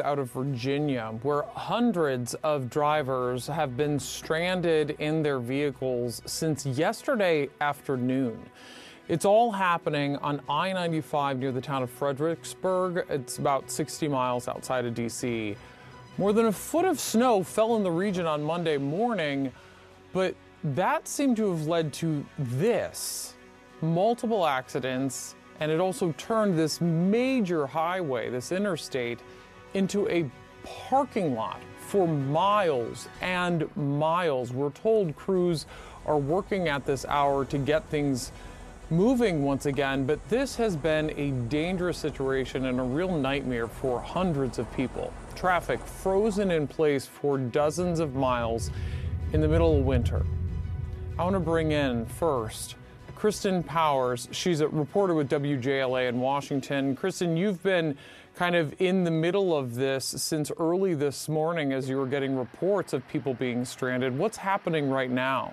out of Virginia, where hundreds of drivers have been stranded in their vehicles since yesterday afternoon. It's all happening on I 95 near the town of Fredericksburg. It's about 60 miles outside of D.C. More than a foot of snow fell in the region on Monday morning, but that seemed to have led to this multiple accidents and it also turned this major highway, this interstate, into a parking lot for miles and miles. We're told crews are working at this hour to get things moving once again, but this has been a dangerous situation and a real nightmare for hundreds of people. Traffic frozen in place for dozens of miles in the middle of winter. I want to bring in first Kristen Powers. She's a reporter with WJLA in Washington. Kristen, you've been kind of in the middle of this since early this morning as you were getting reports of people being stranded. What's happening right now?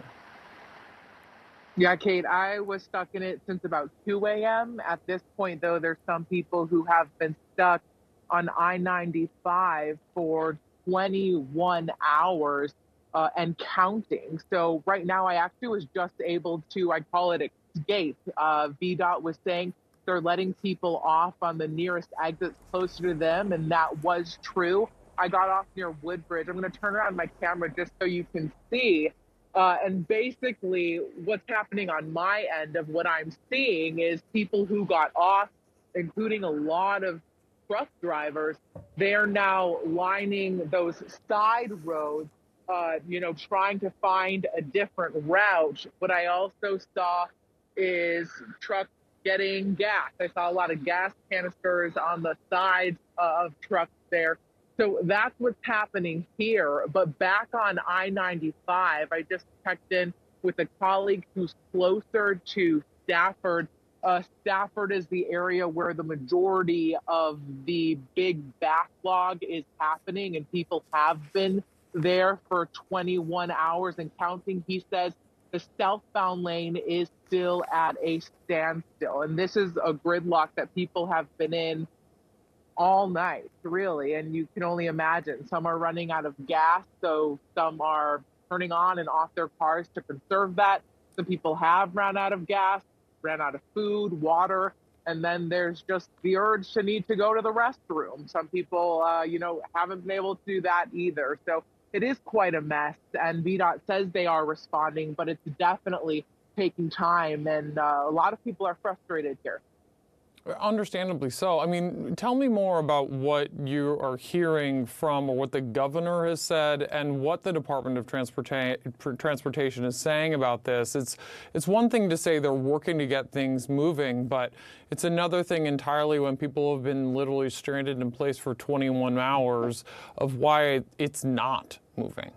Yeah, Kate, I was stuck in it since about 2 a.m. At this point, though, there's some people who have been stuck on I 95 for 21 hours uh, and counting. So right now, I actually was just able to, I call it escape. Uh, VDOT was saying they're letting people off on the nearest exits closer to them, and that was true. I got off near Woodbridge. I'm going to turn around my camera just so you can see. Uh, and basically, what's happening on my end of what I'm seeing is people who got off, including a lot of truck drivers, they're now lining those side roads uh, you know, trying to find a different route. What I also saw is trucks getting gas. I saw a lot of gas canisters on the sides of trucks there. So that's what's happening here. But back on I 95, I just checked in with a colleague who's closer to Stafford. Uh, Stafford is the area where the majority of the big backlog is happening, and people have been there for 21 hours and counting. He says the southbound lane is still at a standstill. And this is a gridlock that people have been in all night, really. And you can only imagine some are running out of gas, so some are turning on and off their cars to conserve that. Some people have run out of gas, ran out of food, water. And then there's just the urge to need to go to the restroom. Some people, uh, you know, haven't been able to do that either. So it is quite a mess. And VDOT says they are responding, but it's definitely taking time. And uh, a lot of people are frustrated here. Understandably so. I mean, tell me more about what you are hearing from, or what the governor has said, and what the Department of Transporta- Transportation is saying about this. It's it's one thing to say they're working to get things moving, but it's another thing entirely when people have been literally stranded in place for 21 hours of why it's not moving.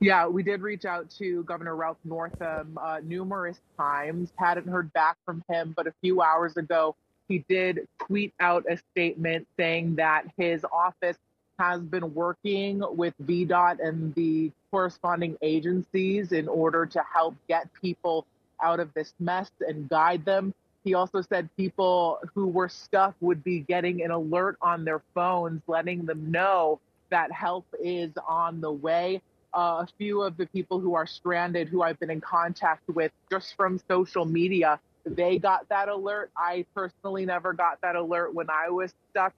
Yeah, we did reach out to Governor Ralph Northam uh, numerous times. Hadn't heard back from him, but a few hours ago, he did tweet out a statement saying that his office has been working with VDOT and the corresponding agencies in order to help get people out of this mess and guide them. He also said people who were stuck would be getting an alert on their phones, letting them know that help is on the way. Uh, a few of the people who are stranded, who I've been in contact with just from social media, they got that alert. I personally never got that alert when I was stuck.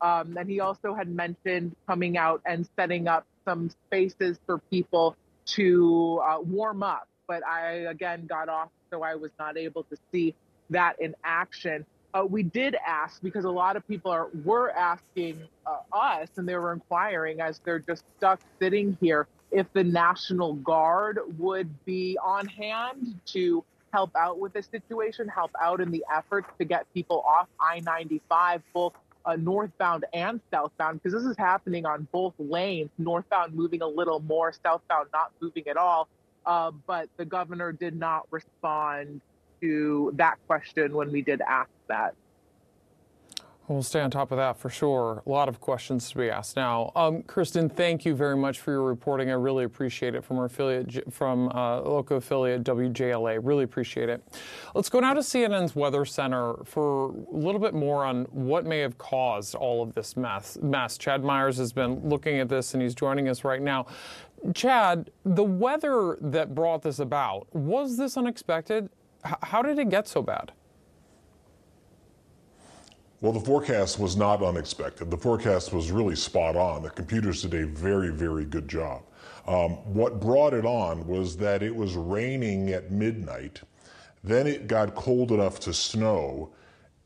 Um, and he also had mentioned coming out and setting up some spaces for people to uh, warm up. But I, again, got off, so I was not able to see that in action uh, we did ask because a lot of people are were asking uh, us and they were inquiring as they're just stuck sitting here if the National Guard would be on hand to help out with the situation, help out in the efforts to get people off I 95, both uh, northbound and southbound, because this is happening on both lanes, northbound moving a little more, southbound not moving at all. Uh, but the governor did not respond to that question when we did ask that. We'll stay on top of that for sure. A lot of questions to be asked now. Um, Kristen, thank you very much for your reporting. I really appreciate it from our affiliate, from uh, local affiliate WJLA. Really appreciate it. Let's go now to CNN's Weather Center for a little bit more on what may have caused all of this mess. mess. Chad Myers has been looking at this and he's joining us right now. Chad, the weather that brought this about, was this unexpected? H- how did it get so bad? Well, the forecast was not unexpected. The forecast was really spot on. The computers did a very, very good job. Um, what brought it on was that it was raining at midnight, then it got cold enough to snow,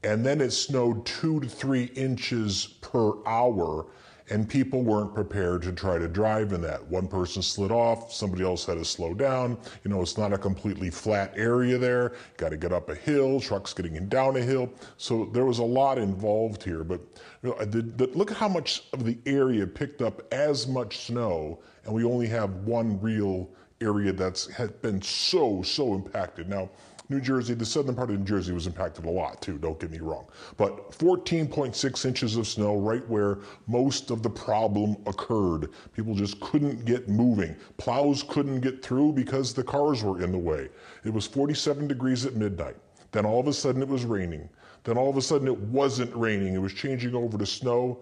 and then it snowed two to three inches per hour and people weren't prepared to try to drive in that. One person slid off, somebody else had to slow down. You know, it's not a completely flat area there. Got to get up a hill, trucks getting down a hill. So there was a lot involved here. But you know, the, the, look at how much of the area picked up as much snow, and we only have one real area that's been so so impacted. Now New Jersey, the southern part of New Jersey was impacted a lot too, don't get me wrong. But 14.6 inches of snow right where most of the problem occurred. People just couldn't get moving. Plows couldn't get through because the cars were in the way. It was 47 degrees at midnight. Then all of a sudden it was raining. Then all of a sudden it wasn't raining. It was changing over to snow.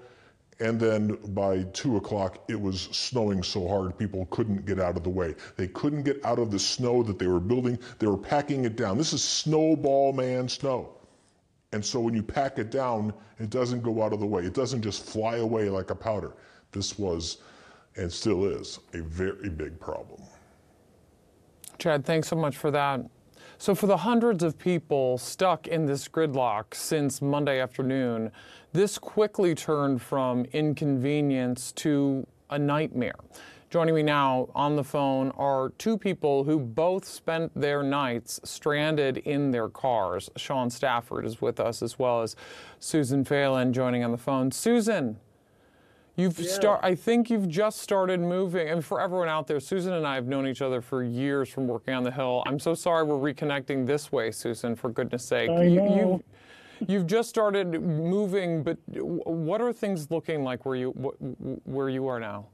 And then by two o'clock, it was snowing so hard people couldn't get out of the way. They couldn't get out of the snow that they were building. They were packing it down. This is snowball man snow. And so when you pack it down, it doesn't go out of the way. It doesn't just fly away like a powder. This was, and still is, a very big problem. Chad, thanks so much for that. So, for the hundreds of people stuck in this gridlock since Monday afternoon, this quickly turned from inconvenience to a nightmare. Joining me now on the phone are two people who both spent their nights stranded in their cars. Sean Stafford is with us, as well as Susan Phelan joining on the phone. Susan, You've yeah. start. I think you've just started moving. And for everyone out there, Susan and I have known each other for years from working on the Hill. I'm so sorry we're reconnecting this way, Susan. For goodness sake, I know. You, you've, you've just started moving, but what are things looking like where you where you are now?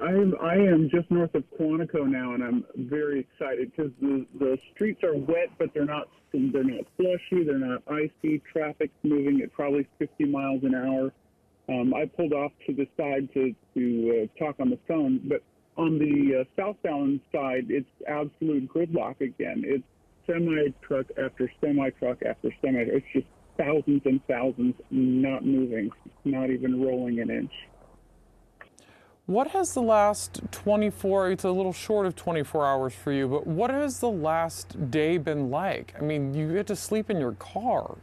I'm I am just north of Quantico now, and I'm very excited because the the streets are wet, but they're not they're not slushy, they're not icy. Traffic's moving at probably 50 miles an hour. Um, I pulled off to the side to, to uh, talk on the phone, but on the uh, southbound side, it's absolute gridlock again. It's semi truck after semi truck after semi. It's just thousands and thousands not moving, not even rolling an inch. What has the last 24, it's a little short of 24 hours for you, but what has the last day been like? I mean, you get to sleep in your car.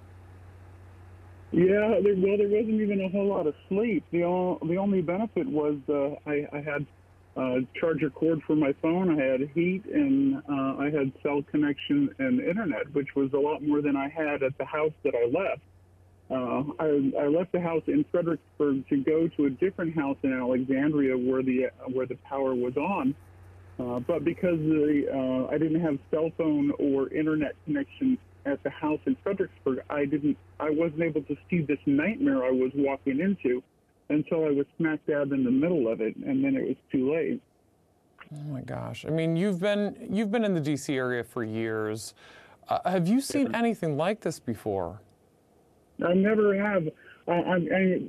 Yeah, there, well, there wasn't even a whole lot of sleep. The, all, the only benefit was uh, I, I had a charger cord for my phone, I had heat, and uh, I had cell connection and internet, which was a lot more than I had at the house that I left. Uh, I, I left the house in Fredericksburg to go to a different house in Alexandria where the where the power was on. Uh, but because the, uh, I didn't have cell phone or internet connection at the house in Fredericksburg, I didn't, I wasn't able to see this nightmare I was walking into until I was smack dab in the middle of it, and then it was too late. Oh my gosh! I mean, you've been you've been in the D.C. area for years. Uh, have you seen anything like this before? I never have. I, I, I,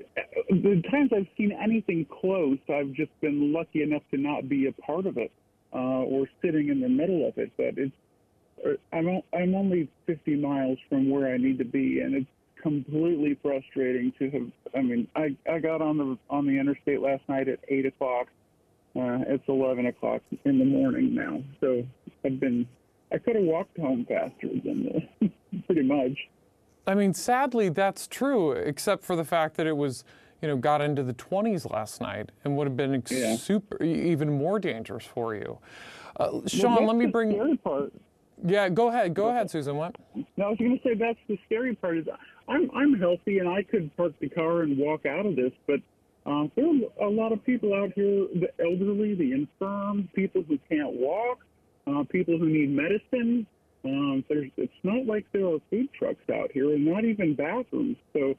the times I've seen anything close, I've just been lucky enough to not be a part of it uh, or sitting in the middle of it. But it's I'm I'm only 50 miles from where I need to be, and it's completely frustrating to have. I mean, I I got on the on the interstate last night at eight o'clock. Uh, it's 11 o'clock in the morning now, so I've been. I could have walked home faster than this, pretty much. I mean, sadly, that's true, except for the fact that it was, you know, got into the 20s last night and would have been yeah. super, even more dangerous for you. Uh, Sean, well, let me bring. Yeah, go ahead. Go ahead, Susan. What? No, I was going to say that's the scary part. Is I'm I'm healthy and I could park the car and walk out of this, but uh, there are a lot of people out here: the elderly, the infirm, people who can't walk, uh, people who need medicine. Um, there's, it's not like there are food trucks out here, and not even bathrooms. So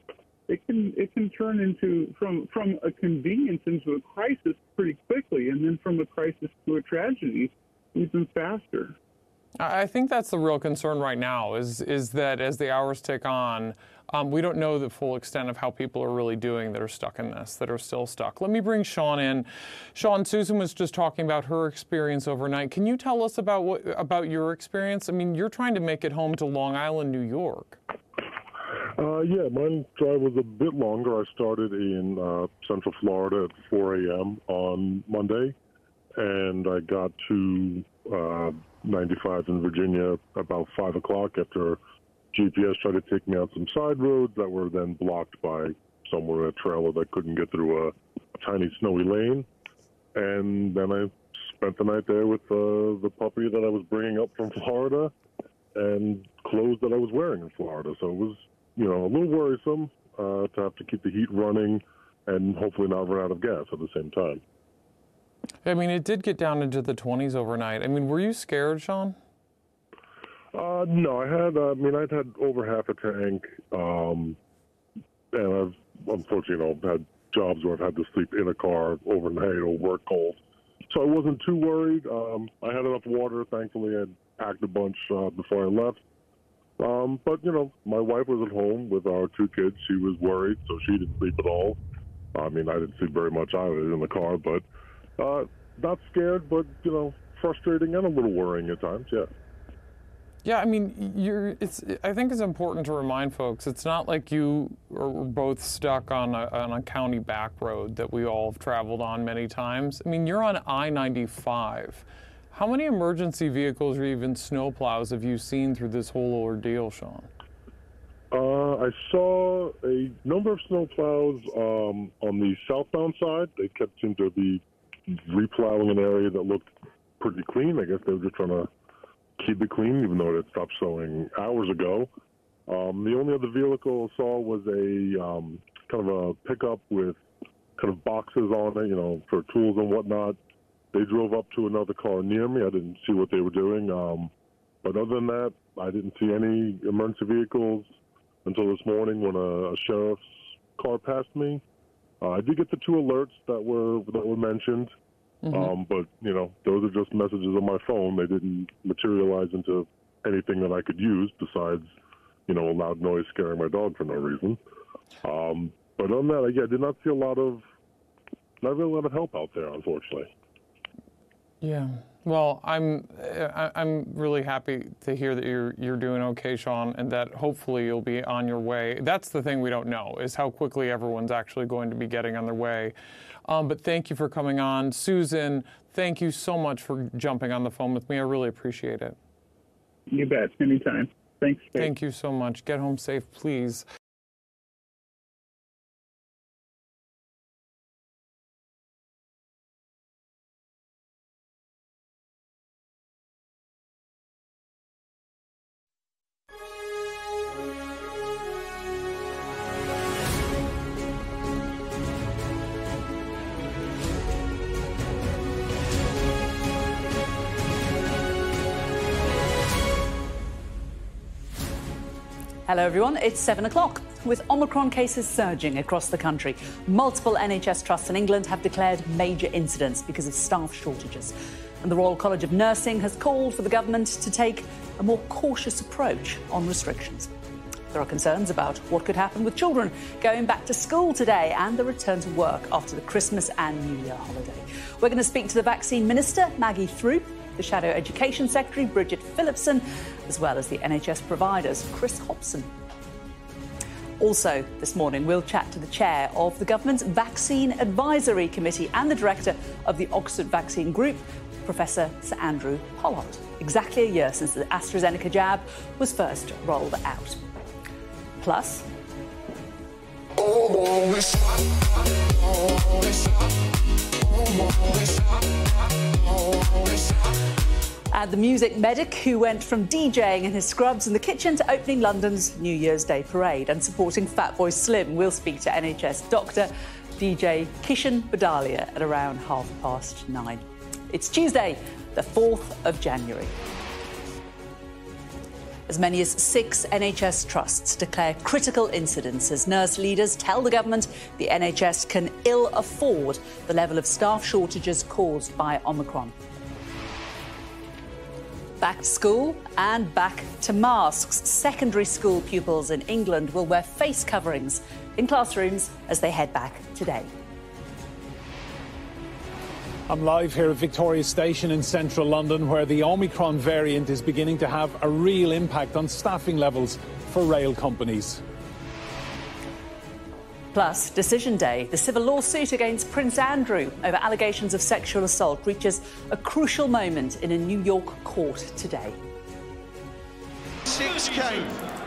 it can it can turn into from from a convenience into a crisis pretty quickly, and then from a crisis to a tragedy even faster. I think that's the real concern right now is is that as the hours tick on, um, we don't know the full extent of how people are really doing that are stuck in this, that are still stuck. Let me bring Sean in. Sean, Susan was just talking about her experience overnight. Can you tell us about what about your experience? I mean, you're trying to make it home to Long Island, New York. Uh, yeah, my drive was a bit longer. I started in uh, Central Florida at 4 a.m. on Monday, and I got to uh, 95 in Virginia about 5 o'clock after GPS tried to take me on some side roads that were then blocked by somewhere a trailer that couldn't get through a, a tiny snowy lane. And then I spent the night there with uh, the puppy that I was bringing up from Florida and clothes that I was wearing in Florida. So it was, you know, a little worrisome uh, to have to keep the heat running and hopefully not run out of gas at the same time. I mean, it did get down into the 20s overnight. I mean, were you scared, Sean? Uh, no, I had. Uh, I mean, I'd had over half a tank, um, and I've unfortunately, you know, had jobs where I've had to sleep in a car overnight or work cold, so I wasn't too worried. Um, I had enough water. Thankfully, I'd packed a bunch uh, before I left. Um, but you know, my wife was at home with our two kids. She was worried, so she didn't sleep at all. I mean, I didn't sleep very much either in the car, but uh, not scared, but you know, frustrating and a little worrying at times. Yeah. Yeah, I mean, you're. It's. I think it's important to remind folks. It's not like you are both stuck on a, on a county back road that we all have traveled on many times. I mean, you're on I-95. How many emergency vehicles or even snowplows have you seen through this whole ordeal, Sean? Uh, I saw a number of snowplows um, on the southbound side. They kept seem to be replowing an area that looked pretty clean. I guess they were just trying to keep it clean, even though it had stopped snowing hours ago. Um, the only other vehicle I saw was a um, kind of a pickup with kind of boxes on it, you know, for tools and whatnot. They drove up to another car near me. I didn't see what they were doing. Um, but other than that, I didn't see any emergency vehicles until this morning when a, a sheriff's car passed me. Uh, I did get the two alerts that were that were mentioned, mm-hmm. um, but you know those are just messages on my phone. They didn't materialize into anything that I could use besides you know a loud noise scaring my dog for no reason. Um, but on that, yeah, I did not see a lot of not really a lot of help out there, unfortunately. Yeah. Well, I'm I'm really happy to hear that you're you're doing okay, Sean, and that hopefully you'll be on your way. That's the thing we don't know is how quickly everyone's actually going to be getting on their way. Um, but thank you for coming on, Susan. Thank you so much for jumping on the phone with me. I really appreciate it. You bet. Anytime. Thanks. Thank you so much. Get home safe, please. Hello, everyone. It's seven o'clock. With Omicron cases surging across the country, multiple NHS trusts in England have declared major incidents because of staff shortages. And the Royal College of Nursing has called for the government to take a more cautious approach on restrictions. There are concerns about what could happen with children going back to school today and the return to work after the Christmas and New Year holiday. We're going to speak to the vaccine minister, Maggie Throup, the Shadow Education Secretary, Bridget Phillipson, as well as the NHS providers, Chris Hopson. Also, this morning, we'll chat to the chair of the government's Vaccine Advisory Committee and the director of the Oxford Vaccine Group, Professor Sir Andrew Pollard. Exactly a year since the AstraZeneca jab was first rolled out. Plus, and the music medic who went from DJing in his scrubs in the kitchen to opening London's New Year's Day parade and supporting Fatboy Slim. We'll speak to NHS doctor DJ Kishan Badalia at around half past nine. It's Tuesday, the 4th of January. As many as six NHS trusts declare critical incidents as nurse leaders tell the government the NHS can ill afford the level of staff shortages caused by Omicron. Back to school and back to masks. Secondary school pupils in England will wear face coverings in classrooms as they head back today. I'm live here at Victoria Station in central London, where the Omicron variant is beginning to have a real impact on staffing levels for rail companies. Plus, Decision Day, the civil lawsuit against Prince Andrew over allegations of sexual assault reaches a crucial moment in a New York court today. 6K.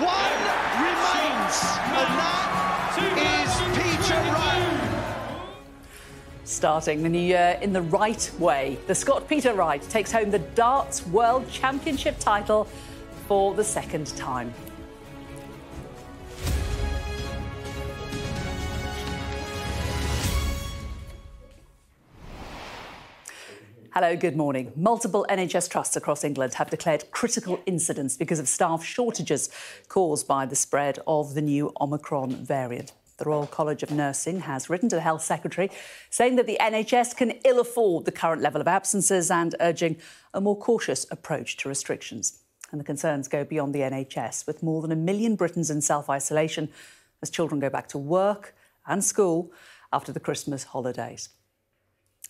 One remains, and that is Peter Wright. Starting the new year in the right way, the Scot Peter Wright takes home the Darts World Championship title for the second time. Hello, good morning. Multiple NHS trusts across England have declared critical incidents because of staff shortages caused by the spread of the new Omicron variant. The Royal College of Nursing has written to the Health Secretary saying that the NHS can ill afford the current level of absences and urging a more cautious approach to restrictions. And the concerns go beyond the NHS, with more than a million Britons in self isolation as children go back to work and school after the Christmas holidays.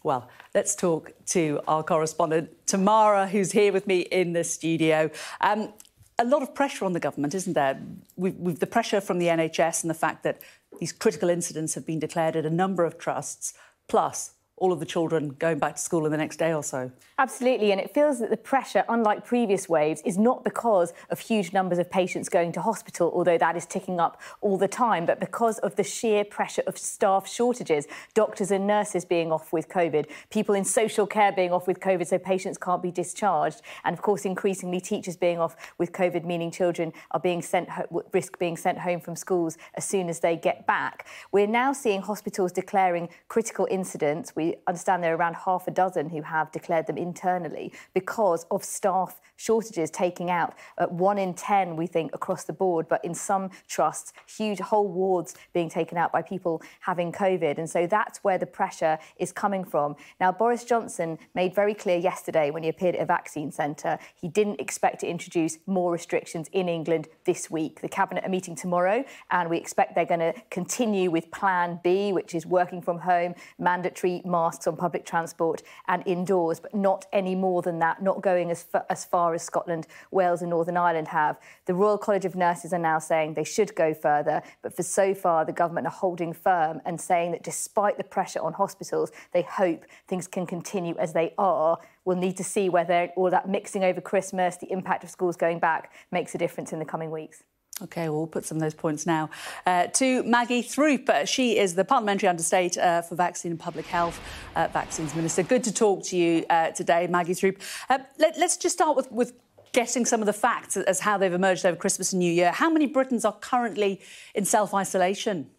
Well, let's talk to our correspondent, Tamara, who's here with me in the studio. Um, a lot of pressure on the government, isn't there? We've, we've the pressure from the NHS and the fact that these critical incidents have been declared at a number of trusts, plus all of the children going back to school in the next day or so. Absolutely, and it feels that the pressure, unlike previous waves, is not because of huge numbers of patients going to hospital, although that is ticking up all the time, but because of the sheer pressure of staff shortages, doctors and nurses being off with COVID, people in social care being off with COVID so patients can't be discharged, and of course, increasingly teachers being off with COVID, meaning children are being sent risk being sent home from schools as soon as they get back. We're now seeing hospitals declaring critical incidents. We understand there are around half a dozen who have declared them internally because of staff shortages taking out uh, one in 10, we think, across the board. But in some trusts, huge whole wards being taken out by people having COVID. And so that's where the pressure is coming from. Now, Boris Johnson made very clear yesterday when he appeared at a vaccine centre, he didn't expect to introduce more restrictions in England this week. The Cabinet are meeting tomorrow, and we expect they're going to continue with Plan B, which is working from home, mandatory masks on public transport and indoors, but not any more than that, not going as, as far as Scotland, Wales, and Northern Ireland have. The Royal College of Nurses are now saying they should go further, but for so far, the government are holding firm and saying that despite the pressure on hospitals, they hope things can continue as they are. We'll need to see whether all that mixing over Christmas, the impact of schools going back, makes a difference in the coming weeks. OK, well, we'll put some of those points now uh, to Maggie Throup. Uh, she is the Parliamentary Understate uh, for Vaccine and Public Health uh, Vaccines Minister. Good to talk to you uh, today, Maggie Throup. Uh, let, us just start with, with getting some of the facts as how they've emerged over Christmas and New Year. How many Britons are currently in self isolation?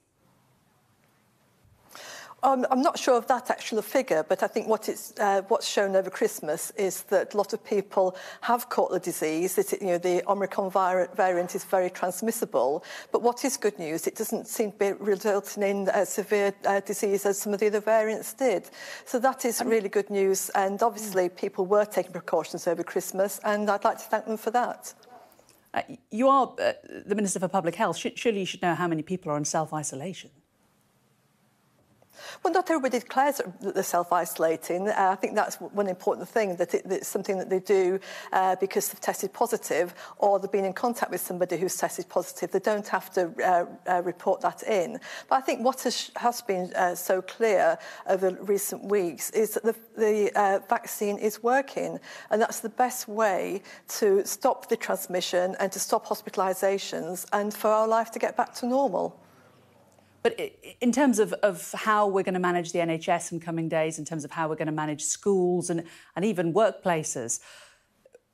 Um, I'm not sure of that actual figure, but I think what it's, uh, what's shown over Christmas is that a lot of people have caught the disease. It, you know, the Omicron variant is very transmissible. But what is good news, it doesn't seem to be resulting in uh, severe uh, disease as some of the other variants did. So that is really good news. And obviously, people were taking precautions over Christmas, and I'd like to thank them for that. Uh, you are uh, the Minister for Public Health. Surely you should know how many people are in self isolation. Well, not everybody declares that they're self-isolating. Uh, I think that's one important thing, that, it, that it's something that they do uh, because they've tested positive or they've been in contact with somebody who's tested positive. They don't have to uh, uh report that in. But I think what has, has been uh, so clear over recent weeks is that the, the uh, vaccine is working, and that's the best way to stop the transmission and to stop hospitalisations and for our life to get back to normal. But in terms of, of how we're going to manage the NHS in coming days, in terms of how we're going to manage schools and, and even workplaces,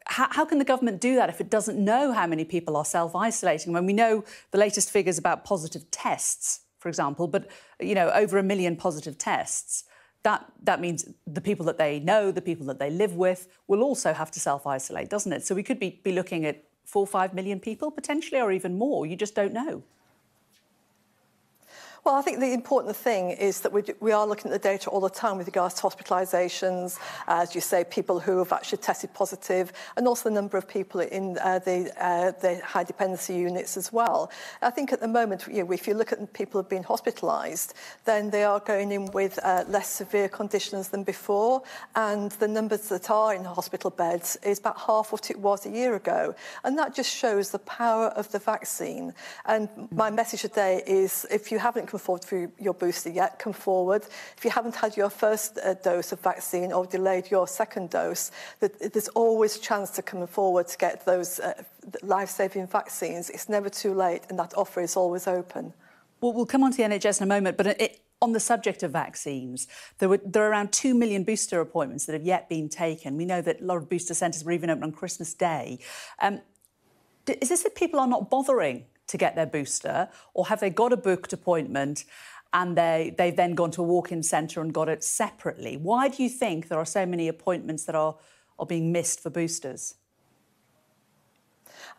how, how can the government do that if it doesn't know how many people are self isolating? When we know the latest figures about positive tests, for example, but you know over a million positive tests, that that means the people that they know, the people that they live with, will also have to self isolate, doesn't it? So we could be, be looking at four, five million people potentially, or even more. You just don't know. Well, I think the important thing is that we, do, we are looking at the data all the time with regards to hospitalisations, as you say, people who have actually tested positive, and also the number of people in uh, the, uh, the high dependency units as well. I think at the moment, you know, if you look at people who have been hospitalised, then they are going in with uh, less severe conditions than before, and the numbers that are in hospital beds is about half what it was a year ago. And that just shows the power of the vaccine. And my message today is if you haven't forward for your booster yet, come forward. If you haven't had your first uh, dose of vaccine or delayed your second dose, that there's always a chance to come forward to get those uh, life-saving vaccines. It's never too late, and that offer is always open. Well, we'll come on to the NHS in a moment, but it, on the subject of vaccines, there, were, there are around 2 million booster appointments that have yet been taken. We know that a lot of booster centres were even open on Christmas Day. Um, is this that people are not bothering to get their booster, or have they got a booked appointment and they, they've then gone to a walk in centre and got it separately? Why do you think there are so many appointments that are, are being missed for boosters?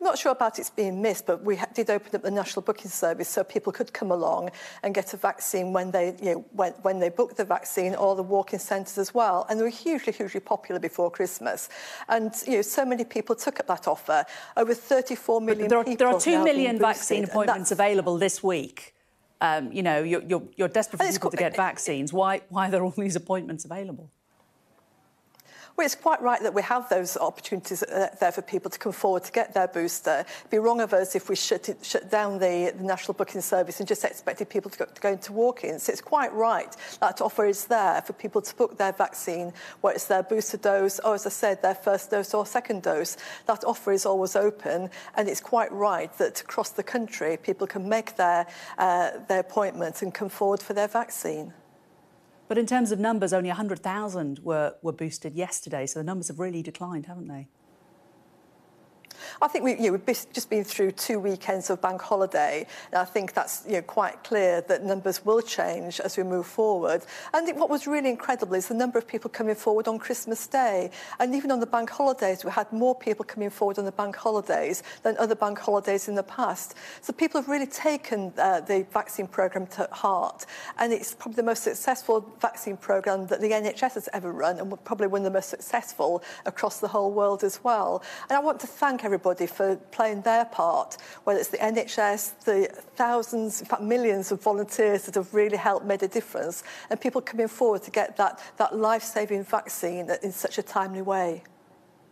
I'm not sure about it's being missed, but we did open up the national booking service so people could come along and get a vaccine when they, you know, when, when they booked the vaccine or the walk-in centres as well. And they were hugely, hugely popular before Christmas. And, you know, so many people took up that offer. Over 34 million there are, people There are 2 million vaccine appointments available this week. Um, you know, you're, you're, you're desperate for people to get vaccines. Why, why are there all these appointments available? Well, it's quite right that we have those opportunities uh, there for people to come forward to get their booster. It'd be wrong of us if we shut, it, shut down the, the national booking service and just expected people to go, to go into walk-ins. It's quite right that offer is there for people to book their vaccine, whether it's their booster dose or, as I said, their first dose or second dose. That offer is always open, and it's quite right that across the country people can make their, uh, their appointment and come forward for their vaccine. But in terms of numbers, only 100,000 were, were boosted yesterday, so the numbers have really declined, haven't they? I think we, you know, we've just been through two weekends of bank holiday. And I think that's you know, quite clear that numbers will change as we move forward. And what was really incredible is the number of people coming forward on Christmas Day. And even on the bank holidays, we had more people coming forward on the bank holidays than other bank holidays in the past. So people have really taken uh, the vaccine programme to heart. And it's probably the most successful vaccine programme that the NHS has ever run and probably one of the most successful across the whole world as well. And I want to thank everybody for playing their part, whether it's the NHS, the thousands, in fact millions of volunteers that have really helped made a difference, and people coming forward to get that, that life-saving vaccine in such a timely way.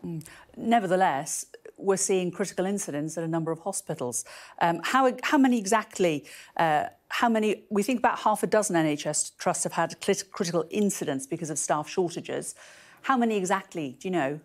Mm. Nevertheless, we're seeing critical incidents at a number of hospitals. Um, how, how many exactly? Uh, how many? We think about half a dozen NHS trusts have had critical incidents because of staff shortages. How many exactly? Do you know?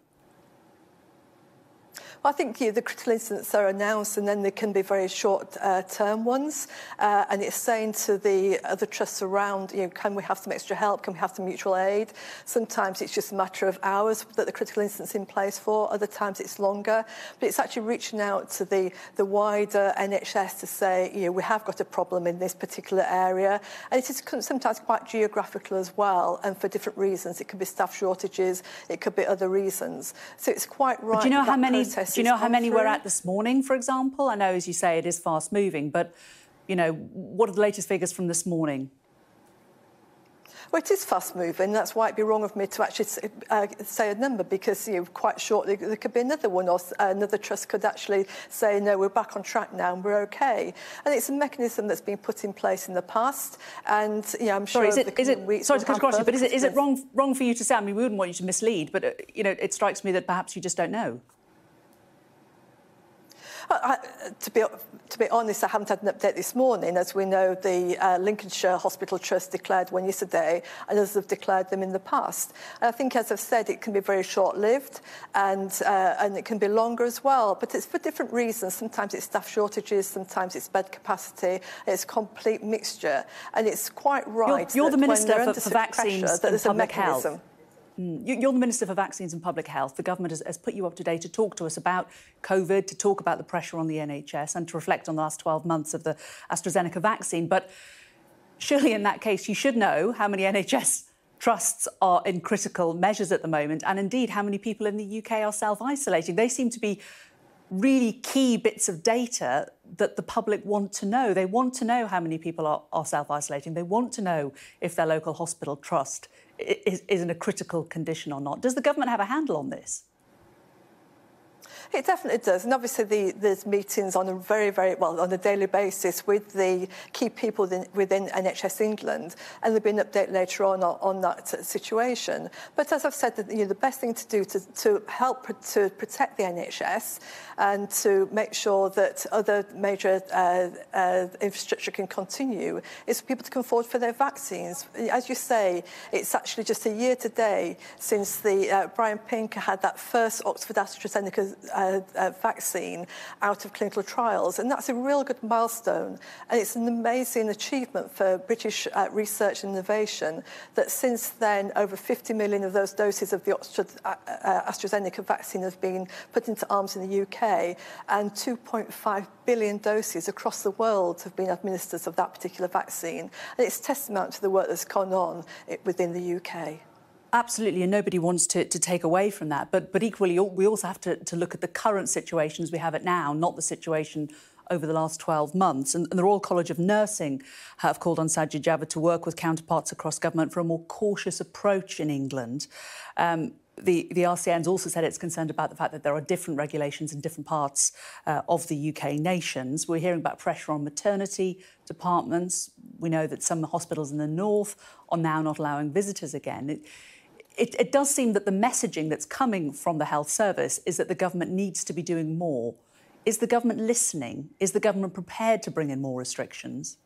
I think know, the critical incidents are announced and then they can be very short-term uh, ones. Uh, and it's saying to the other trusts around, you know, can we have some extra help? Can we have some mutual aid? Sometimes it's just a matter of hours that the critical incident's in place for. Other times it's longer. But it's actually reaching out to the, the wider NHS to say, you know, we have got a problem in this particular area. And it is sometimes quite geographical as well. And for different reasons. It could be staff shortages. It could be other reasons. So it's quite right. But do you know how many do you know how many through? we're at this morning, for example? I know, as you say, it is fast moving, but you know, what are the latest figures from this morning? Well, it is fast moving. That's why it'd be wrong of me to actually uh, say a number because you know, quite shortly there could be another one or another trust could actually say, no, we're back on track now and we're okay. And it's a mechanism that's been put in place in the past. And yeah, I'm sure. Sorry, is it, is it sorry to cut across you, but is it, is it wrong, wrong for you to say? I mean, we wouldn't want you to mislead, but uh, you know, it strikes me that perhaps you just don't know. I, to, be, to be honest, I haven't had an update this morning. As we know, the uh, Lincolnshire Hospital Trust declared one yesterday, and others have declared them in the past. And I think, as I've said, it can be very short-lived, and, uh, and it can be longer as well. But it's for different reasons. Sometimes it's staff shortages, sometimes it's bed capacity. It's a complete mixture. And it's quite right You're, you're the Minister for, for Vaccines pressure, and Public Health. Mm. You're the Minister for Vaccines and Public Health. The government has, has, put you up today to talk to us about COVID, to talk about the pressure on the NHS, and to reflect on the last 12 months of the AstraZeneca vaccine. But surely, in that case, you should know how many NHS trusts are in critical measures at the moment, and indeed how many people in the UK are self isolating. They seem to be really key bits of data that the public want to know. They want to know how many people are, are self isolating. They want to know if their local hospital trust is, is in a critical condition or not. Does the government have a handle on this? It definitely does. And obviously, the, there's meetings on a very, very, well, on a daily basis with the key people within, NHS England. And there'll be an update later on on that situation. But as I've said, the, you know, the best thing to do to, to help to protect the NHS and to make sure that other major uh, uh, infrastructure can continue is for people to come forward for their vaccines. As you say, it's actually just a year today since the uh, Brian Pinker had that first Oxford AstraZeneca uh, uh, vaccine out of clinical trials. And that's a real good milestone. And it's an amazing achievement for British uh, research and innovation that since then, over 50 million of those doses of the Oxford uh, uh, AstraZeneca vaccine have been put into arms in the UK, and 2.5 billion doses across the world have been administered of that particular vaccine. And it's testament to the work that's gone on within the UK. Absolutely, and nobody wants to, to take away from that. But, but equally, we also have to, to look at the current situations we have it now, not the situation over the last 12 months. And, the Royal College of Nursing have called on Sajid Javid to work with counterparts across government for a more cautious approach in England. Um, the, the RCN's also said it's concerned about the fact that there are different regulations in different parts uh, of the UK nations. We're hearing about pressure on maternity departments. We know that some hospitals in the north are now not allowing visitors again. It, it, it does seem that the messaging that's coming from the health service is that the government needs to be doing more. Is the government listening? Is the government prepared to bring in more restrictions?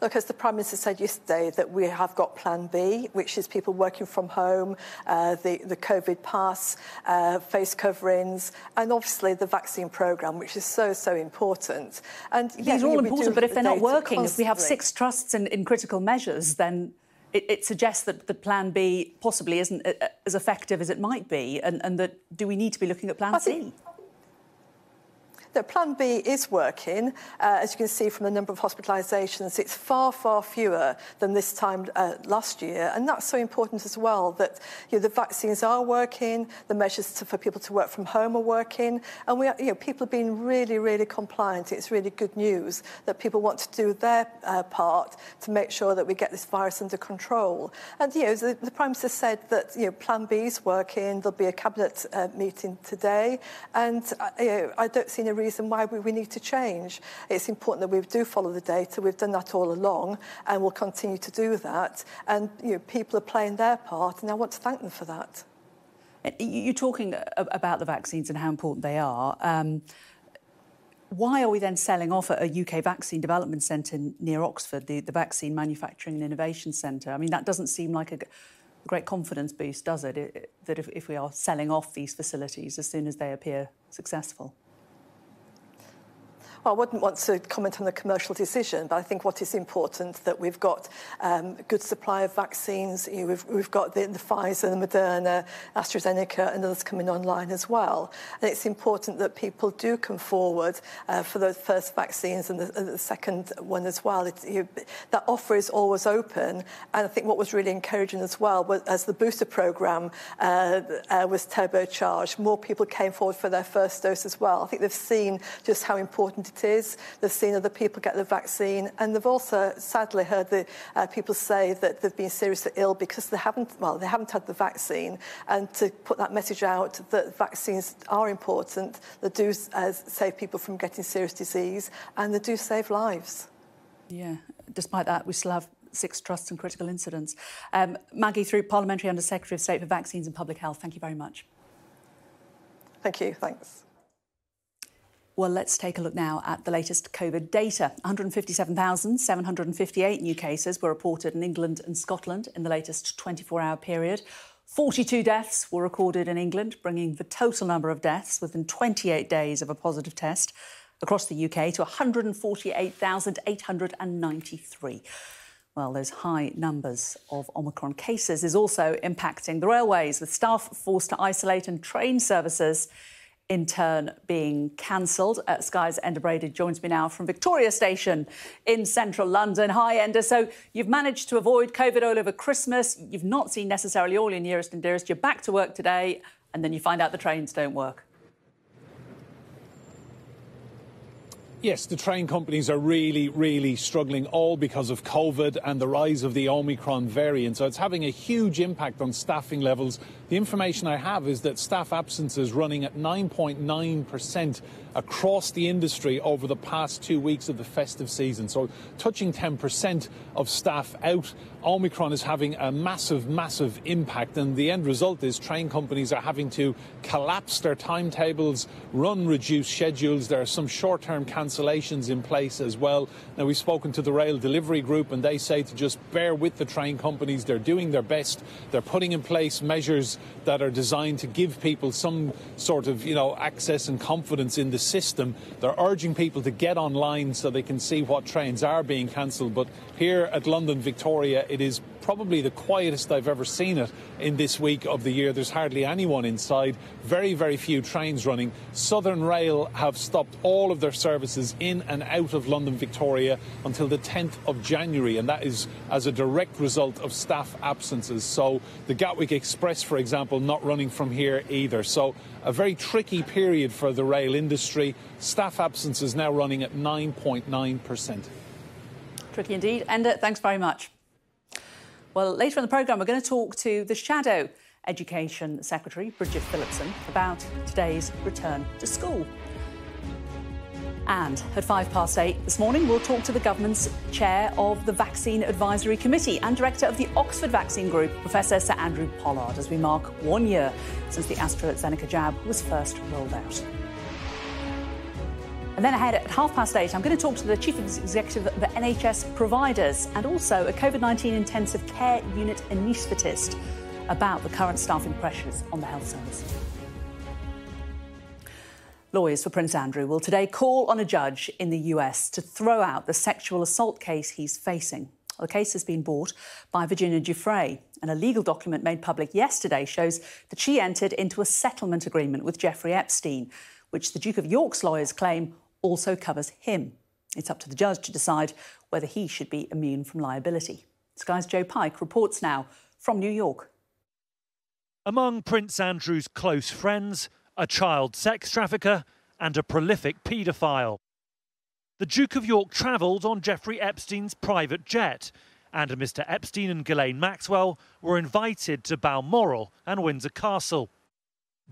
Look, as the Prime Minister said yesterday, that we have got Plan B, which is people working from home, uh, the, the COVID pass, uh, face coverings, and obviously the vaccine programme, which is so, so important. And These yeah, are all important, but if they're not working, constantly. if we have six trusts in, in critical measures, then it, it, suggests that the Plan B possibly isn't uh, uh, as effective as it might be, and, and that do we need to be looking at Plan I C? Plan B is working. Uh, as you can see from the number of hospitalisations, it's far, far fewer than this time uh, last year. And that's so important as well, that you know, the vaccines are working, the measures to, for people to work from home are working, and we are, you know, people are being really, really compliant. It's really good news that people want to do their uh, part to make sure that we get this virus under control. And you know, the, the Prime Minister said that you know, Plan B is working. There'll be a cabinet uh, meeting today, and uh, you know, I don't see any reason why we, we need to change. It's important that we do follow the data. We've done that all along, and we'll continue to do that. And you know, people are playing their part, and I want to thank them for that. You're talking about the vaccines and how important they are. Um, why are we then selling off at a UK vaccine development centre near Oxford, the, the Vaccine Manufacturing and Innovation Centre? I mean, that doesn't seem like a, great confidence boost, does it? it that if, if we are selling off these facilities as soon as they appear successful? Well, I wouldn't want to comment on the commercial decision, but I think what is important that we've got um, good supply of vaccines. You know, we've, we've got the, the Pfizer, the Moderna, AstraZeneca, and others coming online as well. And it's important that people do come forward uh, for those first vaccines and the, and the second one as well. You that offer is always open. And I think what was really encouraging as well was as the booster program uh, uh, was turbocharged, more people came forward for their first dose as well. I think they've seen just how important They've seen other people get the vaccine, and they've also sadly heard the uh, people say that they've been seriously ill because they haven't, well, they haven't had the vaccine. And to put that message out that vaccines are important, they do uh, save people from getting serious disease, and they do save lives. Yeah, despite that, we still have six trusts and critical incidents. Um, Maggie Throup Parliamentary Under Secretary of State for Vaccines and Public Health, thank you very much. Thank you. Thanks. Well, let's take a look now at the latest COVID data. 157,758 new cases were reported in England and Scotland in the latest 24 hour period. 42 deaths were recorded in England, bringing the total number of deaths within 28 days of a positive test across the UK to 148,893. Well, those high numbers of Omicron cases is also impacting the railways, with staff forced to isolate and train services in turn being cancelled. Uh, Sky's Enda Brady joins me now from Victoria Station in central London. Hi, Enda. So you've managed to avoid COVID all over Christmas. You've not seen necessarily all your nearest and dearest. You're back to work today, and then you find out the trains don't work. Yes, the train companies are really, really struggling, all because of COVID and the rise of the Omicron variant. So it's having a huge impact on staffing levels. The information I have is that staff absences running at 9.9% across the industry over the past two weeks of the festive season. So touching 10% of staff out. Omicron is having a massive, massive impact, and the end result is train companies are having to collapse their timetables, run reduced schedules. There are some short term cancellations in place as well. Now, we've spoken to the rail delivery group, and they say to just bear with the train companies. They're doing their best, they're putting in place measures that are designed to give people some sort of, you know, access and confidence in the system. They're urging people to get online so they can see what trains are being cancelled. But here at London Victoria, it is probably the quietest I've ever seen it in this week of the year. There's hardly anyone inside, very, very few trains running. Southern Rail have stopped all of their services in and out of London Victoria until the 10th of January, and that is as a direct result of staff absences. So the Gatwick Express, for example, not running from here either. So a very tricky period for the rail industry. Staff absences now running at 9.9%. Tricky indeed. Uh, thanks very much. Well, later in the programme, we're going to talk to the Shadow Education Secretary, Bridget Phillipson, about today's return to school. And at five past eight this morning, we'll talk to the government's chair of the Vaccine Advisory Committee and director of the Oxford Vaccine Group, Professor Sir Andrew Pollard, as we mark one year since the AstraZeneca jab was first rolled out. And then ahead at half past eight, I'm going to talk to the Chief Executive of the NHS providers and also a COVID 19 intensive care unit anaesthetist about the current staffing pressures on the health service. Lawyers for Prince Andrew will today call on a judge in the US to throw out the sexual assault case he's facing. The case has been brought by Virginia Giuffre, and a legal document made public yesterday shows that she entered into a settlement agreement with Jeffrey Epstein, which the Duke of York's lawyers claim also covers him. It's up to the judge to decide whether he should be immune from liability. Sky's Joe Pike reports now from New York. Among Prince Andrew's close friends, a child sex trafficker and a prolific paedophile. The Duke of York travelled on Jeffrey Epstein's private jet, and Mr. Epstein and Ghislaine Maxwell were invited to Balmoral and Windsor Castle.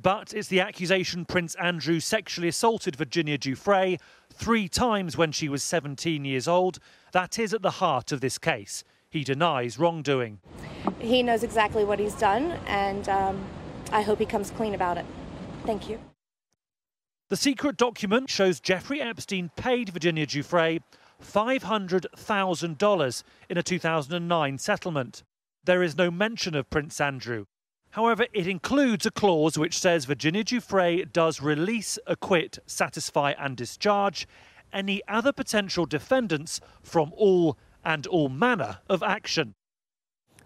But it's the accusation Prince Andrew sexually assaulted Virginia Giuffre three times when she was 17 years old that is at the heart of this case. He denies wrongdoing. He knows exactly what he's done, and um, I hope he comes clean about it. Thank you. The secret document shows Jeffrey Epstein paid Virginia Giuffre $500,000 in a 2009 settlement. There is no mention of Prince Andrew, However, it includes a clause which says Virginia Giuffre does release, acquit, satisfy, and discharge any other potential defendants from all and all manner of action.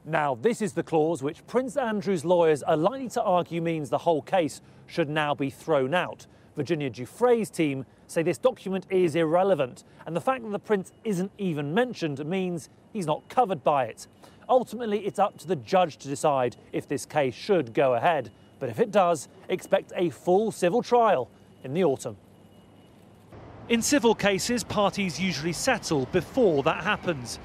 Now, this is the clause which Prince Andrew's lawyers are likely to argue means the whole case should now be thrown out. Virginia Giuffre's team say this document is irrelevant, and the fact that the prince isn't even mentioned means he's not covered by it. Ultimately, it's up to the judge to decide if this case should go ahead. But if it does, expect a full civil trial in the autumn. In civil cases, parties usually settle before that happens.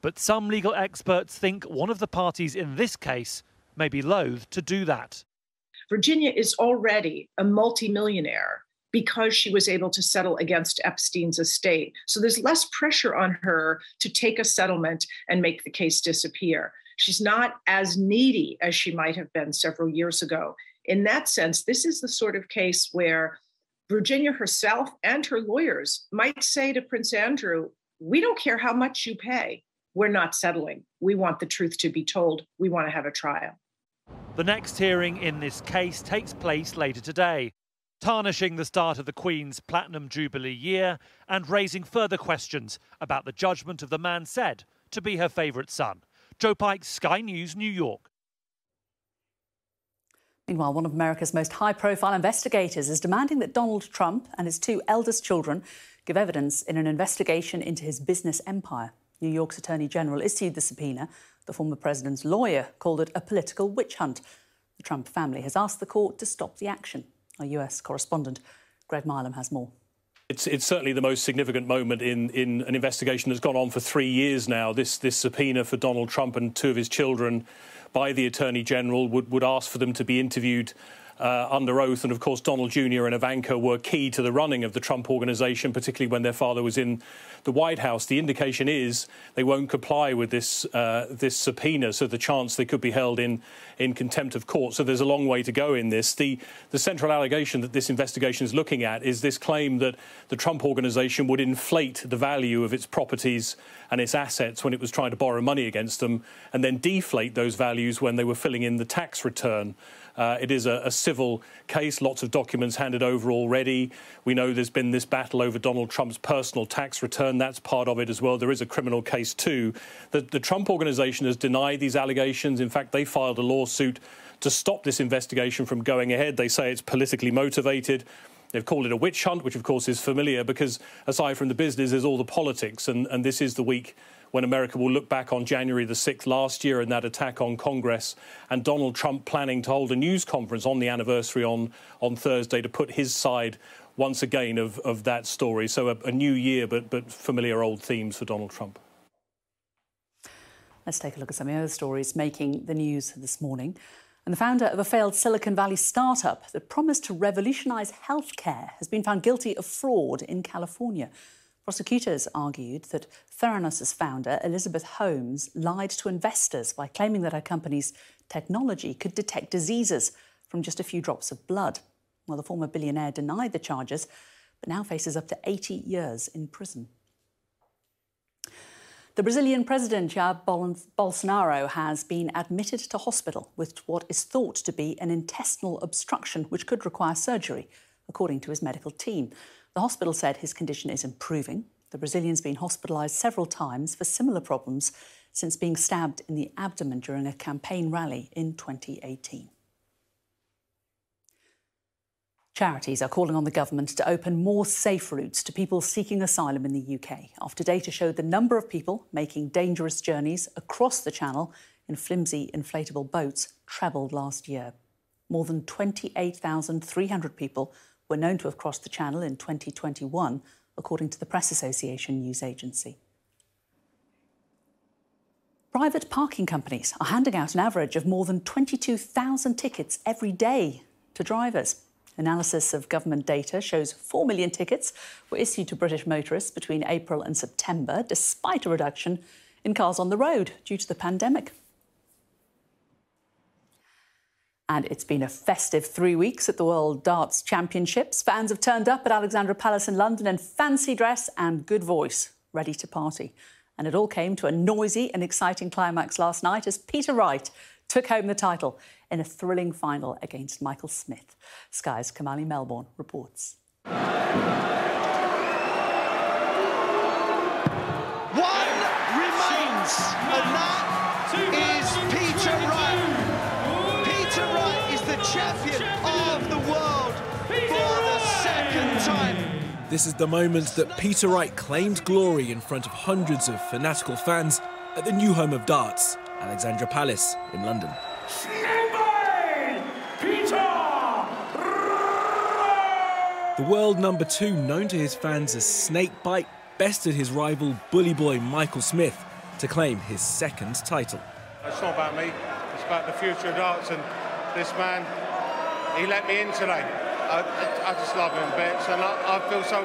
But some legal experts think one of the parties in this case may be loath to do that. Virginia is already a multimillionaire because she was able to settle against Epstein's estate. So there's less pressure on her to take a settlement and make the case disappear. She's not as needy as she might have been several years ago. In that sense, this is the sort of case where Virginia herself and her lawyers might say to Prince Andrew, We don't care how much you pay. We're not settling. We want the truth to be told. We want to have a trial. The next hearing in this case takes place later today tarnishing the start of the Queen's Platinum Jubilee year and raising further questions about the judgment of the man said to be her favourite son. Joe Pike, Sky News, New York. Meanwhile, one of America's most high profile investigators is demanding that Donald Trump and his two eldest children give evidence in an investigation into his business empire. New York's Attorney General issued the subpoena. The former president's lawyer called it a political witch hunt. The Trump family has asked the court to stop the action. Our US correspondent Greg Milam has more. It's, it's certainly the most significant moment in, in an investigation that's gone on for three years now. This, this subpoena for Donald Trump and two of his children by the Attorney General would, would ask for them to be interviewed uh, under oath. And of course, Donald Jr. and Ivanka were key to the running of the Trump organization, particularly when their father was in the White House. The indication is they won't comply with this uh, this subpoena, so the chance they could be held in in contempt of court. So there's a long way to go in this. The the central allegation that this investigation is looking at is this claim that the Trump organization would inflate the value of its properties and its assets when it was trying to borrow money against them, and then deflate those values when they were filling in the tax return. Uh, it is a, a, civil case, lots of documents handed over already. We know there's been this battle over Donald Trump's personal tax return. That's part of it as well. There is a criminal case too. The, the Trump organization has denied these allegations. In fact, they filed a lawsuit to stop this investigation from going ahead. They say it's politically motivated. They've called it a witch hunt, which of course is familiar because aside from the business, there's all the politics. And, and this is the week when America will look back on January the 6th last year and that attack on Congress, and Donald Trump planning to hold a news conference on the anniversary on, on Thursday to put his side once again of, of that story. So a, a new year, but, but familiar old themes for Donald Trump. Let's take a look at some of the other stories making the news this morning. And the founder of a failed Silicon Valley startup that promised to revolutionise healthcare has been found guilty of fraud in California. Prosecutors argued that Theranos' founder, Elizabeth Holmes, lied to investors by claiming that her company's technology could detect diseases from just a few drops of blood. Well, the former billionaire denied the charges, but now faces up to 80 years in prison. The Brazilian president, Jair Bolsonaro, has been admitted to hospital with what is thought to be an intestinal obstruction, which could require surgery, according to his medical team. The hospital said his condition is improving. The Brazilian's been hospitalised several times for similar problems since being stabbed in the abdomen during a campaign rally in 2018. Charities are calling on the government to open more safe routes to people seeking asylum in the UK after data showed the number of people making dangerous journeys across the channel in flimsy inflatable boats trebled last year. More than 28,300 people were known to have crossed the Channel in 2021, according to the Press Association news agency. Private parking companies are handing out an average of more than 22,000 tickets every day to drivers. Analysis of government data shows 4 million tickets were issued to British motorists between April and September, despite a reduction in cars on the road due to the pandemic. And it's been a festive three weeks at the World Darts Championships. Fans have turned up at Alexandra Palace in London in fancy dress and good voice, ready to party. And it all came to a noisy and exciting climax last night as Peter Wright took home the title in a thrilling final against Michael Smith. Sky's Kamali Melbourne reports. One remains, and that is Peter Wright Peter Wright is the champion of the world for the second time. This is the moment that Peter Wright claimed glory in front of hundreds of fanatical fans at the new home of darts, Alexandra Palace in London. The world number two, known to his fans as Snakebite, bested his rival bully boy Michael Smith to claim his second title. It's not about me, it's about the future of darts and this man, he let me in today. I, I just love him bits, and I, I feel so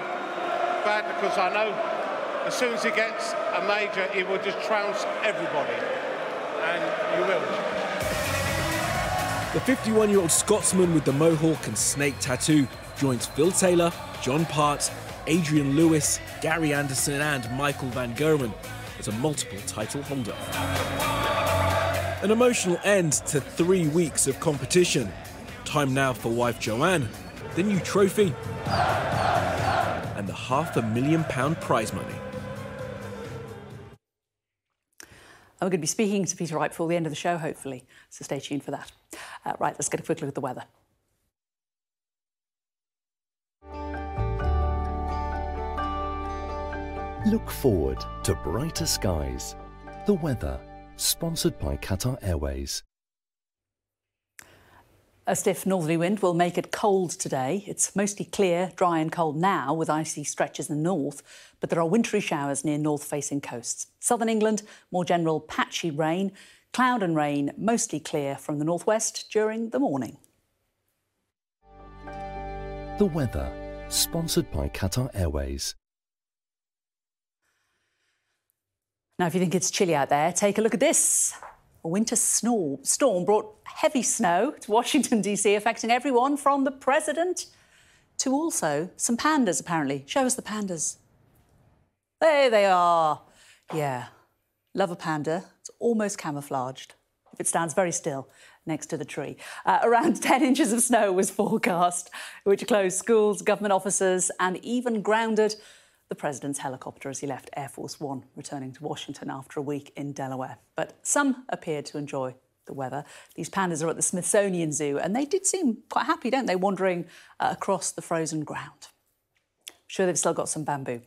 bad because I know as soon as he gets a major, he will just trounce everybody, and you will. The 51 year old Scotsman with the mohawk and snake tattoo joins Phil Taylor, John Part, Adrian Lewis, Gary Anderson, and Michael Van Gerwen as a multiple title holder. An emotional end to three weeks of competition. Time now for wife Joanne, the new trophy, and the half a million pound prize money. we're going to be speaking to Peter Wright before the end of the show, hopefully, so stay tuned for that. Uh, right, let's get a quick look at the weather. Look forward to brighter skies. The weather, sponsored by Qatar Airways. A stiff northerly wind will make it cold today. It's mostly clear, dry, and cold now with icy stretches in the north, but there are wintry showers near north facing coasts. Southern England, more general patchy rain, cloud and rain, mostly clear from the northwest during the morning. The weather, sponsored by Qatar Airways. Now, if you think it's chilly out there, take a look at this. A winter storm brought heavy snow to Washington, D.C., affecting everyone from the president to also some pandas, apparently. Show us the pandas. There they are. Yeah, love a panda. It's almost camouflaged if it stands very still next to the tree. Uh, around 10 inches of snow was forecast, which closed schools, government offices, and even grounded the president's helicopter as he left Air Force One, returning to Washington after a week in Delaware. But some appeared to enjoy the weather. These pandas are at the Smithsonian Zoo, and they did seem quite happy, don't they, wandering uh, across the frozen ground. Sure, they've still got some bamboo.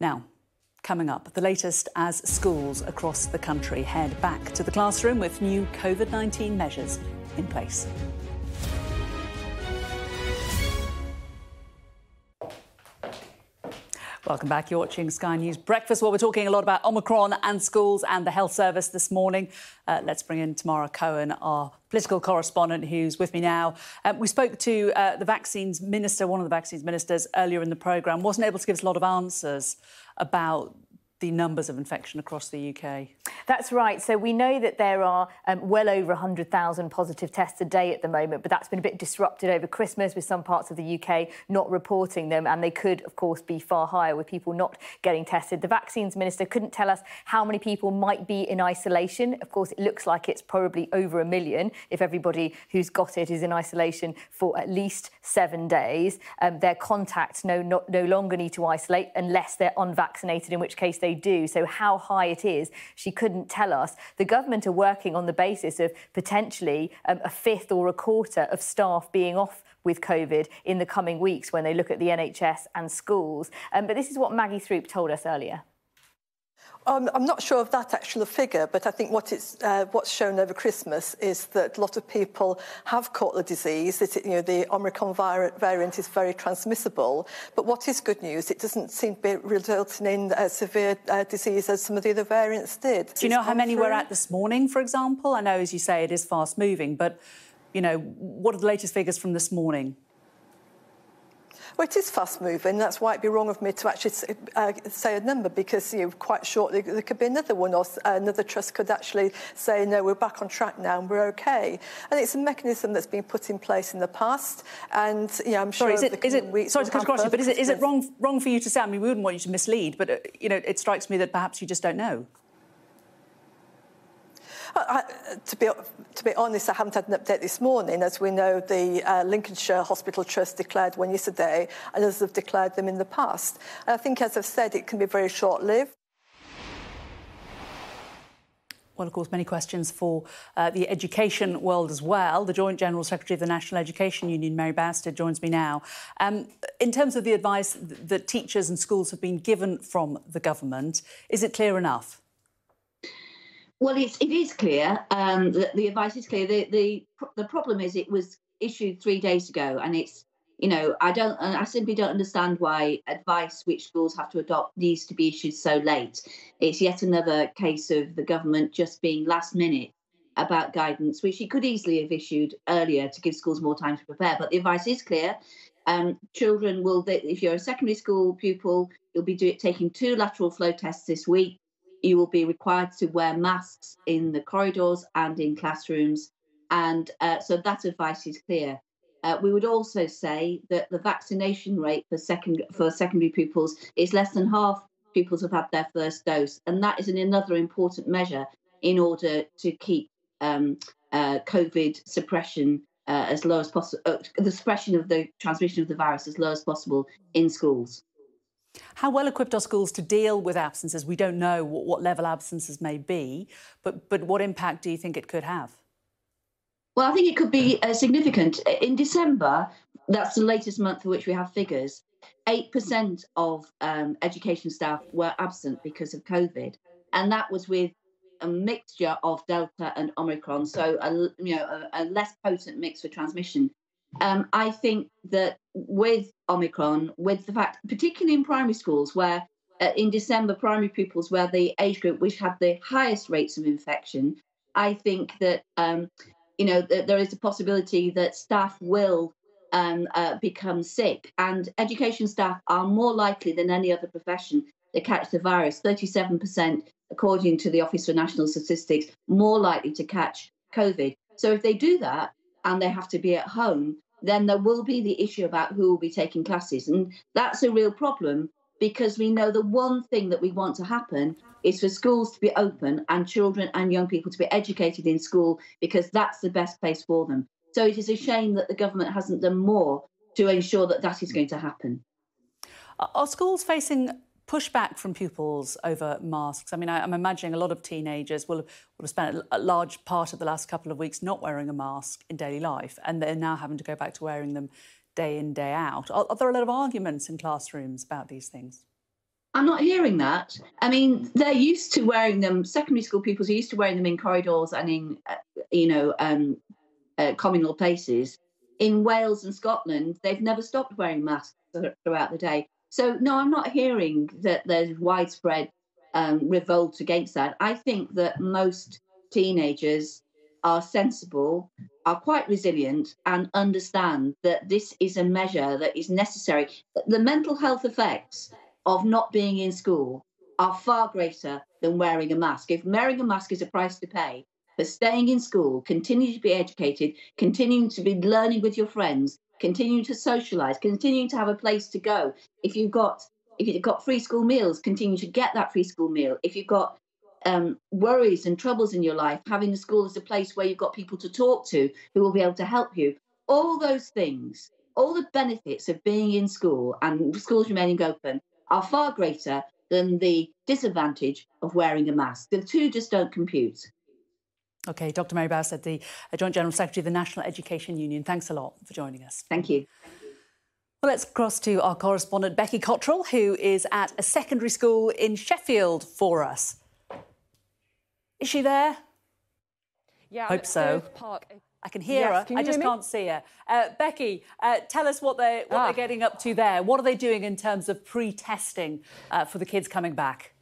Now, coming up, the latest as schools across the country head back to the classroom with new COVID 19 measures in place. Welcome back. You're watching Sky News Breakfast. Well, we're talking a lot about Omicron and schools and the health service this morning. Uh, let's bring in Tamara Cohen, our political correspondent, who's with me now. Um, we spoke to uh, the vaccines minister, one of the vaccines ministers, earlier in the programme. wasn't able to give us a lot of answers about the numbers of infection across the UK? That's right. So we know that there are um, well over 100,000 positive tests a day at the moment, but that's been a bit disrupted over Christmas with some parts of the UK not reporting them, and they could, of course, be far higher with people not getting tested. The vaccines minister couldn't tell us how many people might be in isolation. Of course, it looks like it's probably over a million if everybody who's got it is in isolation for at least seven days. Um, their contacts no, no, no longer need to isolate unless they're unvaccinated, in which case they do. So, how high it is, she couldn't tell us. The government are working on the basis of potentially um, a fifth or a quarter of staff being off with COVID in the coming weeks when they look at the NHS and schools. Um, but this is what Maggie Throup told us earlier. Um, I'm not sure of that actual figure, but I think what it's, uh, what's shown over Christmas is that a lot of people have caught the disease. It, you know, the Omicron variant is very transmissible. But what is good news, it doesn't seem to be resulting in uh, severe uh, disease as some of the other variants did. Do you know how many through? we're at this morning, for example? I know, as you say, it is fast moving, but you know, what are the latest figures from this morning? Well, it is fast moving. That's why it'd be wrong of me to actually say, uh, say a number because you know, quite shortly there could be another one or another trust could actually say, no, we're back on track now and we're okay. And it's a mechanism that's been put in place in the past. And know, I'm sure sorry, is it, is it, sorry to cut across you, but is it, is it wrong, wrong for you to say? I mean, we wouldn't want you to mislead, but uh, you know, it strikes me that perhaps you just don't know. I, to, be, to be honest, I haven't had an update this morning. As we know, the uh, Lincolnshire Hospital Trust declared one yesterday, and others have declared them in the past. And I think, as I've said, it can be very short-lived. Well, of course, many questions for uh, the education world as well. The Joint General Secretary of the National Education Union, Mary Bousted, joins me now. Um, in terms of the advice that teachers and schools have been given from the government, is it clear enough? Well, it's it is clear. Um, the, the advice is clear. The the the problem is it was issued three days ago, and it's you know I don't I simply don't understand why advice which schools have to adopt needs to be issued so late. It's yet another case of the government just being last minute about guidance, which he could easily have issued earlier to give schools more time to prepare. But the advice is clear. Um, children will, if you're a secondary school pupil, you'll be do, taking two lateral flow tests this week you will be required to wear masks in the corridors and in classrooms. And uh, so that advice is clear. Uh, we would also say that the vaccination rate for second for secondary pupils is less than half pupils have had their first dose, and that is an, another important measure in order to keep um, uh, COVID suppression uh, as low as possible, uh, the suppression of the transmission of the virus as low as possible in schools. How well equipped are schools to deal with absences? We don't know what, what level absences may be, but, but what impact do you think it could have? Well, I think it could be uh, significant. In December, that's the latest month for which we have figures. 8% of um, education staff were absent because of COVID. And that was with a mixture of Delta and Omicron, so a, you know, a, a less potent mix for transmission. Um, I think that with Omicron, with the fact, particularly in primary schools, where uh, in December, primary pupils were the age group which had the highest rates of infection, I think that um, you know th- there is a possibility that staff will um, uh, become sick, and education staff are more likely than any other profession to catch the virus. Thirty-seven percent, according to the Office for National Statistics, more likely to catch COVID. So if they do that and they have to be at home, then there will be the issue about who will be taking classes, and that's a real problem because we know the one thing that we want to happen is for schools to be open and children and young people to be educated in school because that's the best place for them. So it is a shame that the government hasn't done more to ensure that that is going to happen. Are schools facing pushback from pupils over masks? I mean, I, am I'm imagining a lot of teenagers will have, will have spent a large part of the last couple of weeks not wearing a mask in daily life, and they're now having to go back to wearing them day in, day out. Are, are there a lot of arguments in classrooms about these things? I'm not hearing that. I mean, they're used to wearing them. Secondary school pupils are used to wearing them in corridors and in, uh, you know, um, uh, communal places. In Wales and Scotland, they've never stopped wearing masks throughout the day. So, no, I'm not hearing that there's widespread um, revolt against that. I think that most teenagers are sensible, are quite resilient, and understand that this is a measure that is necessary. The mental health effects of not being in school are far greater than wearing a mask. If wearing a mask is a price to pay for staying in school, continuing to be educated, continuing to be learning with your friends, continuing to socialize, continuing to have a place to go. If you've got if you've got free school meals, continue to get that free school meal. If you've got um, worries and troubles in your life, having a school as a place where you've got people to talk to who will be able to help you. All those things, all the benefits of being in school and schools remaining open are far greater than the disadvantage of wearing a mask. The two just don't compute. OK, Dr. Mary Bousted, the Joint General Secretary of the National Education Union. Thanks a lot for joining us. Thank you. Well, let's cross to our correspondent, Becky Cottrell, who is at a secondary school in Sheffield for us. Is she there? Yeah, hope so. Park. I can hear yes, her. Can I just can't see her. Uh, Becky, uh, tell us what they what ah. they're getting up to there. What are they doing in terms of pre-testing uh, for the kids coming back?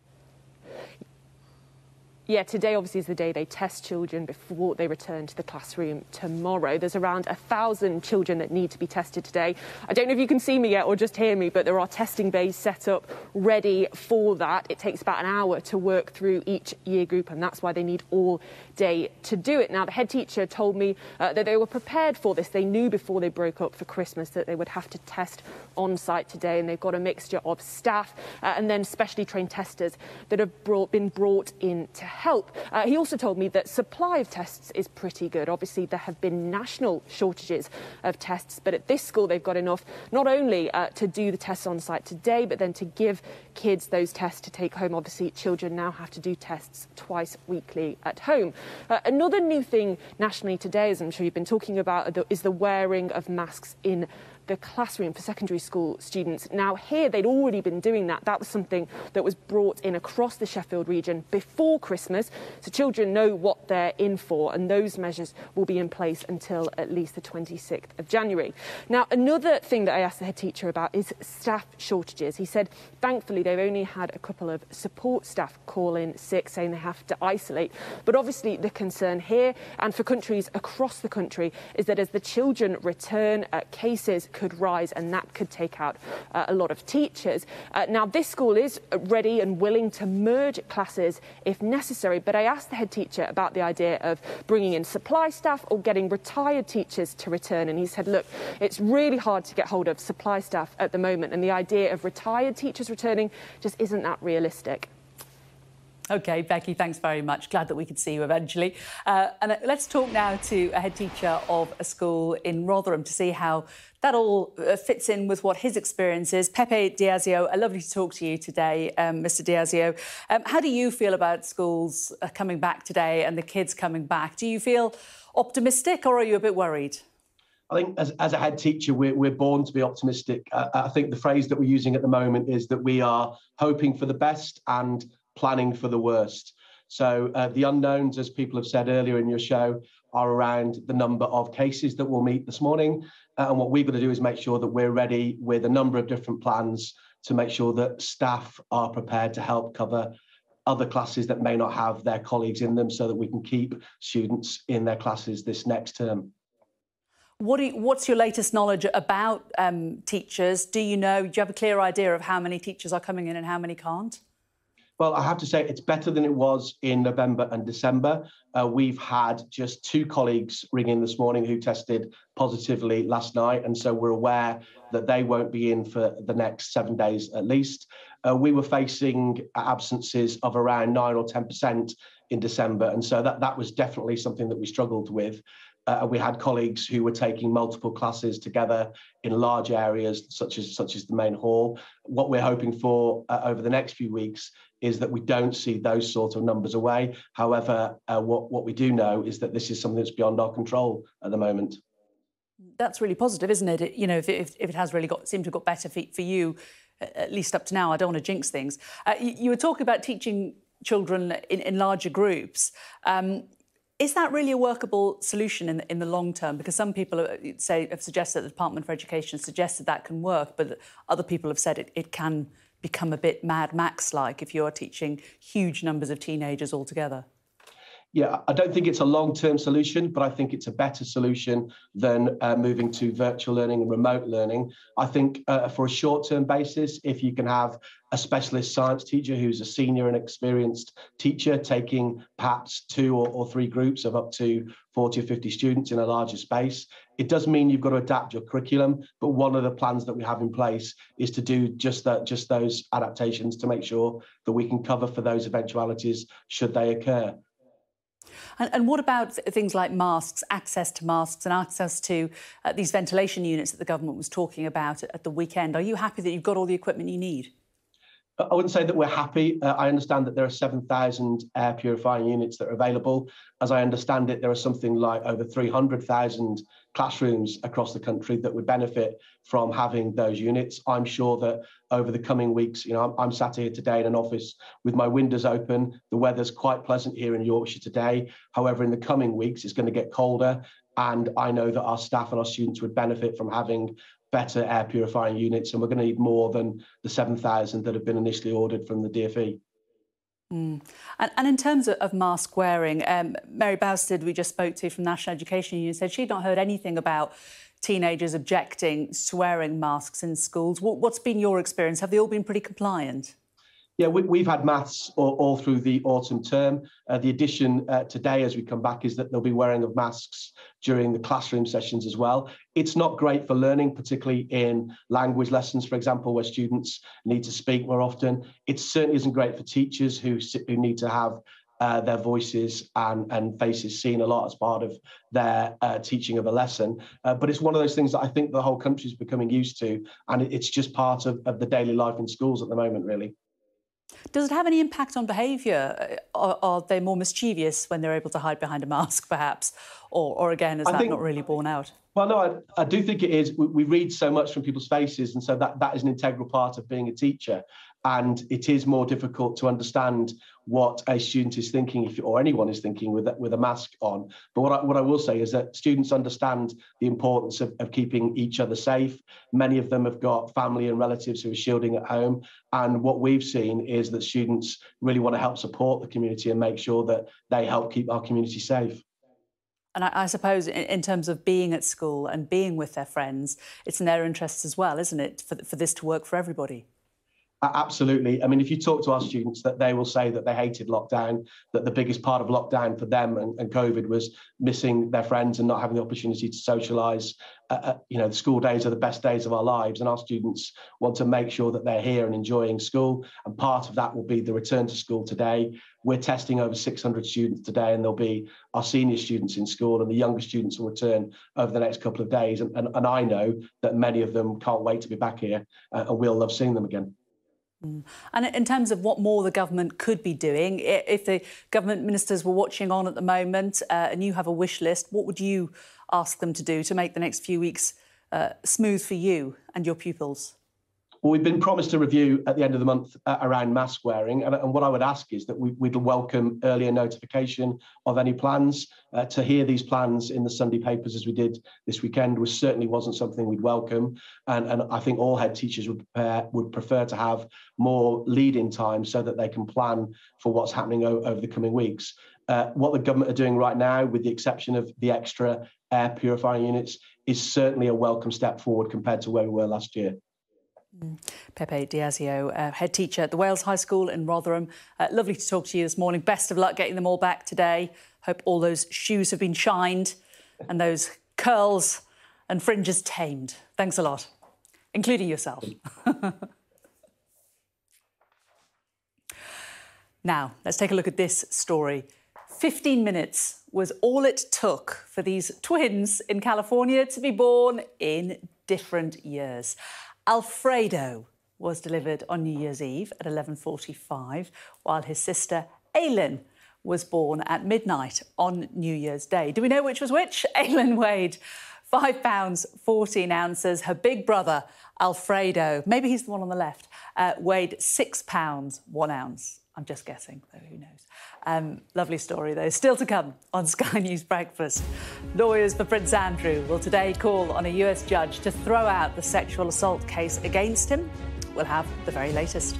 Yeah, today obviously is the day they test children before they return to the classroom tomorrow. There's around a thousand children that need to be tested today. I don't know if you can see me yet or just hear me, but there are testing bays set up ready for that. It takes about an hour to work through each year group, and that's why they need all day to do it. Now, the head teacher told me uh, that they were prepared for this. They knew before they broke up for Christmas that they would have to test on site today, and they've got a mixture of staff uh, and then specially trained testers that have brought, been brought in to help. Uh, he also told me that supply of tests is pretty good. Obviously, there have been national shortages of tests, but at this school, they've got enough not only uh, to do the tests on site today, but then to give kids those tests to take home. Obviously, children now have to do tests twice weekly at home. Uh, another new thing nationally today, as I'm sure you've been talking about, is the wearing of masks in the classroom for secondary school students. Now, here they'd already been doing that. That was something that was brought in across the Sheffield region before Christmas, so children know what they're in for, and those measures will be in place until at least the 26th of January. Now, another thing that I asked the head teacher about is staff shortages. He said, thankfully, they've only had a couple of support staff call in sick, saying they have to isolate. But obviously, the concern here and for countries across the country is that as the children return, uh, cases could rise and that could take out uh, a lot of teachers. Uh, now, this school is ready and willing to merge classes if necessary, but I asked the head teacher about the idea of bringing in supply staff or getting retired teachers to return, and he said, look, it's really hard to get hold of supply staff at the moment, and the idea of retired teachers returning just isn't that realistic. OK, Becky, thanks very much. Glad that we could see you eventually. Uh, and uh, let's talk now to a head teacher of a school in Rotherham to see how that all uh, fits in with what his experience is. Pepe Di'Iasio, lovely to talk to you today, um, Mr. Di'Iasio. Um, how do you feel about schools uh, coming back today and the kids coming back? Do you feel optimistic or are you a bit worried? I think as, as a head teacher, we're, we're born to be optimistic. I think the phrase that we're using at the moment is that we are hoping for the best and planning for the worst. So uh, the unknowns, as people have said earlier in your show, are around the number of cases that we'll meet this morning. Uh, and what we've got to do is make sure that we're ready with a number of different plans to make sure that staff are prepared to help cover other classes that may not have their colleagues in them so that we can keep students in their classes this next term. What you, what's your latest knowledge about um, teachers? Do you know, do you have a clear idea of how many teachers are coming in and how many can't? Well, I have to say it's better than it was in November and December. Uh, we've had just two colleagues ring in this morning who tested positively last night, and so we're aware that they won't be in for the next seven days at least. Uh, we were facing absences of around nine or ten percent in December, and so that that was definitely something that we struggled with. Uh, we had colleagues who were taking multiple classes together in large areas, such as such as the main hall. What we're hoping for uh, over the next few weeks is that we don't see those sort of numbers away. However, uh, what what we do know is that this is something that's beyond our control at the moment. That's really positive, isn't it? it you know, if, if, if, it has really got seemed to have got better for, for you, at least up to now. I don't want to jinx things. Uh, you, you, were talking about teaching children in, in larger groups. Um, is that really a workable solution in, in the long term? Because some people say have suggested the Department for Education suggested that can work, but other people have said it, it can become a bit Mad Max like if you're teaching huge numbers of teenagers all together. Yeah, I don't think it's a long term solution, but I think it's a better solution than uh, moving to virtual learning and remote learning. I think uh, for a short term basis, if you can have a specialist science teacher who's a senior and experienced teacher taking perhaps two or, or three groups of up to 40 or 50 students in a larger space, it does mean you've got to adapt your curriculum. But one of the plans that we have in place is to do just that, just those adaptations to make sure that we can cover for those eventualities should they occur. And, and, what about things like masks, access to masks and access to uh, these ventilation units that the government was talking about at, at the weekend? Are you happy that you've got all the equipment you need? I wouldn't say that we're happy. Uh, I understand that there are 7,000 air purifying units that are available. As I understand it, there are something like over 300,000 classrooms across the country that would benefit from having those units. I'm sure that over the coming weeks, you know, I'm, I'm sat here today in an office with my windows open. The weather's quite pleasant here in Yorkshire today. However, in the coming weeks, it's going to get colder. And I know that our staff and our students would benefit from having better air purifying units, and we're going to need more than the 7,000 that have been initially ordered from the DFE. Mm. And, and, in terms of, of mask wearing, um, Mary Bousted, we just spoke to from National Education Union, said she'd not heard anything about teenagers objecting to wearing masks in schools. What, what's been your experience? Have they all been pretty compliant? Yeah, we, have had maths all, all, through the autumn term. Uh, the addition uh, today, as we come back, is that they'll be wearing of masks during the classroom sessions as well. It's not great for learning, particularly in language lessons, for example, where students need to speak more often. It certainly isn't great for teachers who, who need to have uh, their voices and, and faces seen a lot as part of their uh, teaching of a lesson. Uh, but it's one of those things that I think the whole country is becoming used to, and it's just part of, of the daily life in schools at the moment, really. Does it have any impact on behaviour? Uh, are, are, they more mischievous when they're able to hide behind a mask, perhaps? Or, or again, is I that think, not really borne out? Well, no, I, I do think it is. We, we, read so much from people's faces, and so that, that is an integral part of being a teacher and it is more difficult to understand what a student is thinking if, or anyone is thinking with, with a mask on. But what I, what I will say is that students understand the importance of, of keeping each other safe. Many of them have got family and relatives who are shielding at home. And what we've seen is that students really want to help support the community and make sure that they help keep our community safe. And I, I, suppose, in, in, terms of being at school and being with their friends, it's in their interests as well, isn't it, for, for this to work for everybody? Absolutely. I mean, if you talk to our students, that they will say that they hated lockdown, that the biggest part of lockdown for them and, and COVID was missing their friends and not having the opportunity to socialise. Uh, uh, you know, the school days are the best days of our lives, and our students want to make sure that they're here and enjoying school. And part of that will be the return to school today. We're testing over 600 students today, and there'll be our senior students in school, and the younger students will return over the next couple of days. And, and, and I know that many of them can't wait to be back here, uh, and we'll love seeing them again. Mm. And in terms of what more the government could be doing, if the government ministers were watching on at the moment uh, and you have a wish list, what would you ask them to do to make the next few weeks uh, smooth for you and your pupils? Well, we've been promised a review at the end of the month uh, around mask wearing, and, and, what I would ask is that we, would welcome earlier notification of any plans. Uh, to hear these plans in the Sunday papers as we did this weekend was certainly wasn't something we'd welcome, and, and I think all head teachers would prepare, would prefer to have more lead-in time so that they can plan for what's happening over the coming weeks. Uh, what the government are doing right now, with the exception of the extra air purifying units, is certainly a welcome step forward compared to where we were last year. Pepe Di'Iasio, uh, head teacher at the Wales High School in Rotherham. Uh, lovely to talk to you this morning. Best of luck getting them all back today. Hope all those shoes have been shined and those curls and fringes tamed. Thanks a lot, including yourself. now, let's take a look at this story. 15 minutes was all it took for these twins in California to be born in different years. Alfredo was delivered on New Year's Eve at 11:45, while his sister Aylin was born at midnight on New Year's Day. Do we know which was which? Aylin weighed five pounds 14 ounces. Her big brother Alfredo, maybe he's the one on the left, uh, weighed six pounds one ounce. I'm just guessing, though, who knows. Um, lovely story, though. Still to come on Sky News Breakfast. Lawyers for Prince Andrew will today call on a US judge to throw out the sexual assault case against him. We'll have the very latest.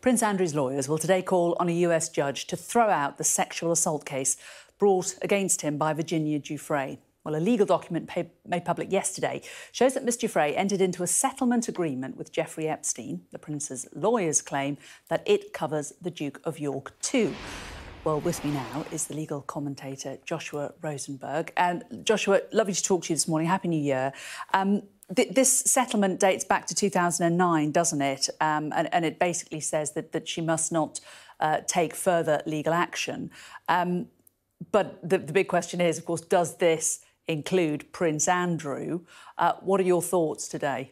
Prince Andrew's lawyers will today call on a US judge to throw out the sexual assault case brought against him by Virginia Giuffre. Well, a legal document made public yesterday shows that Ms Giuffre entered into a settlement agreement with Jeffrey Epstein. The Prince's lawyers claim that it covers the Duke of York too. Well, with me now is the legal commentator Joshua Rozenberg. And Joshua, lovely to talk to you this morning. Happy New Year. Um, th- this settlement dates back to 2009, doesn't it? Um, and, and, it basically says that, that she must not uh, take further legal action. Um, but the, the big question is, of course, does this include Prince Andrew. Uh, what are your thoughts today?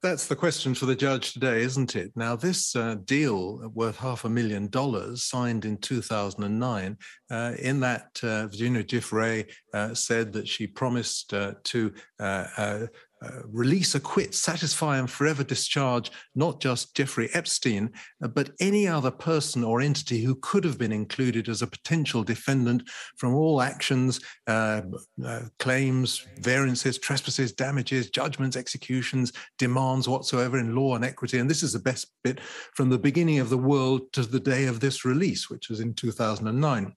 That's the question for the judge today, isn't it? Now, this uh, deal worth half a million dollars, signed in 2009, uh, in that uh, Virginia Giuffre uh, said that she promised uh, to uh, release, acquit, satisfy, and forever discharge not just Jeffrey Epstein, uh, but any other person or entity who could have been included as a potential defendant from all actions, uh, uh claims, variances, trespasses, damages, judgments, executions, demands whatsoever in law and equity. And this is the best bit from the beginning of the world to the day of this release, which was in 2009.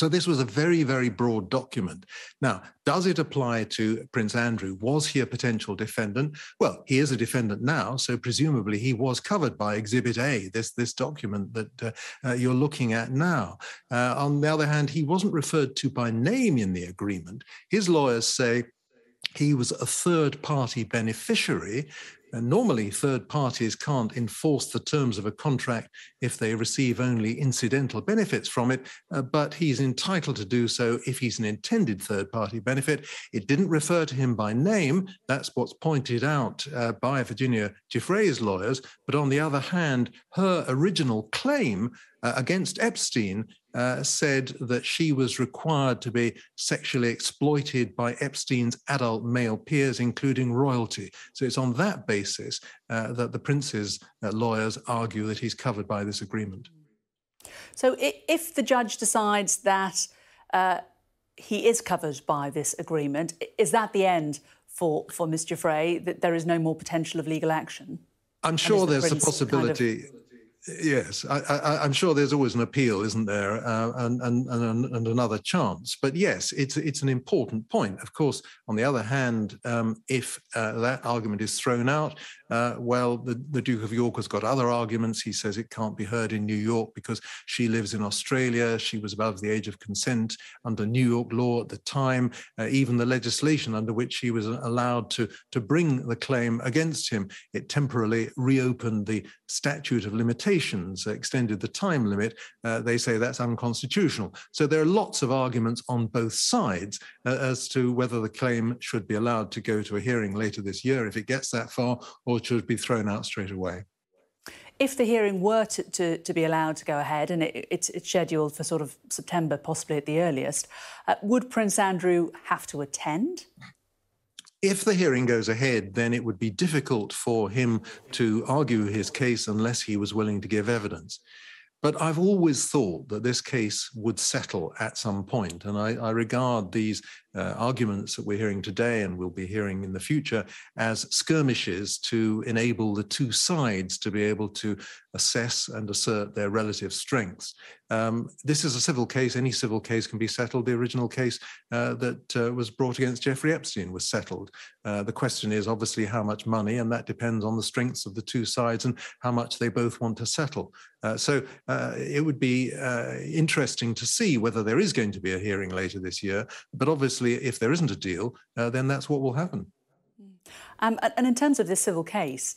So this was a very, very broad document. Now, does it apply to Prince Andrew? Was he a potential defendant? Well, he is a defendant now, so presumably he was covered by Exhibit A, this, this document that uh, uh, you're looking at now. Uh, on the other hand, he wasn't referred to by name in the agreement. His lawyers say he was a third party beneficiary normally, third parties can't enforce the terms of a contract if they receive only incidental benefits from it, uh, but he's entitled to do so if he's an intended third party benefit. It didn't refer to him by name. That's what's pointed out uh, by Virginia Giuffre's lawyers. But on the other hand, her original claim uh, against Epstein uh, said that she was required to be sexually exploited by Epstein's adult male peers, including royalty. So it's on that basis uh, that the prince's uh, lawyers argue that he's covered by this agreement. So if the judge decides that uh, he is covered by this agreement, is that the end for, for Ms Giuffre, that there is no more potential of legal action? I'm sure the there's a possibility. Kind of Yes, I, am sure there's always an appeal, isn't there, uh, and, and, and, and, another chance. But yes, it's it's an important point. Of course, on the other hand, um, if uh, that argument is thrown out, uh, well, the, the Duke of York has got other arguments. He says it can't be heard in New York because she lives in Australia. She was above the age of consent under New York law at the time. Uh, even the legislation under which he was allowed to, to bring the claim against him, it temporarily reopened the statute of limitations, extended the time limit. Uh, they say that's unconstitutional. So there are lots of arguments on both sides uh, as to whether the claim should be allowed to go to a hearing later this year if it gets that far, or should be thrown out straight away. If the hearing were to, to, to be allowed to go ahead, and it, it's, it's, scheduled for sort of September, possibly at the earliest, uh, would Prince Andrew have to attend? If the hearing goes ahead, then it would be difficult for him to argue his case unless he was willing to give evidence. But I've always thought that this case would settle at some point, and I, I regard these uh, arguments that we're hearing today and we'll be hearing in the future as skirmishes to enable the two sides to be able to assess and assert their relative strengths. Um, this is a civil case. Any civil case can be settled. The original case uh, that uh, was brought against Jeffrey Epstein was settled. Uh, the question is obviously how much money, and that depends on the strengths of the two sides and how much they both want to settle. Uh, so it would be interesting to see whether there is going to be a hearing later this year. But obviously, if there isn't a deal, then that's what will happen. Um, and in terms of this civil case,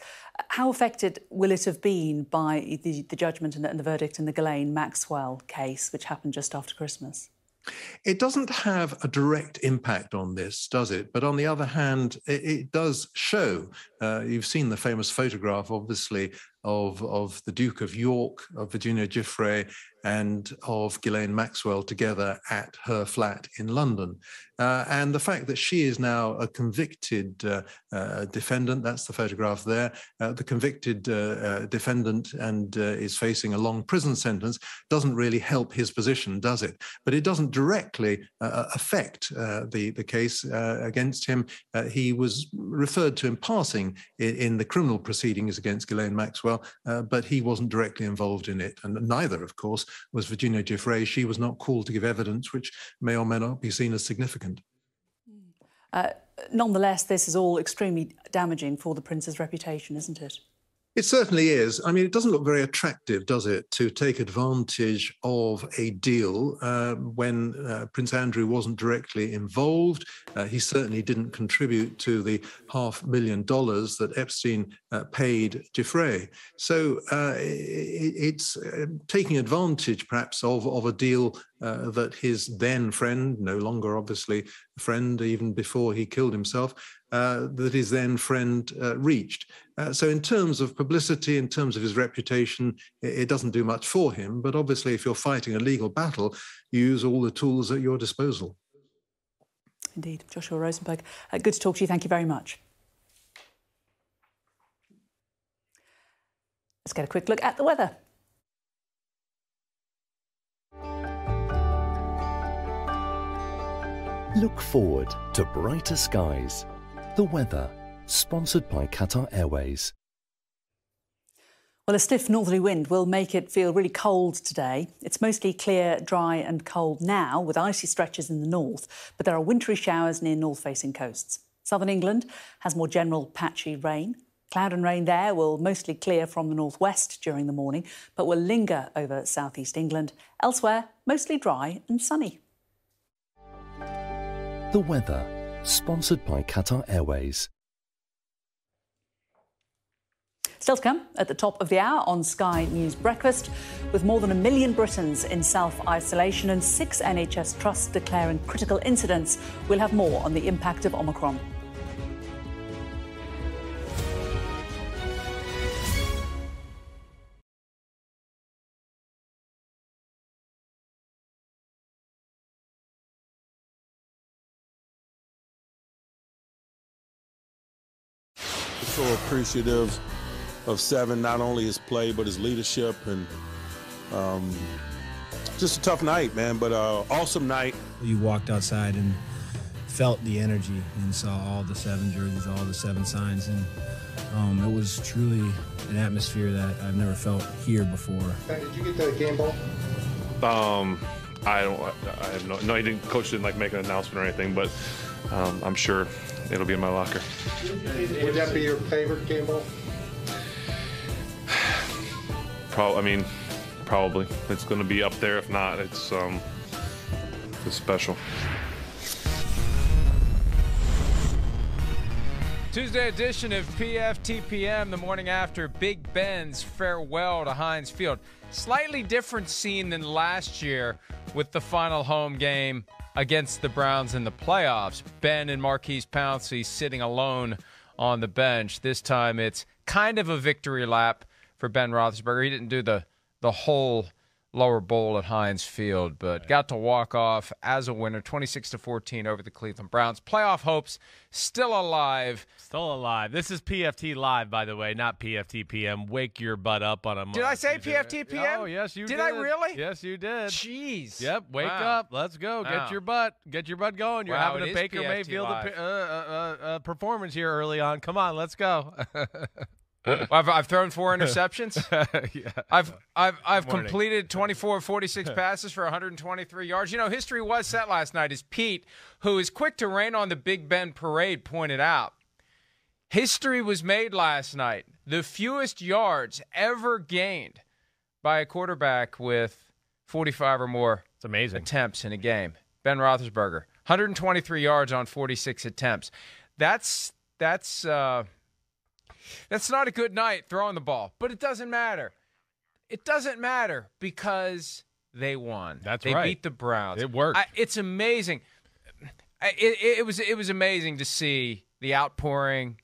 how affected will it have been by the, the judgment and the, and the verdict in the Ghislaine Maxwell case, which happened just after Christmas? It doesn't have a direct impact on this, does it? But on the other hand, it, it does show. Uh, you've seen the famous photograph, obviously, of, of the Duke of York, of Virginia Giuffre, and of Ghislaine Maxwell together at her flat in London. Uh, and the fact that she is now a convicted uh, uh, defendant, that's the photograph there, uh, the convicted uh, uh, defendant and is facing a long prison sentence, doesn't really help his position, does it? But it doesn't directly affect the, the case against him. he was referred to in passing in, in, the criminal proceedings against Ghislaine Maxwell, but he wasn't directly involved in it. And neither, of course, was Virginia Giuffre. She was not called to give evidence, which may or may not be seen as significant. Uh, nonetheless, this is all extremely damaging for the prince's reputation, isn't it? It certainly is. I mean, it doesn't look very attractive, does it, to take advantage of a deal uh, when uh, Prince Andrew wasn't directly involved. Uh, he certainly didn't contribute to the half million dollars that Epstein uh, paid Giuffre. So uh, it's uh, taking advantage, perhaps, of, of a deal uh, that his then friend, no longer obviously a friend even before he killed himself, uh, that his then friend uh, reached. Uh, so, in terms of publicity, in terms of his reputation, it, it, doesn't do much for him. But obviously, if you're fighting a legal battle, you use all the tools at your disposal. Indeed. Joshua Rozenberg, uh, good to talk to you. Thank you very much. Let's get a quick look at the weather. Look forward to brighter skies. The weather, sponsored by Qatar Airways. Well, a stiff northerly wind will make it feel really cold today. It's mostly clear, dry, and cold now, with icy stretches in the north, but there are wintry showers near north facing coasts. Southern England has more general patchy rain. Cloud and rain there will mostly clear from the northwest during the morning, but will linger over southeast England. Elsewhere, mostly dry and sunny. The weather, sponsored by Qatar Airways. Still to come at the top of the hour on Sky News Breakfast, with more than a million Britons in self isolation and six NHS trusts declaring critical incidents, we'll have more on the impact of Omicron. Appreciative of Seven, not only his play, but his leadership. And um, just a tough night, man, but uh, awesome night. You walked outside and felt the energy and saw all the seven jerseys, all the seven signs. And Um, it was truly an atmosphere that I've never felt here before. Did you get the game ball? Um, I don't. I have no. No, he didn't. Coach didn't like make an announcement or anything, but um, I'm sure it'll be in my locker. Would that be your favorite game ball? Probably. I mean, probably. It's going to be up there. If not, it's um, it's special. Tuesday edition of PFTPM, the morning after Big Ben's farewell to Heinz Field. Slightly different scene than last year with the final home game against the Browns in the playoffs. Ben and Maurkice Pouncey sitting alone on the bench. This time it's kind of a victory lap for Ben Roethlisberger. He didn't do the the whole lower bowl at Heinz Field, but got to walk off as a winner, 26 to 14 over the Cleveland Browns. Playoff hopes still alive. Still alive. This is PFT live, by the way, not PFT PM. Wake your butt up on a. Did I say PFT PM? Oh yes, you did. did. I really? Yes, you did. Jeez. Yep. Wake Wow. up. Let's go. Wow. Get your butt. Get your butt going. You're Wow, having a Baker PFT Mayfield uh, uh, uh, uh, performance here early on. Come on, let's go. I've, I've thrown four interceptions. yeah. I've I've I've Morning. completed 24 of 46 passes for 123 yards. You know, history was set last night as Pete, who is quick to rain on the Big Ben parade, pointed out. History was made last night. The fewest yards ever gained by a quarterback with 45 or more It's amazing. attempts in a game. Ben Roethlisberger, 123 yards on 46 attempts. That's that's uh, that's not a good night throwing the ball, but it doesn't matter. It doesn't matter because they won. That's they right. beat the Browns. It worked. I, it's amazing. I- It, it was it was amazing to see the outpouring.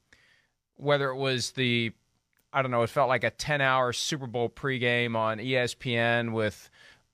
Whether it was the, I don't know, it felt like a ten-hour Super Bowl pregame on ESPN with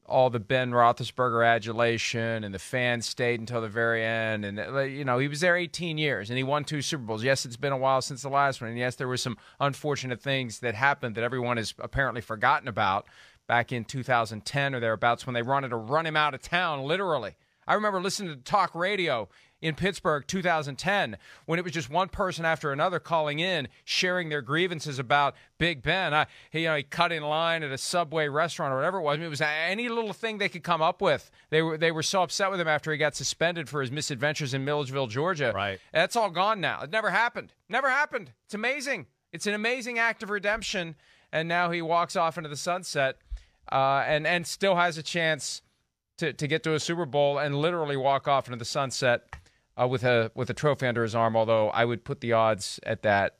all the Ben Roethlisberger adulation, and the fans stayed until the very end. And uh, you know, he was there 18 years, and he won two Super Bowls. Yes, it's been a while since the last one, and yes, there were some unfortunate things that happened that everyone has apparently forgotten about back in 2010 or thereabouts when they wanted to run him out of town, literally. I remember listening to talk radio in Pittsburgh 2010 when it was just one person after another calling in sharing their grievances about Big Ben. I, he, you know, he cut in line at a Subway restaurant or whatever it was. I mean, it was any little thing they could come up with. They were they were so upset with him after he got suspended for his misadventures in Milledgeville, Georgia. Right. That's all gone now. It never happened. Never happened. It's amazing. It's an amazing act of redemption. And now he walks off into the sunset, uh, and and still has a chance to, to get to a Super Bowl and literally walk off into the sunset uh, with a with a trophy under his arm. Although I would put the odds at that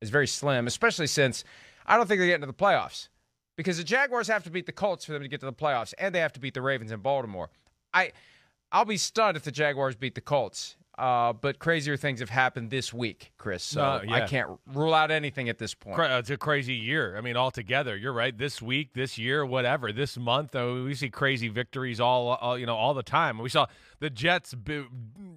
is very slim, especially since I don't think they get into the playoffs because the Jaguars have to beat the Colts for them to get to the playoffs, and they have to beat the Ravens in Baltimore. I I'll be stunned if the Jaguars beat the Colts. Uh, but crazier things have happened this week, Chris. So No, yeah. I can't rule out anything at this point. It's a crazy year. I mean, altogether, you're right. This week, this year, whatever, this month, uh, we see crazy victories all, all you know, all the time. We saw the Jets b-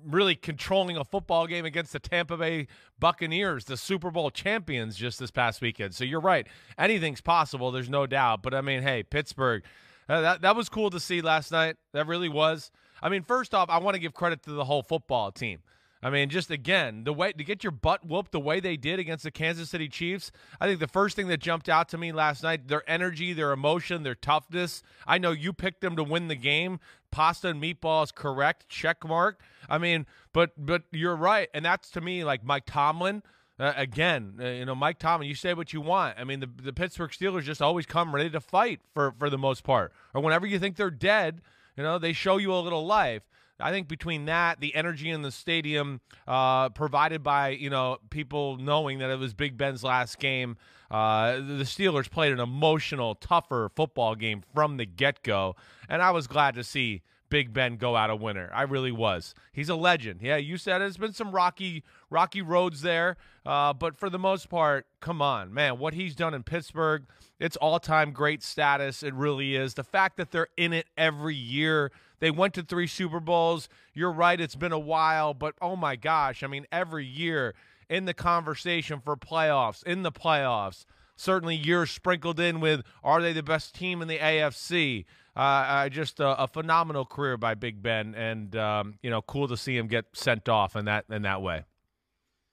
really controlling a football game against the Tampa Bay Buccaneers, the Super Bowl champions, just this past weekend. So you're right. Anything's possible. There's no doubt. But I mean, hey, Pittsburgh, uh, that that was cool to see last night. That really was. I mean, first off, I want to give credit to the whole football team. I mean, just again, the way to get your butt whooped the way they did against the Kansas City Chiefs. I think the first thing that jumped out to me last night, their energy, their emotion, their toughness. I know you picked them to win the game. Pasta and meatballs, correct? Check mark. I mean, but but you're right, and that's to me like Mike Tomlin. Uh, again, uh, you know, Mike Tomlin, you say what you want. I mean, the, the Pittsburgh Steelers just always come ready to fight for, for the most part. Or whenever you think they're dead, you know, they show you a little life. I think between that, the energy in the stadium, uh, provided by you know people knowing that it was Big Ben's last game, uh, the Steelers played an emotional, tougher football game from the get go, and I was glad to see Big Ben go out a winner. I really was. He's a legend. Yeah, you said it. It's been some rocky, rocky roads there, uh, but for the most part, come on, man. What he's done in Pittsburgh, it's all-time great status. It really is. The fact that they're in it every year. They went to three Super Bowls. You're right. It's been a while, but oh my gosh, I mean, every year in the conversation for playoffs, in the playoffs. Certainly, years sprinkled in with are they the best team in the AFC? Uh, uh, just a, a phenomenal career by Big Ben, and um, you know, cool to see him get sent off in that in that way.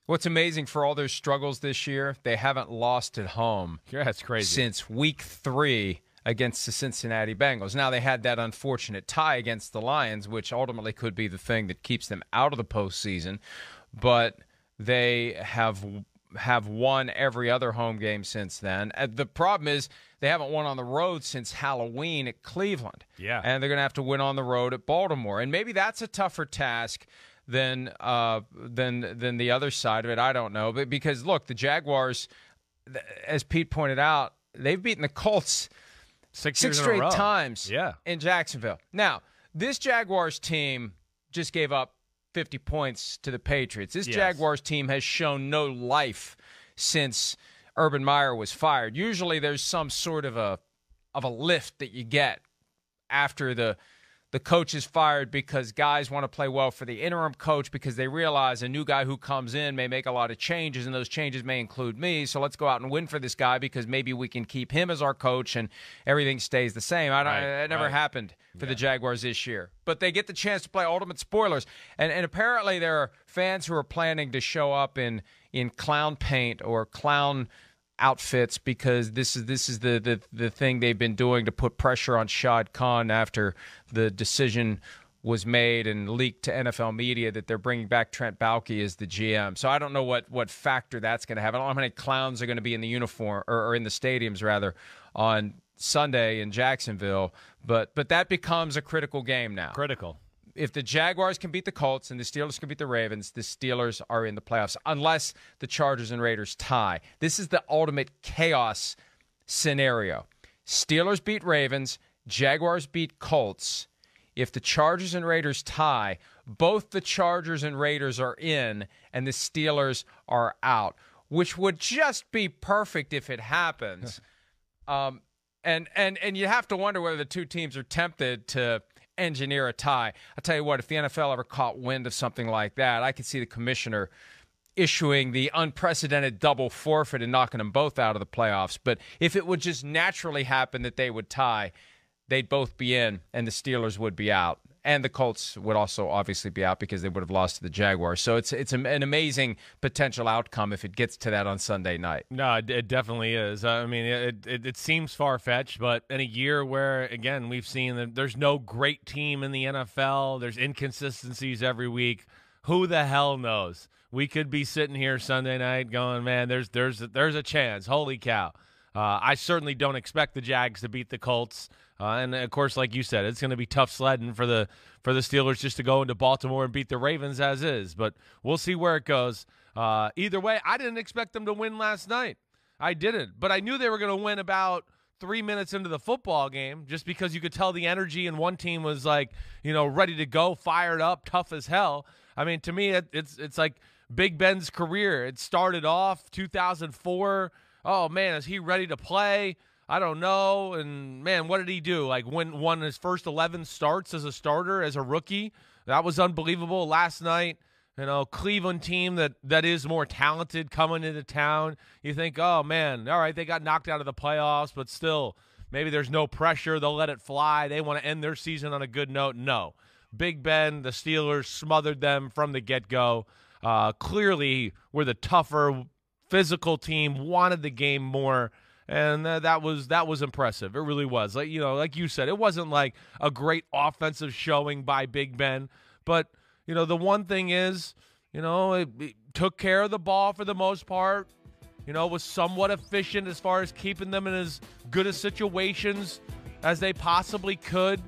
What's amazing for all their struggles this year, they haven't lost at home. Yeah, that's crazy. Since week three against the Cincinnati Bengals. Now they had that unfortunate tie against the Lions, which ultimately could be the thing that keeps them out of the postseason. But they have have won every other home game since then. The problem is they haven't won on the road since Halloween at Cleveland. Yeah. And they're going to have to win on the road at Baltimore. And maybe that's a tougher task than uh, than than the other side of it. I don't know, but because look, the Jaguars, as Pete pointed out, they've beaten the Colts six, six straight times. Yeah. in Jacksonville. Now this Jaguars team just gave up 50 points to the Patriots. This Yes. Jaguars team has shown no life since Urban Meyer was fired. Usually there's some sort of a of a lift that you get after the the coach is fired because guys want to play well for the interim coach because they realize a new guy who comes in may make a lot of changes and those changes may include me. So let's go out and win for this guy because maybe we can keep him as our coach and everything stays the same. I don't, Right, it never right. happened for the Jaguars this year. But they get the chance to play ultimate spoilers. And and apparently there are fans who are planning to show up in in clown paint or clown outfits because this is this is the, the the thing they've been doing to put pressure on Shad Khan after the decision was made and leaked to NFL media that they're bringing back Trent Baalke as the GM. So I don't know what what factor that's going to have. I don't know how many clowns are going to be in the uniform or, or in the stadiums rather on Sunday in Jacksonville, but but that becomes a critical game now. Critical. If the Jaguars can beat the Colts and the Steelers can beat the Ravens, the Steelers are in the playoffs unless the Chargers and Raiders tie. This is the ultimate chaos scenario. Steelers beat Ravens, Jaguars beat Colts. If the Chargers and Raiders tie, both the Chargers and Raiders are in and the Steelers are out, which would just be perfect if it happens. Um, and and and you have to wonder whether the two teams are tempted to engineer a tie. I tell you what, if the NFL ever caught wind of something like that, I could see the commissioner issuing the unprecedented double forfeit and knocking them both out of the playoffs. But if it would just naturally happen that they would tie, they'd both be in and the Steelers would be out. And the Colts would also obviously be out because they would have lost to the Jaguars. So it's it's an amazing potential outcome if it gets to that on Sunday night. No, it, it definitely is. I mean, it it, it seems far fetched, but in a year where again we've seen that there's no great team in the NFL, there's inconsistencies every week. Who the hell knows? We could be sitting here Sunday night going, man, there's there's there's a chance. Holy cow! Uh, I certainly don't expect the Jags to beat the Colts, uh, and of course, like you said, it's going to be tough sledding for the for the Steelers just to go into Baltimore and beat the Ravens as is. But we'll see where it goes. Uh, either way, I didn't expect them to win last night. I didn't, but I knew they were going to win about three minutes into the football game, just because you could tell the energy in one team was like, you know, ready to go, fired up, tough as hell. I mean, to me, it, it's it's like Big Ben's career. It started off 2004. Oh man, is he ready to play? I don't know. And man, what did he do? Like when won his first 11 starts as a starter as a rookie. That was unbelievable. Last night, you know, Cleveland team that that is more talented coming into town. You think, oh man, all right, they got knocked out of the playoffs, but still, maybe there's no pressure. They'll let it fly. They want to end their season on a good note. No. Big Ben, the Steelers smothered them from the get go. Uh, clearly, were the tougher, physical team, wanted the game more, and uh, that was that was impressive. It really was. Like you know, like you said, it wasn't like a great offensive showing by Big Ben, but you know, the one thing is, you know, it, it took care of the ball for the most part. You know, was somewhat efficient as far as keeping them in as good a situations as they possibly could.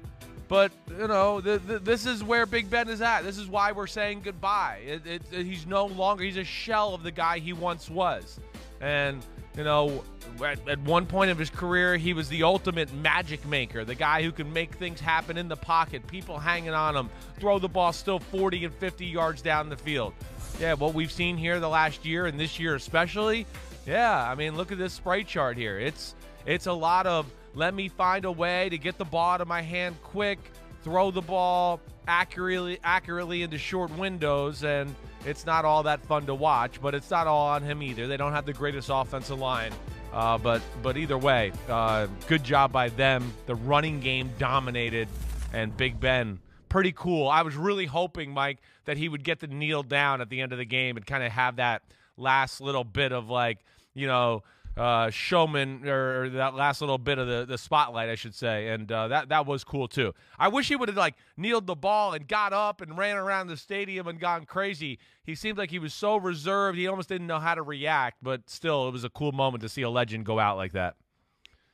But you know, th- th- this is where Big Ben is at. This is why we're saying goodbye. It, it, it- he's no longer. He's a shell of the guy he once was. And you know, at, at one point of his career, he was the ultimate magic maker, the guy who can make things happen in the pocket, people hanging on him, throw the ball still 40 and 50 yards down the field. Yeah, what we've seen here the last year and this year especially. Yeah, I mean, look at this spray chart here. It's it's a lot of let me find a way to get the ball out of my hand quick, throw the ball accurately accurately into short windows, and it's not all that fun to watch. But it's not all on him either. They don't have the greatest offensive line, uh, but but either way, uh, good job by them. The running game dominated, and Big Ben pretty cool. I was really hoping, Mike, that he would get to kneel down at the end of the game and kind of have that last little bit of like, you know, uh, showman or, that last little bit of the, the spotlight, I should say, and uh, that that was cool too. I wish he would have like kneeled the ball and got up and ran around the stadium and gone crazy. He seemed like he was so reserved; he almost didn't know how to react. But still, it was a cool moment to see a legend go out like that.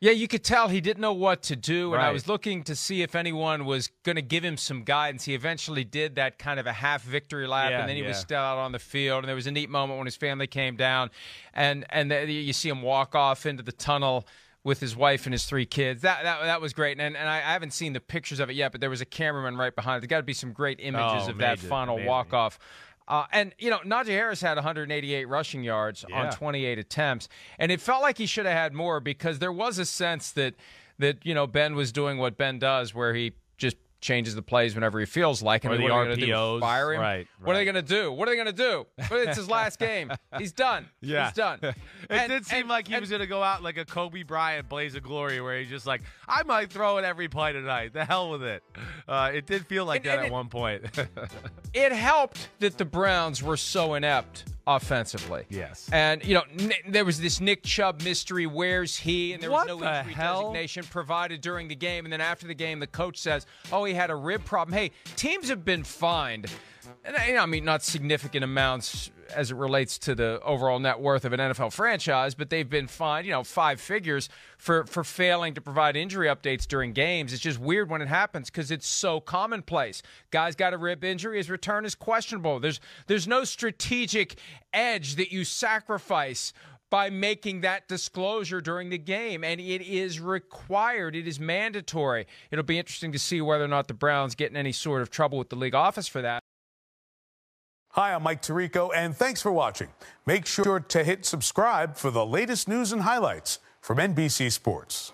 Yeah, you could tell he didn't know what to do, and I was looking to see if anyone was going to give him some guidance. He eventually did that kind of a half victory lap, Yeah, and then he was yeah. still out on the field. And there was a neat moment when his family came down, and and the, you see him walk off into the tunnel with his wife and his three kids. That that, that was great, and and I, I haven't seen the pictures of it yet, but there was a cameraman right behind. It. There got to be some great images Oh, of that final walk off. Uh, and you know, Najee Harris had 188 rushing yards Yeah. on 28 attempts, and it felt like he should have had more because there was a sense that that you know Ben was doing what Ben does, where he just changes the plays whenever he feels like. And Or the what are they gonna RPOs, do? Fire him? right, What are they going to do? What are they going to do? But it's his last game. He's done. Yeah. He's done. it And- did seem and- like he and- was going to go out like a Kobe Bryant blaze of glory, where he's just like, I might throw it every play tonight. The hell with it. Uh, it did feel like that at it- one point. it helped that the Browns were so inept offensively. Yes. And, you know, N- there was this Nick Chubb mystery. Where's he? And there What was no the injury hell? designation provided during the game. And then after the game, the coach says, oh, he had a rib problem. Hey, teams have been fined. And I mean, not significant amounts as it relates to the overall net worth of an NFL franchise, but they've been fined, you know, five figures for for failing to provide injury updates during games. It's just weird when it happens because it's so commonplace. Guy's got a rib injury, his return is questionable. There's there's no strategic edge that you sacrifice by making that disclosure during the game, and it is required. It is mandatory. It'll be interesting to see whether or not the Browns get in any sort of trouble with the league office for that. Hi, I'm Mike Tirico, and thanks for watching. Make sure to hit subscribe for the latest news and highlights from NBC Sports.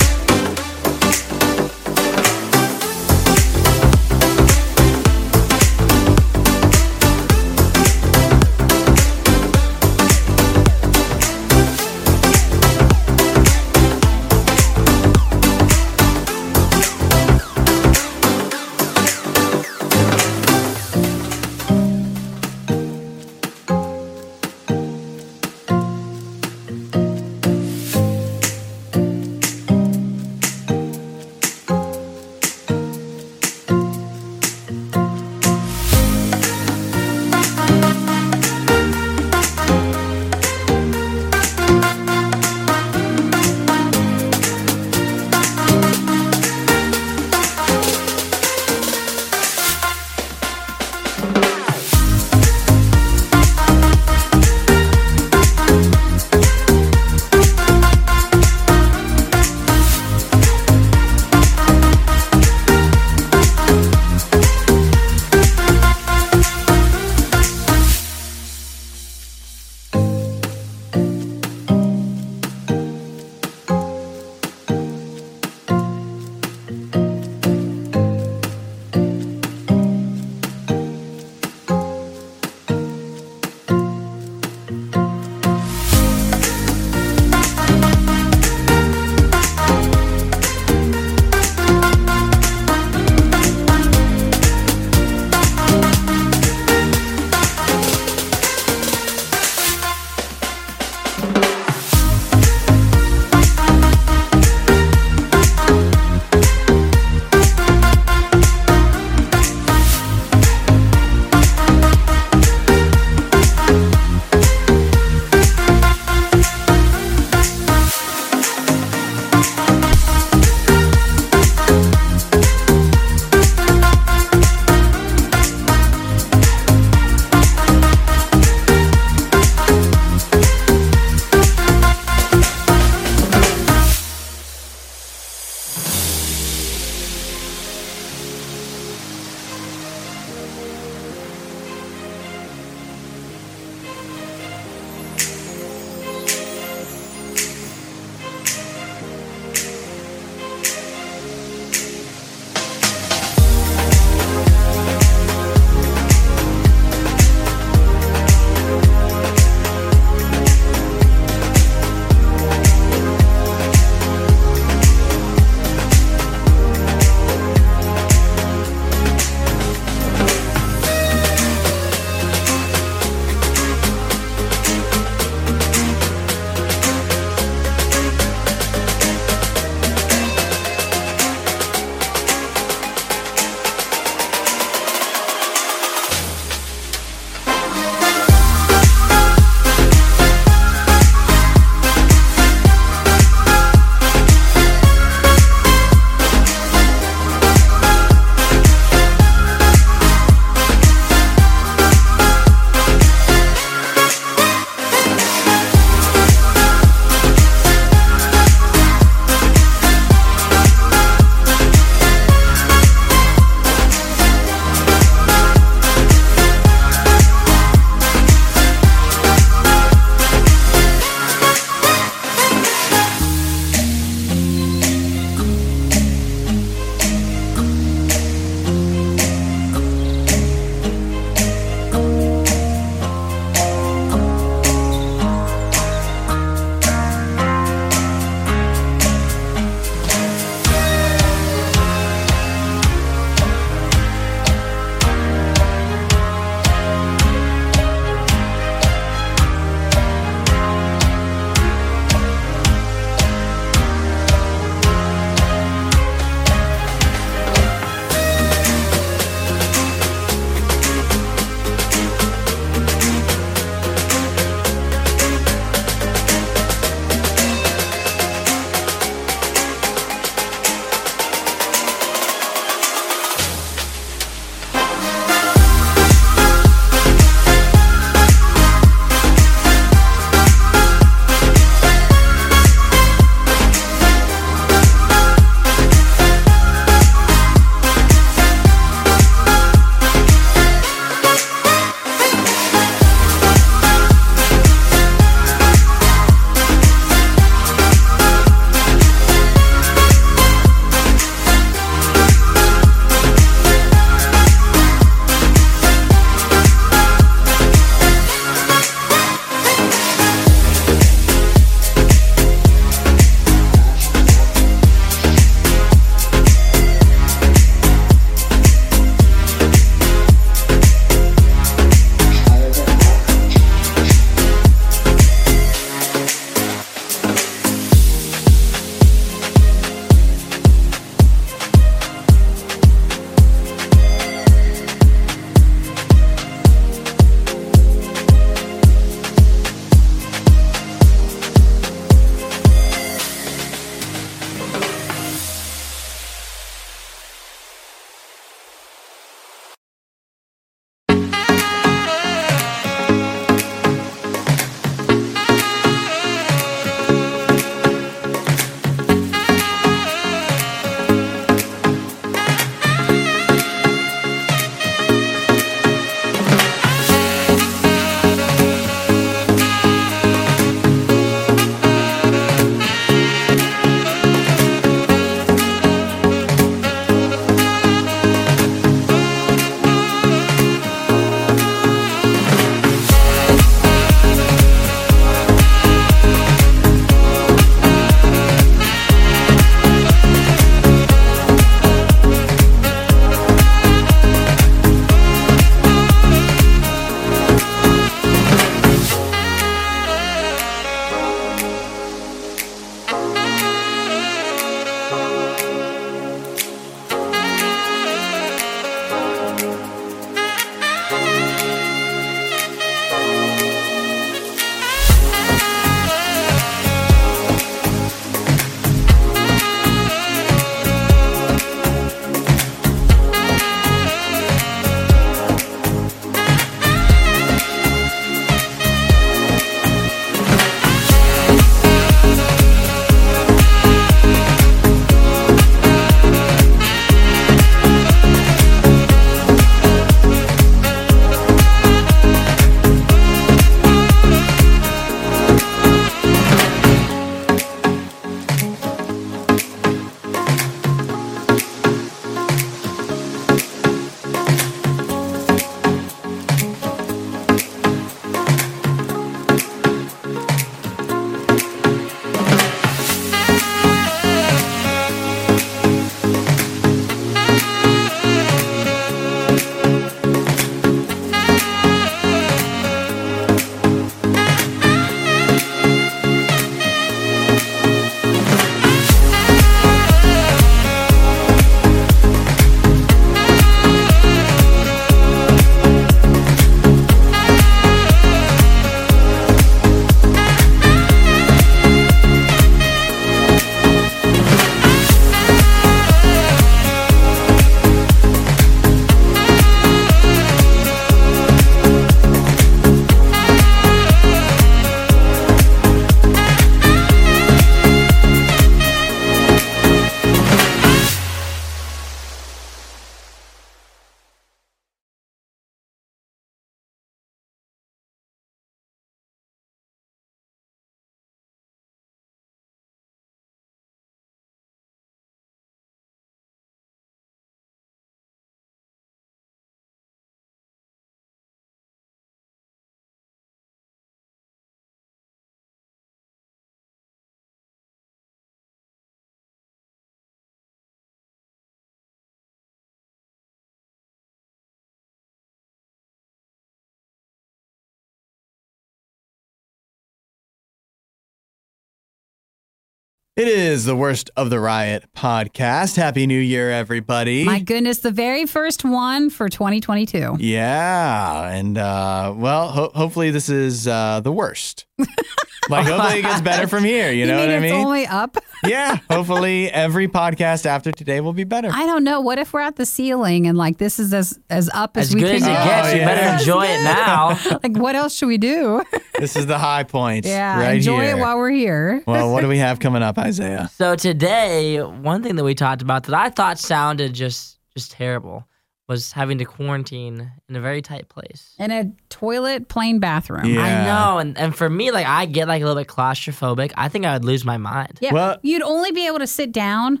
It is the worst of the riot podcast. Happy New Year, everybody. My goodness, the very first one for 2022. yeah, and uh, well, ho- hopefully this is uh, the worst. like, hopefully it gets better from here. You, know mean what I it's mean? only up? yeah, hopefully every podcast after today will be better. I don't know. What if we're at the ceiling and like this is as as up as, As we good can as it go? gets. You oh, better enjoy it now. like what else should we do? this is the high point. yeah, right enjoy here. it while we're here. well, what do we have coming up, Isaiah? So today, one thing that we talked about that I thought sounded just just terrible was having to quarantine in a very tight place. In a toilet, plane bathroom. Yeah. I know, and, and for me, like I get like a little bit claustrophobic. I think I would lose my mind. Yeah, you'd only be able to sit down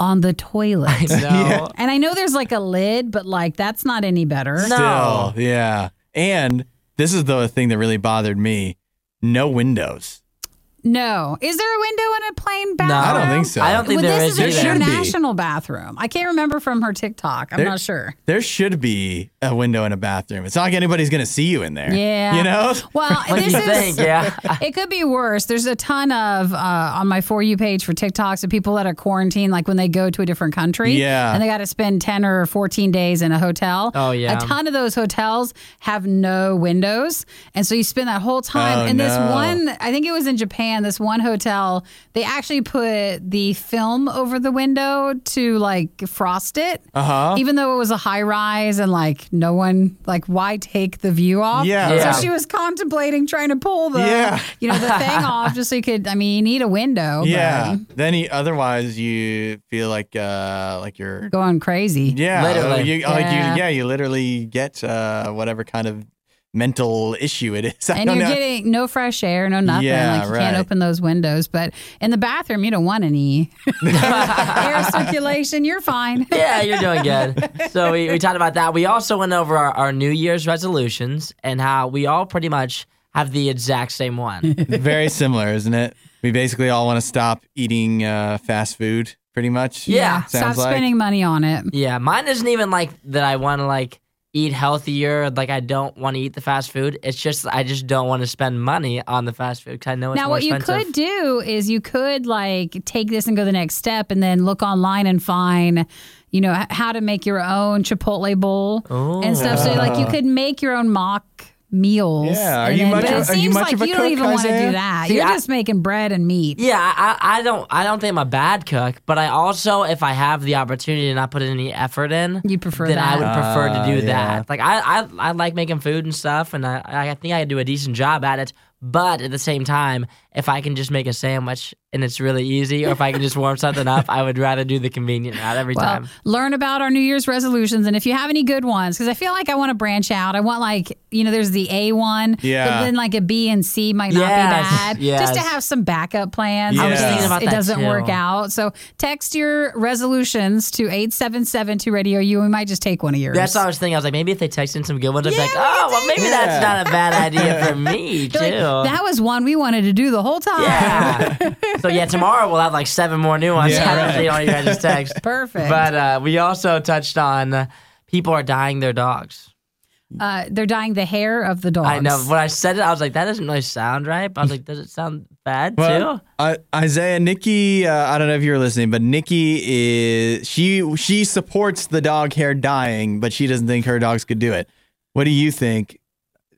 on the toilet. I know. And I know there's like a lid, but like that's not any better. Still, yeah. And this is the thing that really bothered me. No windows. No. Is there a window in a plane bathroom? No, I don't think so. I don't think well, there this is is an should be. international bathroom. I can't remember from her TikTok. I'm There- not sure. There should be a window in a bathroom. It's not like anybody's going to see you in there. Yeah. You know? Well, What do this you is, think? Yeah. it could be worse. There's a ton of uh, on my for you page for TikToks of people that are quarantined, like when they go to a different country, Yeah. and they got to spend ten or fourteen days in a hotel. Oh, yeah. a ton of those hotels have no windows, and so you spend that whole time. Oh, and this no. one, I think it was in Japan. This one hotel, they actually put the film over the window to like frost it. Uh-huh. Even though it was a high rise and like no one, like why take the view off? Yeah. So she was contemplating trying to pull the, Yeah. you know, the thing off just so you could. I mean, you need a window. Yeah. Then you, otherwise you feel like uh like you're going crazy. yeah, Literally. you, like Yeah. you yeah, you literally get uh whatever kind of mental issue it is. I And don't you're know. getting no fresh air, no nothing. Yeah, like you can't open those windows. But in the bathroom, you don't want any air circulation. You're fine. yeah, you're doing good. So we, we talked about that. We also went over our, our New Year's resolutions and how we all pretty much have the exact same one. Very similar, isn't it? We basically all want to stop eating uh, fast food, pretty much. Yeah. Stop Sounds like. spending money on it. yeah, mine isn't even like that I want to like eat healthier. Like I don't want to eat the fast food. It's just I just don't want to spend money on the fast food because I know it's now, what you could do is you could like take this and go the next step, and then look online and find, you know, how to make your own Chipotle bowl and stuff. So like you oh. could make your own mock meals. Yeah, are you then- much But of- it are you seems much like of a you don't even want to do that. See, You're I- just making bread and meat. Yeah, I, I don't I don't think I'm a bad cook, but I also if I have the opportunity to not put any effort in, You prefer then I would prefer to Ah, do yeah. that. Like I, I I like making food and stuff, and I I think I could do a decent job at it. But at the same time, if I can just make a sandwich and it's really easy, or if I can just warm something up, I would rather do the convenient route every Well, time. learn about our New Year's resolutions, and if you have any good ones, because I feel like I want to branch out. I want like you know, there's the A one, Yeah. but then like a B and C might not Yes, be bad. yes. Just to have some backup plans. I was thinking case about it doesn't too. work out. So text your resolutions to eight seven seven two Radio You We might just take one of yours. That's what I was thinking. I was like, maybe if they text in some good ones, I'd be like, we oh, well, maybe that. that's not a bad idea for me too. Like, that was one we wanted to do the whole time. Yeah. so yeah, tomorrow we'll have like seven more new ones. Yeah, right. seen all you guys' text. Perfect. But uh, we also touched on uh, people are dying their dogs. uh, they're dyeing the hair of the dogs. I know. When I said it, I was like, that doesn't really sound right. But I was like, does it sound bad Well, too? uh, Isaiah, Nikki, uh, I don't know if you were listening, but Nikki is she she supports the dog hair dyeing, but she doesn't think her dogs could do it. What do you think?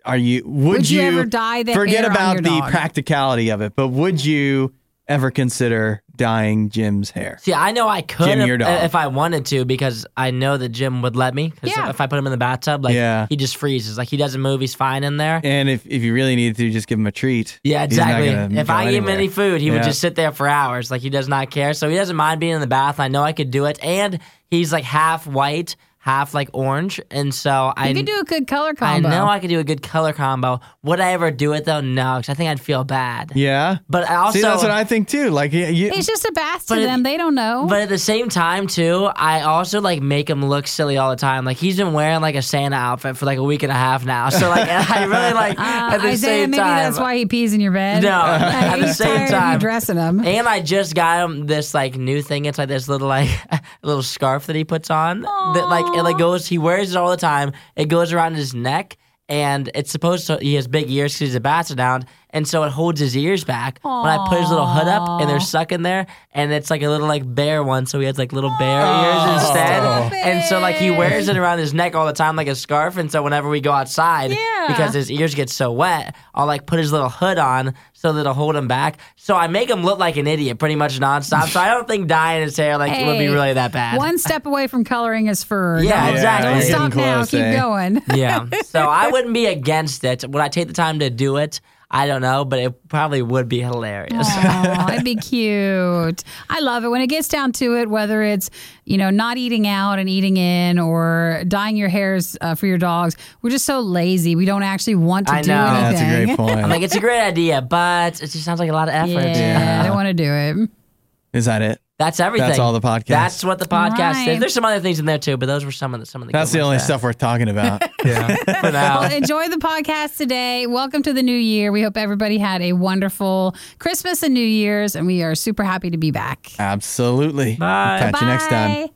Are you would, Would you ever dye the forget hair on about your the dog? practicality of it? But would you ever consider dyeing Jim's hair? See, I know I could Jim, if, your dog. if I wanted to because I know that Jim would let me. Because Yeah. if I put him in the bathtub, like Yeah. he just freezes. Like he doesn't move. He's fine in there. And if, if you really needed to, just give him a treat. Yeah, exactly. If I give him any food, he would just sit there for hours. Like he does not care. So he doesn't mind being in the bath. I know I could do it. And he's like half white, half like orange. And so I You could do a good color combo. I know I could do a good color combo. Would I ever do it though? No, because I think I'd feel bad. Yeah. But I also See, that's what I think too. Like, you, you- It's just a bath to But it- them. They don't know. But at the same time, too, I also like make him look silly all the time. Like he's been wearing like a Santa outfit for like a week and a half now. So like I really like Uh, at the Isaiah, same maybe time. that's why he pees in your bed. No, Uh, at the he's same tired of you time. dressing him. And I just got him this like new thing. It's like this little like little scarf that he puts on that like it like goes. He wears it all the time. It goes around his neck, and it's supposed to. He has big ears because he's a basset hound, and so it holds his ears back. When I put his little hood up, and they're stuck in there, and it's like a little like bear one, so he has like little bear ears instead. And so like he wears it around his neck all the time like a scarf, and so whenever we go outside, Yeah. because his ears get so wet, I'll like put his little hood on so that it'll hold him back. So I make him look like an idiot pretty much nonstop. so I don't think dyeing his hair like would be really that bad. One step away from coloring his fur. Yeah, Don't- exactly. Don't Getting stop now. close, Keep eh? going. yeah. So I wouldn't be against it. Would I take the time to do it? I don't know, but it probably would be hilarious. Aw, it'd be cute. I love it when it gets down to it. Whether it's you know not eating out and eating in, or dyeing your hairs uh, for your dogs, we're just so lazy. We don't actually want to I do know. anything. I'm like, it's a great idea, but it just sounds like a lot of effort. Yeah, I don't want to do it. Is that it? That's everything. That's all the podcast. That's what the podcast Right. is. There's some other things in there too, but those were some of the some of the. That's the only there. stuff worth talking about. yeah. For now. Well, enjoy the podcast today. Welcome to the new year. We hope everybody had a wonderful Christmas and New Year's, and we are super happy to be back. Absolutely. Bye. Catch you next time.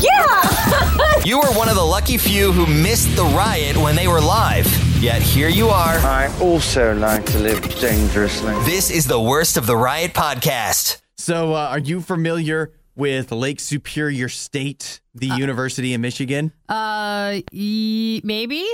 Yeah. you were one of the lucky few who missed the riot when they were live. Yet here you are. I also like to live dangerously. This is the worst of the riot podcast. So, uh, are you familiar with Lake Superior State, the university in Michigan? Uh, maybe.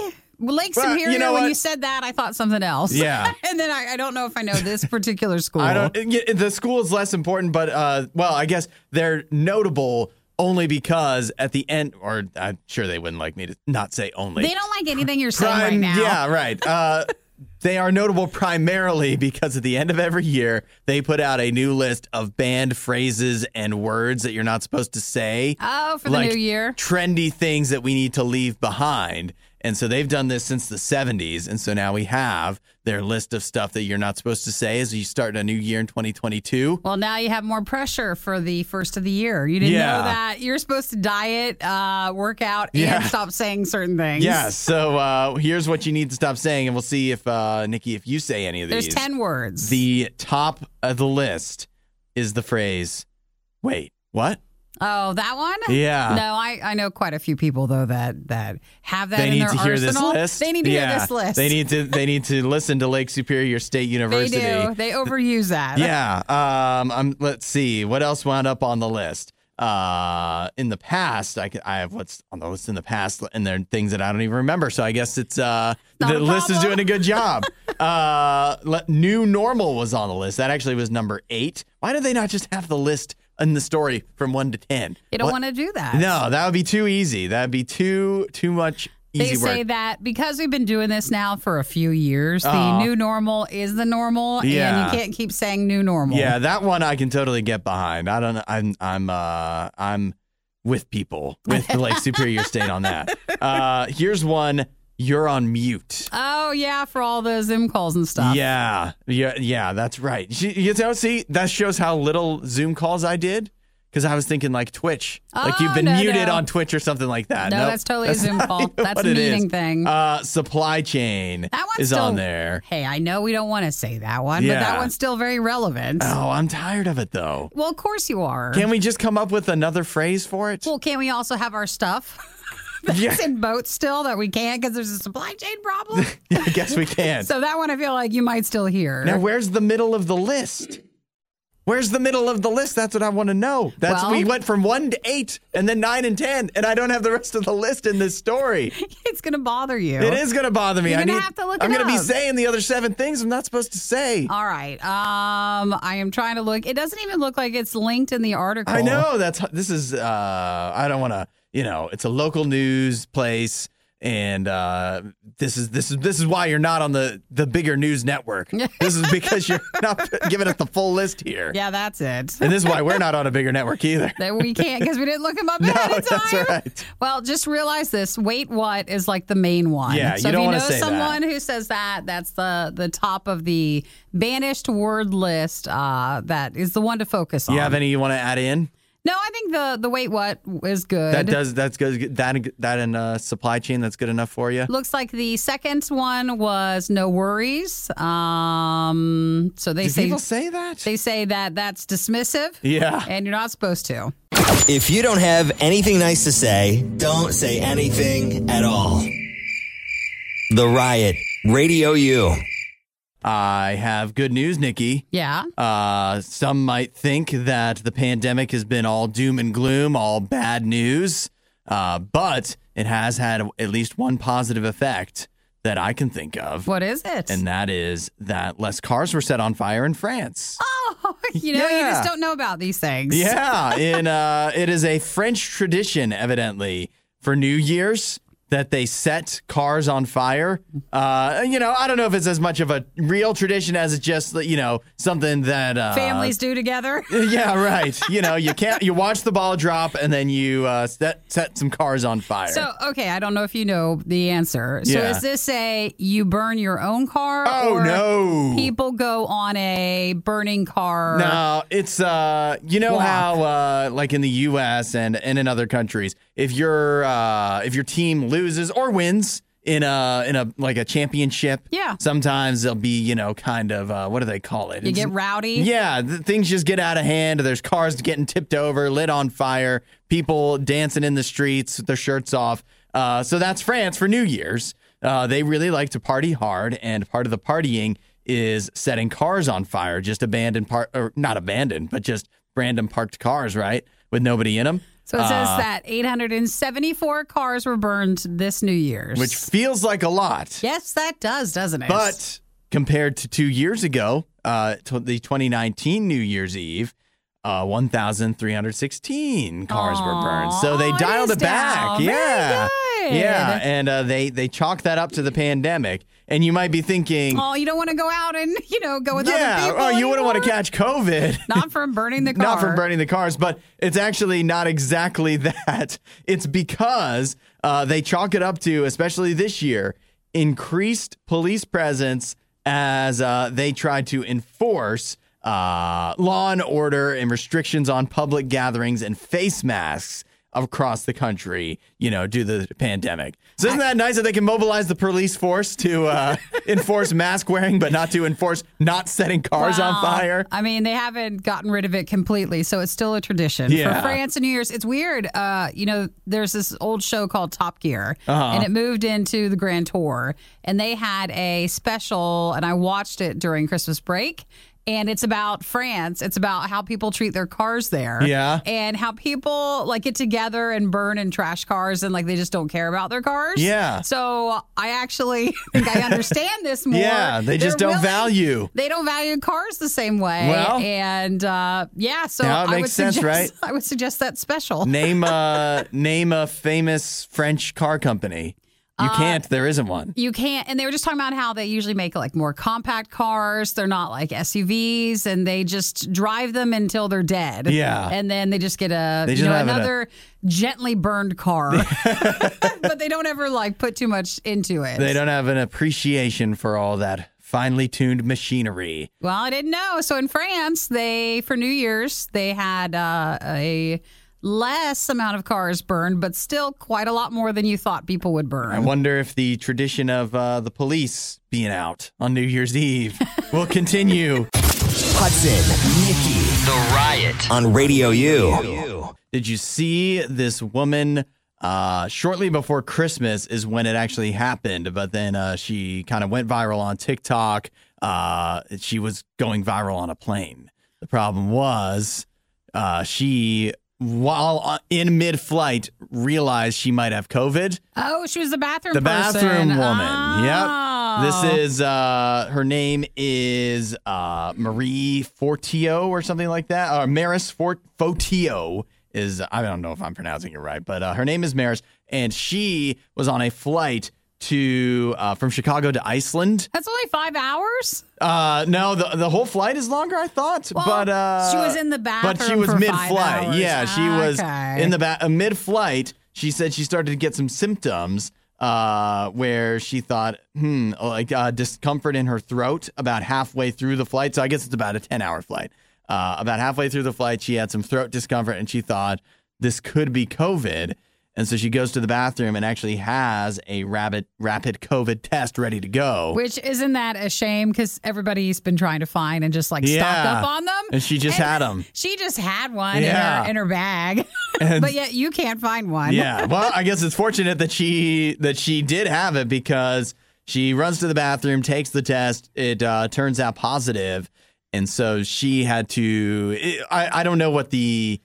Lake Well, you know when you said that, I thought something else. Yeah. and then I, I don't know if I know this particular school. I don't. The school is less important, but uh, well, I guess they're notable only because at the end, or I'm sure they wouldn't like me to not say only. They don't like anything you're saying right now. Yeah, right. Uh, they are notable primarily because at the end of every year, they put out a new list of banned phrases and words that you're not supposed to say. Oh, for the like new year. Trendy things that we need to leave behind. And so they've done this since the 70s. And so now we have their list of stuff that you're not supposed to say as you start a new year in 2022. Well, now you have more pressure for the first of the year. You didn't Yeah. know that you're supposed to diet, uh, work out, Yeah. and stop saying certain things. Yeah. So uh, here's what you need to stop saying. And we'll see if, uh, Nikki, if you say any of these. There's 10 words. The top of the list is the phrase, wait, what? Oh, that one? Yeah. No, I, I know quite a few people though that that have that they need to hear this list. They need to yeah. hear this list. They need to they need to listen to Lake Superior State University. They do. They overuse that. Yeah. Um. I'm, let's see what else wound up on the list. Uh, in the past, I, I have what's on the list in the past, and there are things that I don't even remember. So I guess it's uh Not the list is doing a good job. uh, le- new normal was on the list. That actually was number eight. Why did they not just have the list in the story from one to ten? You don't want to do that. No, that would be too easy. That'd be too too much They easy say work. that because we've been doing this now for a few years, the Oh. new normal is the normal, Yeah. and you can't keep saying new normal. Yeah, that one I can totally get behind. I don't. Know, I'm. I'm. Uh. I'm with people with the Lake Superior State on that. Uh. Here's one. You're on mute. Oh yeah, for all the Zoom calls and stuff. Yeah. Yeah. Yeah. That's right. You, you know, see, that shows how little Zoom calls I did. Because I was thinking like Twitch, like you've Oh, been no, muted no. on Twitch or something like that. No, Nope, that's totally a Zoom call. That's a meeting thing. Uh, supply chain That one's is still, on there. Hey, I know we don't want to say that one, but that one's still very relevant. Oh, I'm tired of it though. Well, of course you are. Can we just come up with another phrase for it? Well, can't we also have our stuff that's Yeah. in boats still that we can't because there's a supply chain problem? I guess we can. so that one I feel like you might still hear. Now, where's the middle of the list? Where's the middle of the list? That's what I want to know. That's Well- we went from one to eight, and then nine and ten, and I don't have the rest of the list in this story. it's going to bother you. It is going to bother me. You're I gonna need. have to look I'm gonna be saying the other seven things I'm not supposed to say. All right. Um, I am trying to look. It doesn't even look like it's linked in the article. I know that's this is. uh I don't want to. You know, it's a local news place. And uh, this is this is this is why you're not on the the bigger news network. this is because you're not giving us the full list here. Yeah, that's it. And this is why we're not on a bigger network either. that we can't because we didn't look them up ahead of time. That's right. Well, just realize this. Wait, what is like the main one? Yeah, so you don't if you know say that. someone who says that, that's the the top of the banished word list. Uh, that is the one to focus on. You have any you want to add in? No, I think the the wait, what is good. That does that's good. That that in uh, supply chain that's good enough for you. Looks like the second one was no worries. Um, so they Do say people say that? They say that that's dismissive. Yeah. and you're not supposed to. If you don't have anything nice to say, don't say anything at all. The Riot, Radio U. I have good news, Nikki. Yeah. Uh, some might think that the pandemic has been all doom and gloom, all bad news, uh, but it has had at least one positive effect that I can think of. What is it? And that is that less cars were set on fire in France. Oh, you know, you just don't know about these things. Yeah, in uh, it is a French tradition, evidently, for New Year's that they set cars on fire. Uh, you know, I don't know if it's as much of a real tradition as it's just you know something that uh, Families do together. Yeah, right. You know, you can't you watch the ball drop and then you uh, set set some cars on fire. So, okay, I don't know if you know the answer. So, Yeah. is this a you burn your own car? Oh, or no. People go on a burning car. No, it's uh you know how uh like in the US and and in other countries, if your uh if your team loses or wins in a in a like a championship, Yeah. sometimes they'll be, you know, kind of uh what do they call it? You It's- get rowdy. Yeah, th- things just get out of hand. There's cars getting tipped over, lit on fire, people dancing in the streets with their shirts off. Uh, so that's France for New Year's. Uh, they really like to party hard, and part of the partying is setting cars on fire, just abandoned part or not abandoned, but just random parked cars, right, with nobody in them. So it says Uh, that 874 cars were burned this New Year's. which feels like a lot. yes, that does, doesn't it? But compared to two years ago, uh, the 2019 New Year's Eve, uh, 1,316 cars were burned. So they dialed it, back. down. Yeah. Yeah. And uh, they, they chalked that up to the pandemic. And you might be thinking, oh, you don't want to go out and you know go with yeah, other people. oh, you wouldn't want to catch COVID. Not from burning the car. Not from burning the cars, but it's actually not exactly that. It's because uh, they chalk it up to, especially this year, increased police presence as uh, they tried to enforce uh, law and order and restrictions on public gatherings and face masks across the country, you know, due to the pandemic. So isn't that nice that they can mobilize the police force to uh, enforce mask wearing, but not to enforce not setting cars on fire? I mean, they haven't gotten rid of it completely, so it's still a tradition Yeah. for France and New Year's. It's weird. Uh, you know, there's this old show called Top Gear, Uh-huh. and it moved into the Grand Tour, and they had a special, and I watched it during Christmas break. And it's about France. It's about how people treat their cars there. Yeah. And how people like get together and burn and trash cars and like they just don't care about their cars. Yeah. So I actually think I understand this more. Yeah, they just They're don't willing- value. they don't value cars the same way. Well- and uh, yeah, so Yeah, it I makes would sense, suggest, right? I would suggest that special. name a name a famous French car company. You Uh, can't. There isn't one. You can't, and they were just talking about how they usually make like more compact cars. They're not like SUVs, and they just drive them until they're dead. Yeah. and then they just get a They you know have it a- another gently burned car, but they don't ever like put too much into it. They don't have an appreciation for all that finely tuned machinery. Well, I didn't know. So in France, they for New Year's they had uh, a less amount of cars burned, but still quite a lot more than you thought people would burn. I wonder if the tradition of uh, the police being out on New Year's Eve will continue. Hudson, Nikki, The Riot on Radio U. Did you see this woman? Uh, shortly before Christmas is when it actually happened, but then uh, she kind of went viral on TikTok. Uh, she was going viral on a plane. The problem was uh, she, while uh, in mid flight, realized she might have COVID. Oh, she was the bathroom The person. bathroom woman. Oh. Yep. This is uh her name is uh Marie Fortio or something like that. Or Maris Fort Fotio is I don't know if I'm pronouncing it right, but uh, her name is Maris and she was on a flight to uh, from Chicago to Iceland. That's only five hours. Uh no, the the whole flight is longer I thought, but uh she was in the back. But she was mid flight. Yeah, she was in the back uh, mid flight. She said she started to get some symptoms uh, where she thought, hmm, like uh, discomfort in her throat about halfway through the flight. So I guess it's about a 10 hour flight. Uh, about halfway through the flight, she had some throat discomfort and she thought this could be COVID. And so she goes to the bathroom and actually has a rapid rapid COVID test ready to go. Which isn't that a shame because everybody's been trying to find and just like stock Yeah. up on them. And she just had them. She just had one Yeah. in, her, in her bag, And- but yet you can't find one. yeah. Well, I guess it's fortunate that she that she did have it because She runs to the bathroom, takes the test. It uh, turns out positive, and so she had to. I I don't know what the,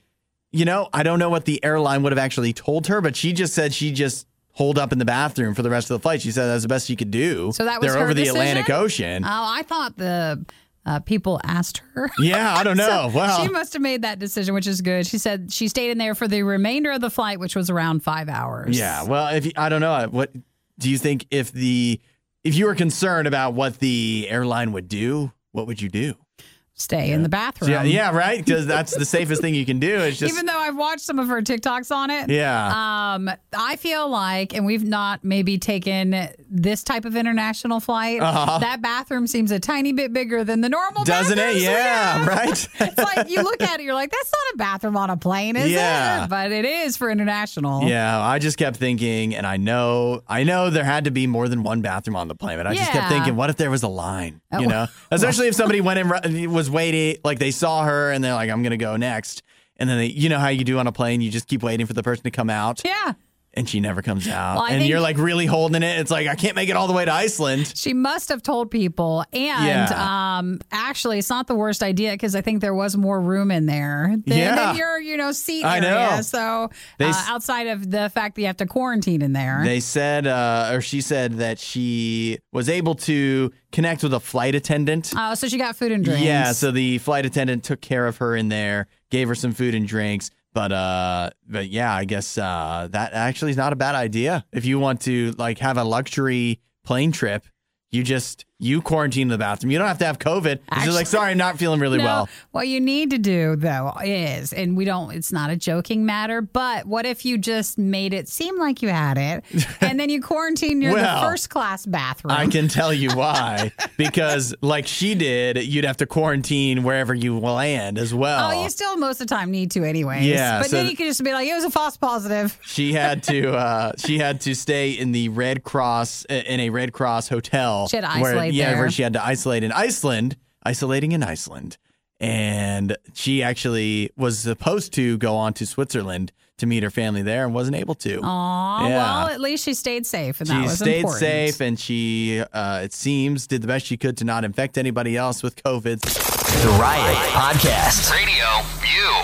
you know, I don't know what the airline would have actually told her, but she just said she just holed up in the bathroom for the rest of the flight. She said that's the best she could do. So that was they're over the? Atlantic Ocean. Oh, I thought the uh, people asked her. Yeah, I don't know. So Well- she must have made that decision, which is good. She said she stayed in there for the remainder of the flight, which was around five hours. Yeah. Well, if you, I don't know, what do you think if the if you were concerned about what the airline would do, what would you do? Stay in the bathroom. Yeah, yeah, right. Because that's the safest thing you can do. It's just Even though I've watched some of her TikToks on it, Yeah. Um, I feel like, and we've not maybe taken this type of international flight. Uh-huh. That bathroom seems a tiny bit bigger than the normal. doesn't it? Yeah, right. It's like you look at it, you're like, that's not a bathroom on a plane, is Yeah. it? But it is for international. Yeah, I just kept thinking, and I know, I know there had to be more than one bathroom on the plane, but I just kept thinking, what if there was a line? Oh. You know, especially if somebody went in was waiting, like they saw her and they're like, I'm gonna go next, and then they, you know how you do on a plane, you just keep waiting for the person to come out. Yeah. And she never comes out, Well, and you're like really holding it. It's like I can't make it all the way to Iceland. She must have told people. And Yeah. um, actually, it's not the worst idea because I think there was more room in there than Yeah. in your, you know, seat I know. area. So They uh, outside of the fact that you have to quarantine in there. They said, uh, or she said that she was able to connect with a flight attendant. Oh, so she got food and drinks. Yeah, so the flight attendant took care of her in there, gave her some food and drinks. But uh, but yeah, I guess uh, that actually is not a bad idea. If you want to like have a luxury plane trip, you just you quarantine in the bathroom. You don't have to have COVID. Just like, sorry, I'm not feeling really no, well. What you need to do though is, and we don't. It's not a joking matter, but what if you just made it seem like you had it, and then you quarantine near Well, the first class bathroom? I can tell you why. because like she did, you'd have to quarantine wherever you land as well. Oh, you still most of the time need to anyways. Yeah, but so then you could just be like, it was a false positive. She had to uh, she had to stay in the Red Cross in a Red Cross hotel. She had where, isolate yeah, there. where she had to isolate in Iceland, isolating in Iceland. And she actually was supposed to go on to Switzerland to meet her family there and wasn't able to. Aw, Yeah. well, at least she stayed safe, and that she was stayed important. safe and she uh, it seems did the best she could to not infect anybody else with COVID. The Riot Podcast. Radio U.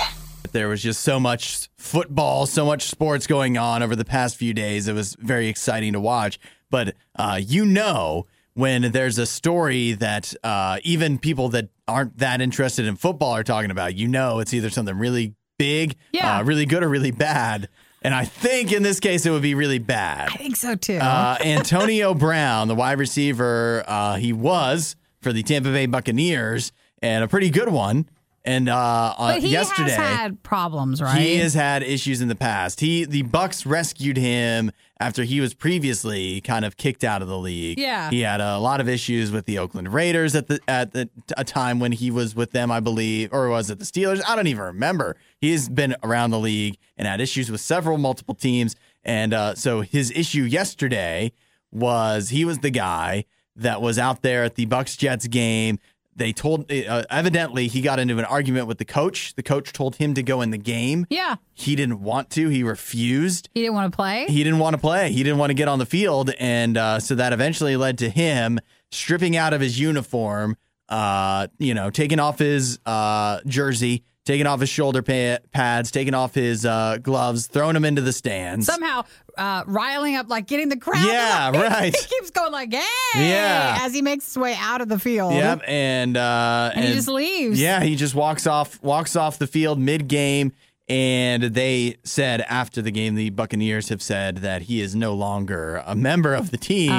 There was just so much football, so much sports going on over the past few days. It was very exciting to watch. But uh, you know, when there's a story that uh, even people that aren't that interested in football are talking about, you know, it's either something really big, Yeah. uh, really good, or really bad. And I think in this case, it would be really bad. I think so too. Uh, Antonio Brown, the wide receiver, uh, he was for the Tampa Bay Buccaneers, and a pretty good one. And uh, uh, but he yesterday, has had problems, right? he has had issues in the past. He the Bucs rescued him after he was previously kind of kicked out of the league. Yeah. he had a lot of issues with the Oakland Raiders at the at the a time when he was with them, I believe, or was it the Steelers? I don't even remember. He's been around the league and had issues with several multiple teams, and uh, so his issue yesterday was he was the guy that was out there at the Bucs Jets game. They told uh, evidently he got into an argument with the coach. The coach told him to go in the game. Yeah. He didn't want to. He refused. He didn't want to play. He didn't want to play. He didn't want to get on the field, and uh, so that eventually led to him stripping out of his uniform. Uh, you know, taking off his uh, jersey, taking off his shoulder pa- pads, taking off his uh, gloves, throwing him into the stands. Somehow uh, riling up, like getting the crowd. Yeah, like, right. He keeps going like, "Hey!" Yeah. as he makes his way out of the field. Yep, and uh, And he just leaves. Yeah, he just walks off walks off the field mid game, and they said after the game, the Buccaneers have said that he is no longer a member of the team. Oh.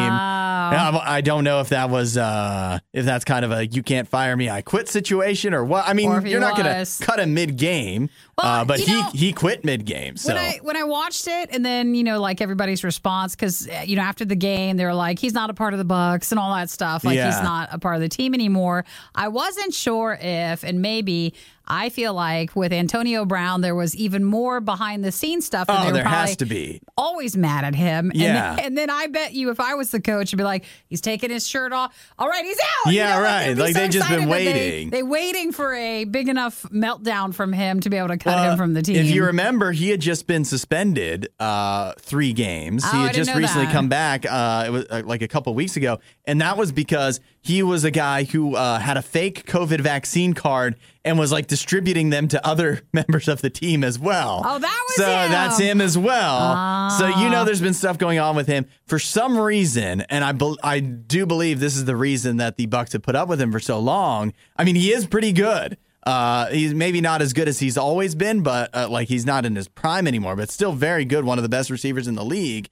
I don't know if that was uh, if that's kind of a you can't fire me, I quit situation, or what. I mean, Or if he you're not going to cut him mid game, uh, but he know- he quit mid game. So When I when I watched it, and then you know, like everybody's response, because you know, after the game, they were like, "He's not a part of the Bucs" and all that stuff. Like Yeah. he's not a part of the team anymore. I wasn't sure if, and maybe I feel like with Antonio Brown, there was even more behind the scenes stuff. and Oh, they were there has to be. Always mad at him. And Yeah. then, and then I bet you, if I was the coach, I'd be like, he's taking his shirt off. All right, he's out. You Yeah, know, right. Like, so they've just been waiting. They, they waiting for a big enough meltdown from him to be able to cut Uh, him from the team. If you remember, he had just been suspended uh, three games. Oh, he had just recently that. come back. Uh, it was uh, like a couple weeks ago, and that was because he was a guy who uh, had a fake COVID vaccine card and was like distributing them to other members of the team as well. Oh, that was so him. that's him as well. So you Ah. know, there's been stuff going on with him for some reason, and I bel I do believe this is the reason that the Bucs have put up with him for so long. I mean, he is pretty good. Uh, he's maybe not as good as he's always been, but uh, like he's not in his prime anymore, but still very good. One of the best receivers in the league.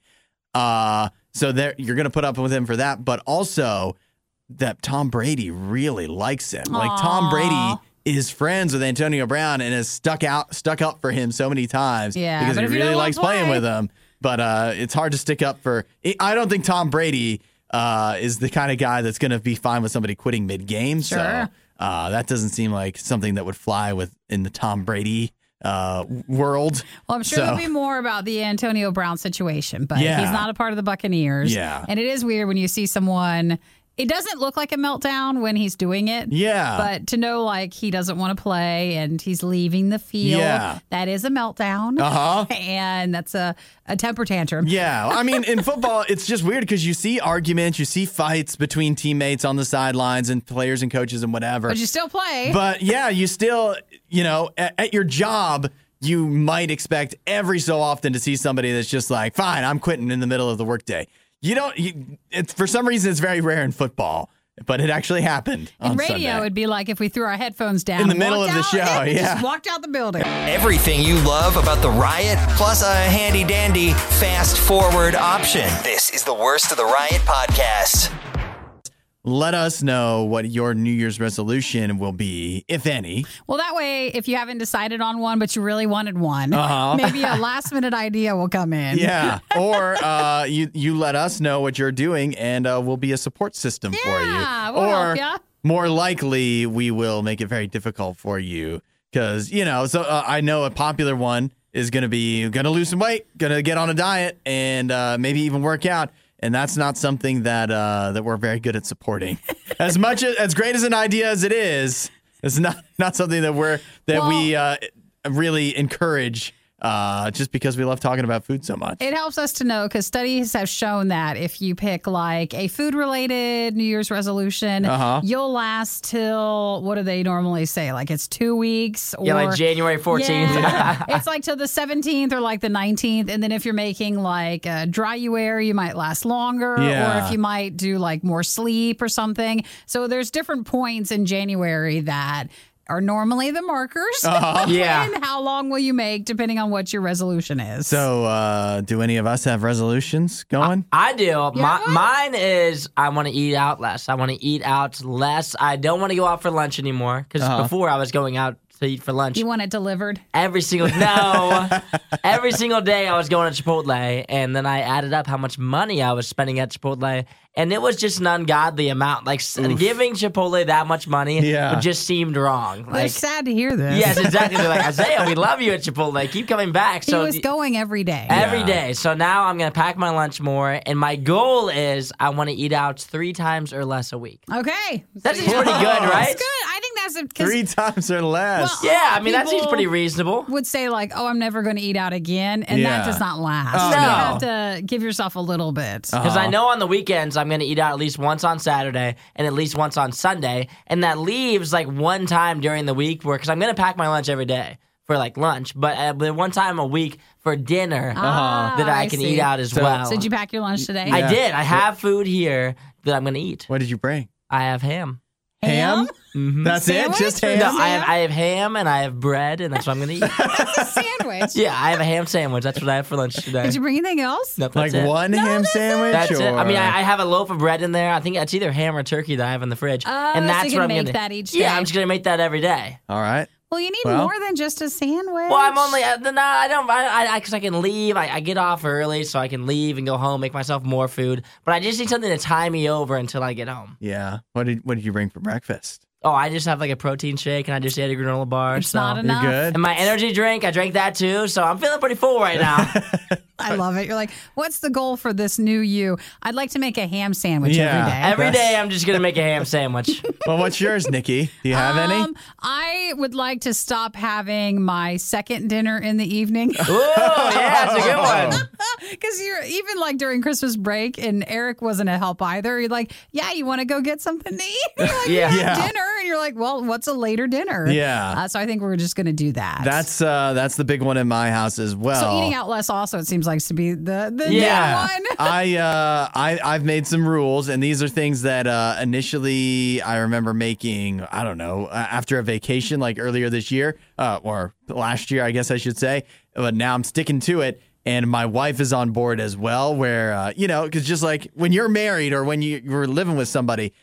Uh, so there, you're going to put up with him for that, but also that Tom Brady really likes him. Like Tom Brady is friends with Antonio Brown and has stuck out, stuck up for him so many times Yeah, because he really likes playing with him. But uh, it's hard to stick up for. I don't think Tom Brady uh, is the kind of guy that's going to be fine with somebody quitting mid game. So uh, that doesn't seem like something that would fly with in the Tom Brady uh, world. Well, I'm sure So- there'll be more about the Antonio Brown situation, but Yeah. he's not a part of the Buccaneers. Yeah. And it is weird when you see someone. It doesn't look like a meltdown when he's doing it. Yeah. But to know like he doesn't want to play and he's leaving the field, Yeah. that is a meltdown. Uh-huh. and that's a, a temper tantrum. Yeah, I mean, in football, it's just weird because you see arguments, you see fights between teammates on the sidelines and players and coaches and whatever. But you still play. But yeah, you still, you know, at, at your job, you might expect every so often to see somebody that's just like, fine, I'm quitting in the middle of the workday. You don't, you, it's for some reason, it's very rare in football, but it actually happened. In on radio, Sunday. it'd be like if we threw our headphones down In the middle of the out- show, yeah. just walked out the building. Everything you love about the riot, plus a handy dandy fast forward option. This is the Worst of the Riot podcast. Let us know what your New Year's resolution will be, if any. Well, that way, if you haven't decided on one, but you really wanted one, Uh-huh. maybe a last minute idea will come in. Yeah. or uh, you you let us know what you're doing, and uh, we'll be a support system for you. Yeah, we'll or help ya. more likely, we will make it very difficult for you because you know. So uh, I know a popular one is going to be going to lose some weight, going to get on a diet, and uh, maybe even work out. And that's not something that uh, that we're very good at supporting. as much as, as great as an idea as it is, it's not not something that we're that we uh, really encourage. Uh, just because we love talking about food so much. It helps us to know because studies have shown that if you pick like a food related New Year's resolution, Uh-huh. you'll last till what do they normally say? Like it's two weeks or Yeah, like January 14th. Yeah. it's like till the 17th or like the 19th. And then if you're making like uh, dry you air, you might last longer. Or if you might do like more sleep or something. So there's different points in January that are normally the markers. Uh-huh. Yeah. and how long will you make depending on what your resolution is. So, uh, do any of us have resolutions going? I do. My, mine is I want to eat out less. I want to eat out less. I don't want to go out for lunch anymore because Uh-huh. before I was going out to eat for lunch you want it delivered? every single no, every single day I was going to Chipotle, and then I added up how much money I was spending at Chipotle, and it was just an ungodly amount. Like s- giving Chipotle that much money Yeah. just seemed wrong. They're sad to hear this. yes, exactly. They're like Isaiah, we love you at Chipotle. Keep coming back. So he was going every day. Every day. So now I'm gonna pack my lunch more, and my goal is I want to eat out three times or less a week. Okay. That seems pretty good, right? That's good. I think that's a, 'cause Three times or less. Well, Yeah, I mean that seems pretty reasonable. would say like, "Oh, I'm never going to eat out again," and Yeah. that does not last. Oh, you no. have to give yourself a little bit. Because I Uh-huh. know on the weekends I'm gonna eat out at least once on Saturday and at least once on Sunday, and that leaves like one time during the week where because I'm gonna pack my lunch every day for like lunch, but uh, one time a week for dinner Ah, that I, I can see. eat out as So- well. So did you pack your lunch today? I did. I have food here that I'm gonna eat. What did you bring? I have ham. Ham? Mhm. That's Sandwich? it? Just No, ham? No, I have I have ham and I have bread, and that's what I'm gonna eat. sandwich. yeah, I have a ham sandwich. That's what I have for lunch today. Did you bring anything else? Nope, like that's it. one ham sandwich? That's it. I mean, I, I have a loaf of bread in there. I think it's either ham or turkey that I have in the fridge, Oh, and so that's you what I'm make gonna. that each day. Yeah. I'm just gonna make that every day. All right. Well, you need Well- more than just a sandwich. Well, I'm only uh, no, I don't. I I because I, can leave. I, I get off early, so I can leave and go home, make myself more food. But I just need something to tie me over until I get home. Yeah. What did What did you bring for breakfast? Oh, I just have like a protein shake and I just ate a granola bar. It's so. not You're good? And my energy drink, I drank that too. So I'm feeling pretty full right now. I love it. You're like, what's the goal for this new you? I'd like to make a ham sandwich Yeah. every day. Every day I'm just gonna make a ham sandwich. well, what's yours, Nikki? Do you have any? Um, I would like to stop having my second dinner in the evening. Oh, yeah, that's a good one. Because you're even like during Christmas break, and Eric wasn't a help either. You're like, yeah, you want to go get something to eat? You're like, Yeah. "We Yeah. have dinner, and you're like, well, what's a later dinner? Yeah. Uh, so I think we're just going to do that. That's uh that's the big one in my house as well. so eating out less also it seems like to be the the yeah. new one. I uh I I've made some rules and these are things that uh initially I remember making, I don't know, uh, after a vacation like earlier this year, uh or last year I guess I should say, but now I'm sticking to it. And my wife is on board as well, where, uh, you know, because just like when you're married or when you, you're living with somebody,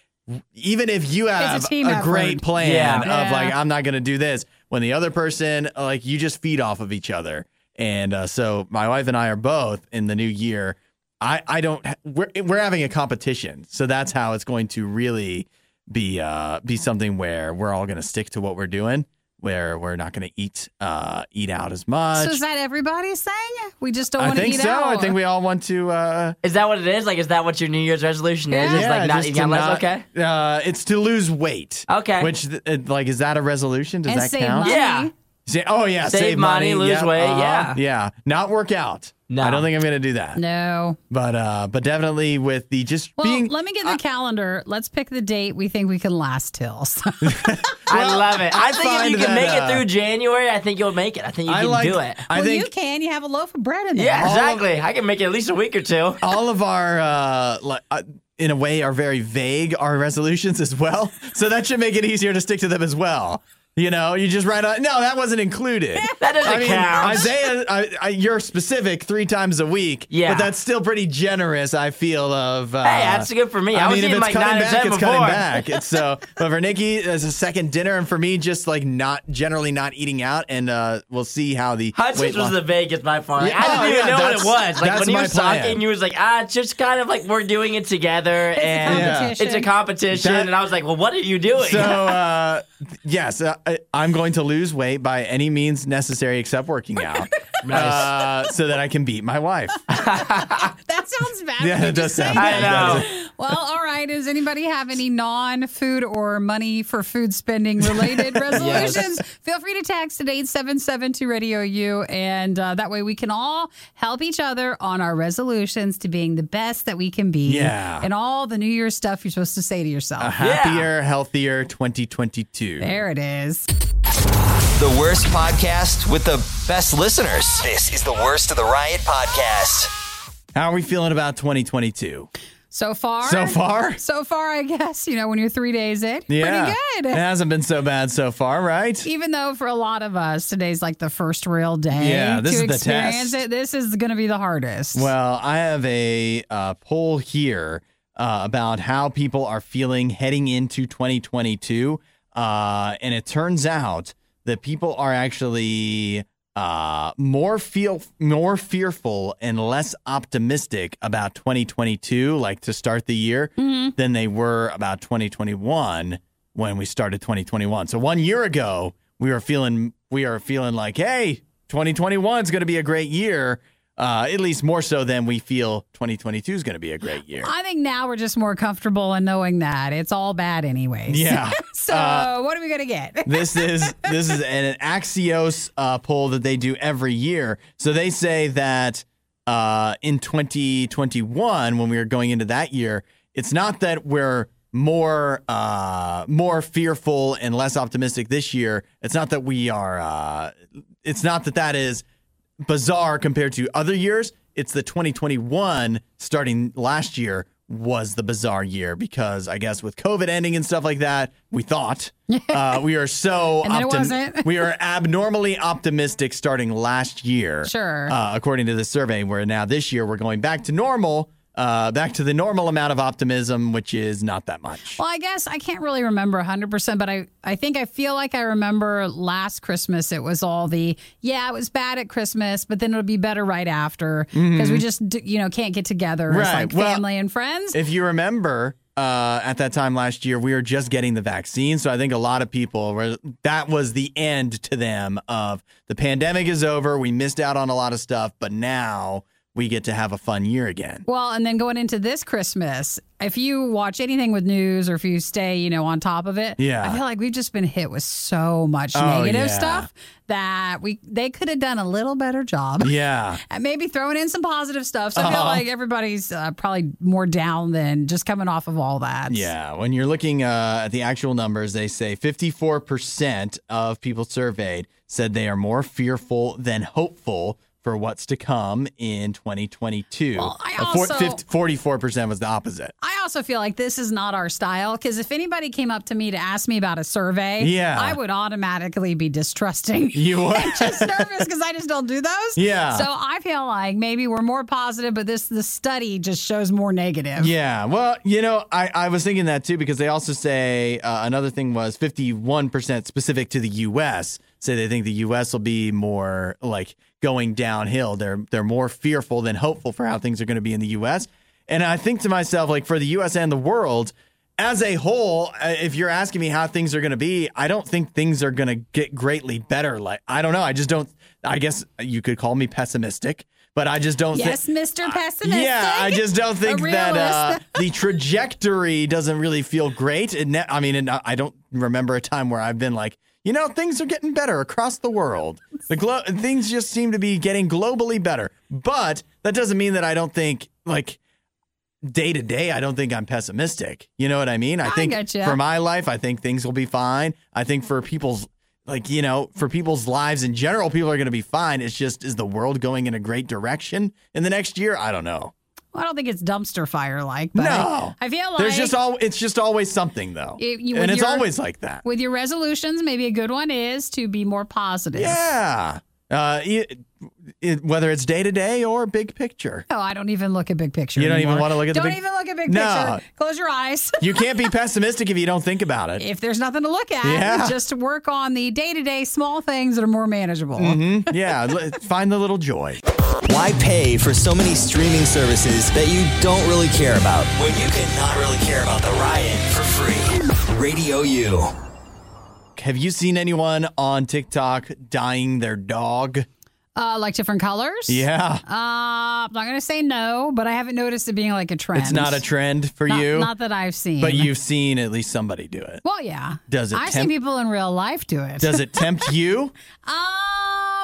even if you have team a great plan Yeah. of Yeah. like, I'm not going to do this, when the other person, like, you just feed off of each other. And uh, so my wife and I are both in the new year. I, I don't, we're, we're having a competition. So that's how it's going to really be, uh, be something where we're all going to stick to what we're doing, where we're not going to eat, uh, eat out as much. So is that everybody's saying? We just don't I want to think eat so. out. I think we all want to, uh, Is that what it is? Like, is that what your New Year's resolution is? Is yeah, like not just eating to out less? not- Okay. Uh, it's to lose weight. Okay. Which, uh, like, is that a resolution? Does And that save count? money. Yeah. Say- oh yeah, Save save, money, lose Yep, weight, uh-huh. yeah. yeah. Not work out. No. I don't think I'm gonna do that. No. But uh, but definitely with the just Well, being. let me get the calendar. Let's pick the date we think we can last till. I love it. I I think if you can that, make uh, it through January, I think you'll make it. I think you I can like- do it. I well, think you can. You have a loaf of bread in there. Yeah, exactly. I can make it at least a week or two. all of our uh, like, uh, in a way are very vague. Our resolutions as well, so that should make it easier to stick to them as well. You know, you just write on. No, that wasn't included. That doesn't I mean, count. Isaiah, I, I, you're specific three times a week. Yeah. but that's still pretty generous. I feel of. Uh, Hey, that's good for me. I was mean, if eating it's like cutting nine or back, it's before. cutting back. It's so. But for Nikki, as a second dinner, and for me, just like not generally not eating out, and uh, we'll see how the Hudson's weight was the vaguest by far. Yeah, I didn't oh, even yeah, know what it was. Like that's when you my were plan. talking, you was like, ah, it's just kind of like we're doing it together, It's a and competition. it's a competition. That- and I was like, well, what are you doing? So uh, yes, uh, I'm going to lose weight by any means necessary except working out, uh, so that I can beat my wife. That sounds bad. Yeah, it does sound bad. I know. Well, all right. Does anybody have any non-food or money for food spending related resolutions? Feel free to text at 8772 Radio U, and uh, that way we can all help each other on our resolutions to being the best that we can be. Yeah. And all the New Year's stuff you're supposed to say to yourself. A happier, healthier 2022. There it is. The worst podcast with the best listeners. This is the worst of the Riot podcast. How are we feeling about 2022? So far. So far? So far, I guess. You know, when you're three days in, Yeah, pretty good. It hasn't been so bad so far, right? Even though for a lot of us, today's like the first real day Yeah, this to is the experience test. it. This is going to be the hardest. Well, I have a uh, poll here uh, about how people are feeling heading into 2022. Uh, and it turns out that people are actually uh, more feel more fearful and less optimistic about 2022, like to start the year, than they were about 2021 when we started 2021. So one year ago, we were feeling we are feeling like, hey, 2021 is going to be a great year. Uh, at least more so than we feel 2022 is going to be a great year. I think now we're just more comfortable in knowing that it's all bad anyways. Yeah. so Uh, what are we gonna get? this is this is an Axios uh, poll that they do every year. So they say that uh, in 2021, when we were going into that year, it's not that we're more uh, more fearful and less optimistic this year. It's not that we are. Uh, it's not that that is bizarre compared to other years. It's the 2021 starting last year was the bizarre year because I guess with COVID ending and stuff like that, we thought uh, we are so wasn't. we are abnormally optimistic starting last year. Sure. Uh, according to the survey, where now this year we're going back to normal, uh, back to the normal amount of optimism, which is not that much. Well, I guess I can't really remember 100%, but I, I think I feel like I remember last Christmas it was all the, yeah, it was bad at Christmas, but then it'll be better right after because we Mhm. just, you know, can't get together as Right. like Well, family and friends. If you remember, uh, at that time last year, we were just getting the vaccine. So I think a lot of people were that was the end to them of the pandemic is over. We missed out on a lot of stuff, but now we get to have a fun year again. Well, and then going into this Christmas, if you watch anything with news or if you stay, you know, on top of it, Yeah. I feel like we've just been hit with so much Oh, negative yeah. stuff that we they could have done a little better job. Yeah. And maybe throwing in some positive stuff. So I feel Uh-huh. like everybody's uh, probably more down than just coming off of all that. Yeah, when you're looking uh, at the actual numbers, they say 54% of people surveyed said they are more fearful than hopeful for what's to come in 2022. Well, I also- 50 44% was the opposite. I also feel like this is not our style because if anybody came up to me to ask me about a survey, Yeah. I would automatically be distrusting. You would? just nervous because I just don't do those. Yeah. So I feel like maybe we're more positive, but this the study just shows more negative. Yeah, well, you know, I, I was thinking that too because they also say uh, another thing was 51% specific to the U.S. Say they think the U.S. will be more like going downhill. They're they're more fearful than hopeful for how things are going to be in the U.S. And I think to myself, like for the U.S. and the world as a whole, uh, if you're asking me how things are going to be, I don't think things are going to get greatly better. Like I don't know, I just don't. I guess you could call me pessimistic, but I just don't think. Yes, Mr. Pessimistic. Yeah, I just don't think that uh, the trajectory doesn't really feel great. And ne- I mean, and I don't remember a time where I've been like, you know, things are getting better across the world. The glo- things just seem to be getting globally better. But that doesn't mean that I don't think like day to day. I don't think I'm pessimistic. You know what I mean? I, I think for my life, I think things will be fine. I think for people's like you know for people's lives in general people are going to be fine it's just is the world going in a great direction in the next year i don't know I don't think it's dumpster fire like, but no I, I feel like there's just all it's just always something though You- you- and it's your- always like that with your resolutions, maybe a good one is to be more positive. yeah uh it, it, whether it's day to day or big picture Oh, I don't even look at big picture. You don't even wanna look at Don't big- even look at big No. picture. Close your eyes. you can't be pessimistic if you don't think about it if there's nothing to look at, Yeah. just work on the day to day small things that are more manageable. Mm-hmm. yeah find the little joy Why pay for so many streaming services that you don't really care about when you can not really care about the riot for free? Radio U. have you seen anyone on tiktok dyeing their dog Uh, like different colors? yeah Uh, I'm not going to say no, but I haven't noticed it being like a trend. it's not a trend for Not- you Not that I've seen. but you've seen at least somebody do it Well, yeah. Does it I've tempt- seen people in real life do it. Does it tempt you? Um,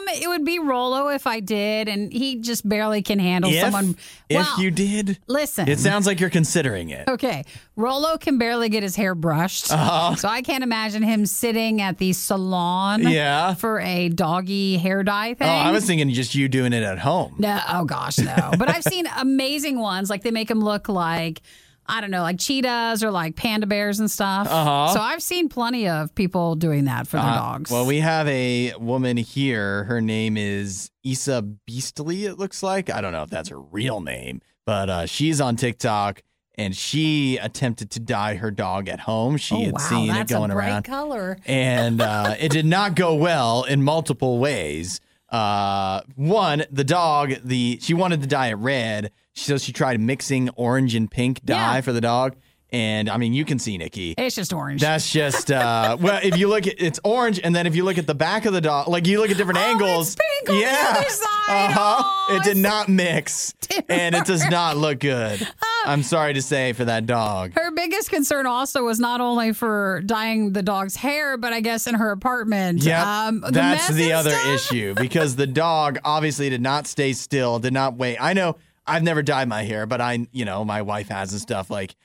it would be Rolo if I did, and he just barely can handle if, someone. if well, you did, listen. it sounds like you're considering it. Okay, Rolo can barely get his hair brushed, Uh-huh. so I can't imagine him sitting at the salon, Yeah. for a doggy hair dye thing. Oh. I was thinking just you doing it at home. No, oh gosh, no. but I've seen amazing ones. Like they make them look like I don't know, like cheetahs or like panda bears and stuff. Uh-huh. So I've seen plenty of people doing that for their Uh, dogs. Well, we have a woman here. Her name is Issa Beastly, it looks like. I don't know if that's her real name, but uh, she's on TikTok and she attempted to dye her dog at home. She oh had wow, seen it going around. color. and uh, it did not go well in multiple ways. Uh, one, the dog, the she wanted to dye it red, so she tried mixing orange and pink dye Yeah. for the dog. And I mean, you can see Nikki. It's just orange. That's just uh, well, if you look at it's orange, and then if you look at the back of the dog, like you look at different angles, pink on the yeah, other side. uh-huh. it did not mix, and it does not look good. I'm sorry to say for that dog. Her biggest concern also was not only for dyeing the dog's hair, but I guess in her apartment. Yeah, um, that's the other stuff. issue because the dog obviously did not stay still, did not wait. I know I've never dyed my hair, but I, you know, my wife has and stuff. Like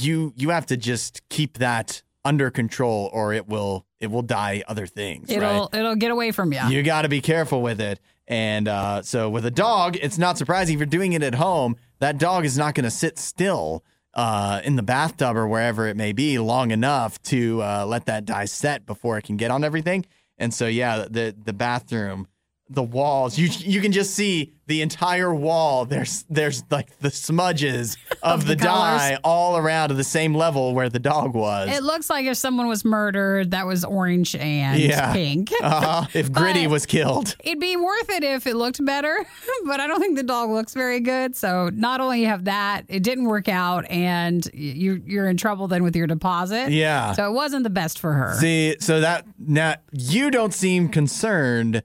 you, you have to just keep that under control, or it will, it will dye other things. It'll it'll get away from you. You got to be careful with it. And uh, so with a dog, it's not surprising if you're doing it at home. That dog is not going to sit still uh, in the bathtub or wherever it may be long enough to uh, let that dye set before it can get on everything. And so yeah, the the bathroom the walls. You you can just see the entire wall. There's there's like the smudges of, Of the, the dye all around to the same level where the dog was. It looks like if someone was murdered, that was orange and yeah. pink. Uh-huh. If Gritty was killed. It'd be worth it if it looked better, but I don't think the dog looks very good. So not only you have that, it didn't work out, and you you're in trouble then with your deposit. Yeah. So it wasn't the best for her. See, so that now you don't seem concerned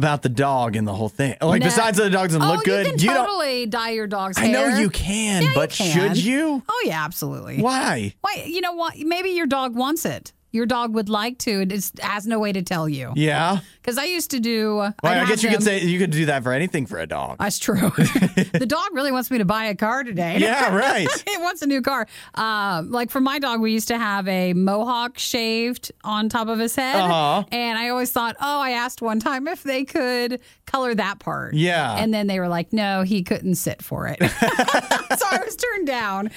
about the dog and the whole thing. Like No. besides that the dog doesn't oh, look good, You can don't. totally dye your dog's hair. I know you can, Yeah, but you should you? Oh yeah, absolutely. Why? Why? You know what? Maybe your dog wants it. Your dog would like to. It just has no way to tell you. Yeah. Because I used to do. Well, I guess you could say you could do that for anything for a dog. That's true. the dog really wants me to buy a car today. Yeah, right. it wants a new car. Uh, like for my dog, we used to have a mohawk shaved on top of his head. Uh-huh. And I always thought, oh, I asked one time if they could color that part. Yeah. And then they were like, no, he couldn't sit for it. so I was turned down.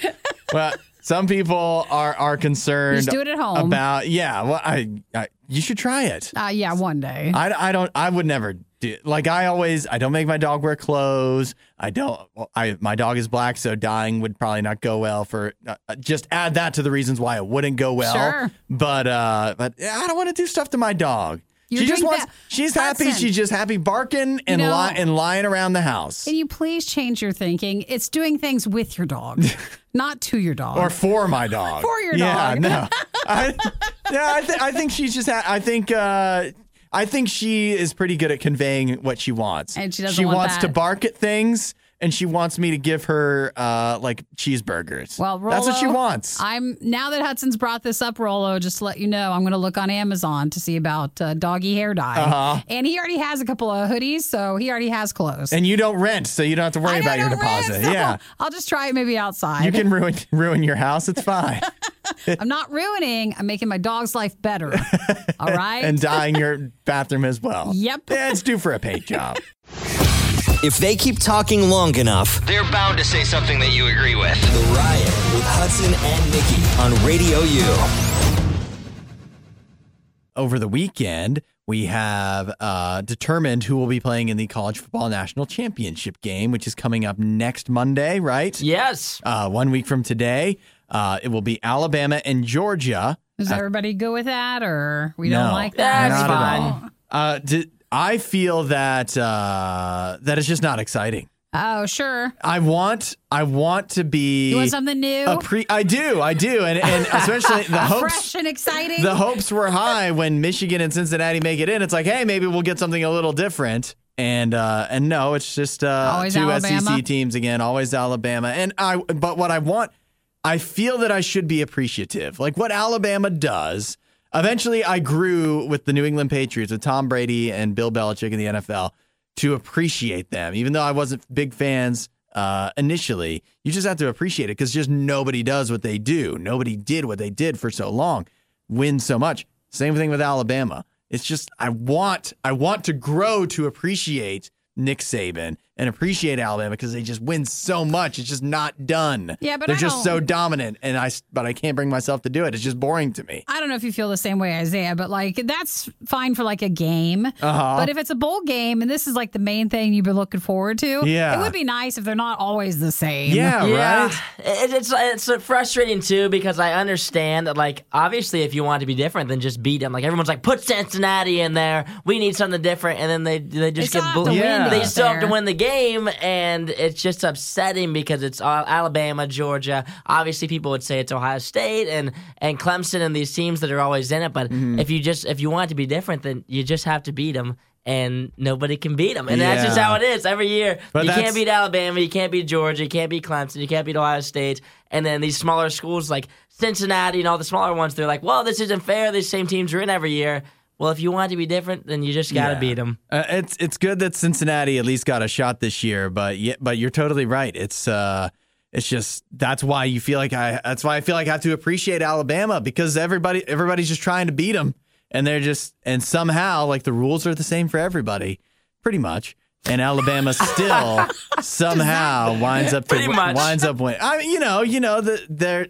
well, some people are are concerned. Just do it at home. About yeah. Well, I, I you should try it. Uh, yeah, one day. I, I don't I would never do like I always I don't make my dog wear clothes. I don't well, I my dog is black so dyeing would probably not go well for uh, just add that to the reasons why it wouldn't go well. Sure. But uh but I don't want to do stuff to my dog. You're she just wants that- she's happy Hudson. she's just happy barking and li- and lying around the house. Can you please change your thinking? It's doing things with your dog, not to your dog. or for my dog. For your yeah, dog. no. I, yeah, I, th- I think she's just. Ha- I think. Uh, I think she is pretty good at conveying what she wants. And she doesn't She want wants to bark at things, and she wants me to give her uh, like cheeseburgers. Well, Rolo, that's what she wants. I'm now that Hudson's brought this up, Rolo. Just to let you know, I'm going to look on Amazon to see about uh, doggy hair dye. Uh-huh. And he already has a couple of hoodies, so he already has clothes. And you don't rent, so you don't have to worry about your deposit. So yeah, I'll just try it maybe outside. you can ruin ruin your house. It's fine. I'm not ruining. I'm making my dog's life better. All right. and dyeing your bathroom as well. Yep. Yeah, it's due for a paint job. If they keep talking long enough, they're bound to say something that you agree with. The Riot with Hudson and Mickey on Radio U. over the weekend, we have uh, determined who will be playing in the College Football National Championship game, which is coming up next Monday, right? Yes. Uh, one week from today. Uh, it will be Alabama and Georgia. Does Uh, everybody go with that, or we no, don't like that? not at all. Uh, di- I feel that uh, that is just not exciting. Oh, sure. I want, I want to be. You want something new? A pre- I do, I do, and and especially the hopes. Fresh and exciting. The hopes were high when Michigan and Cincinnati make it in. It's like, hey, maybe we'll get something a little different. And uh, and no, it's just uh, two Alabama. SEC teams again, always Alabama. And I, but what I want, I feel that I should be appreciative, like what Alabama does. Eventually, I grew with the New England Patriots, with Tom Brady and Bill Belichick in the NFL, to appreciate them. Even though I wasn't big fans uh, initially, you just have to appreciate it because just nobody does what they do. Nobody did what they did for so long, win so much. Same thing with Alabama. It's just I want I want to grow to appreciate Nick Saban and appreciate Alabama because they just win so much. It's just not done. Yeah, but they're I just so don't- dominant, and I but I can't bring myself to do it. It's just boring to me. I don't know if you feel the same way, Isaiah, but like that's fine for like a game. Uh-huh. But if it's a bowl game and this is like the main thing you've been looking forward to, Yeah. it would be nice if they're not always the same. yeah. It, it's it's frustrating too because I understand that like obviously if you want to be different than just beat them, like everyone's like put Cincinnati in there, we need something different, and then they they just They get still have to bl- win they get still have to win the game, and it's just upsetting because it's all Alabama, Georgia. Obviously, people would say it's Ohio State and and Clemson and these teams that are always in it. But Mm-hmm. if you just if you want it to be different, then you just have to beat them. And nobody can beat them, and that's just how it is every year. But you can't beat Alabama, you can't beat Georgia, you can't beat Clemson, you can't beat Ohio State, and then these smaller schools like Cincinnati and all the smaller ones, they're like, "Well, this isn't fair. These same teams are in every year." Well, if you want to be different, then you just got to Yeah. beat them. Uh, it's it's good that Cincinnati at least got a shot this year, but yeah, but you're totally right. It's uh, it's just that's why you feel like I that's why I feel like I have to appreciate Alabama because everybody everybody's just trying to beat them, and they're just and somehow like the rules are the same for everybody, pretty much. And Alabama still somehow winds up to Pretty much. winds up winning. I mean, you know, you know that they're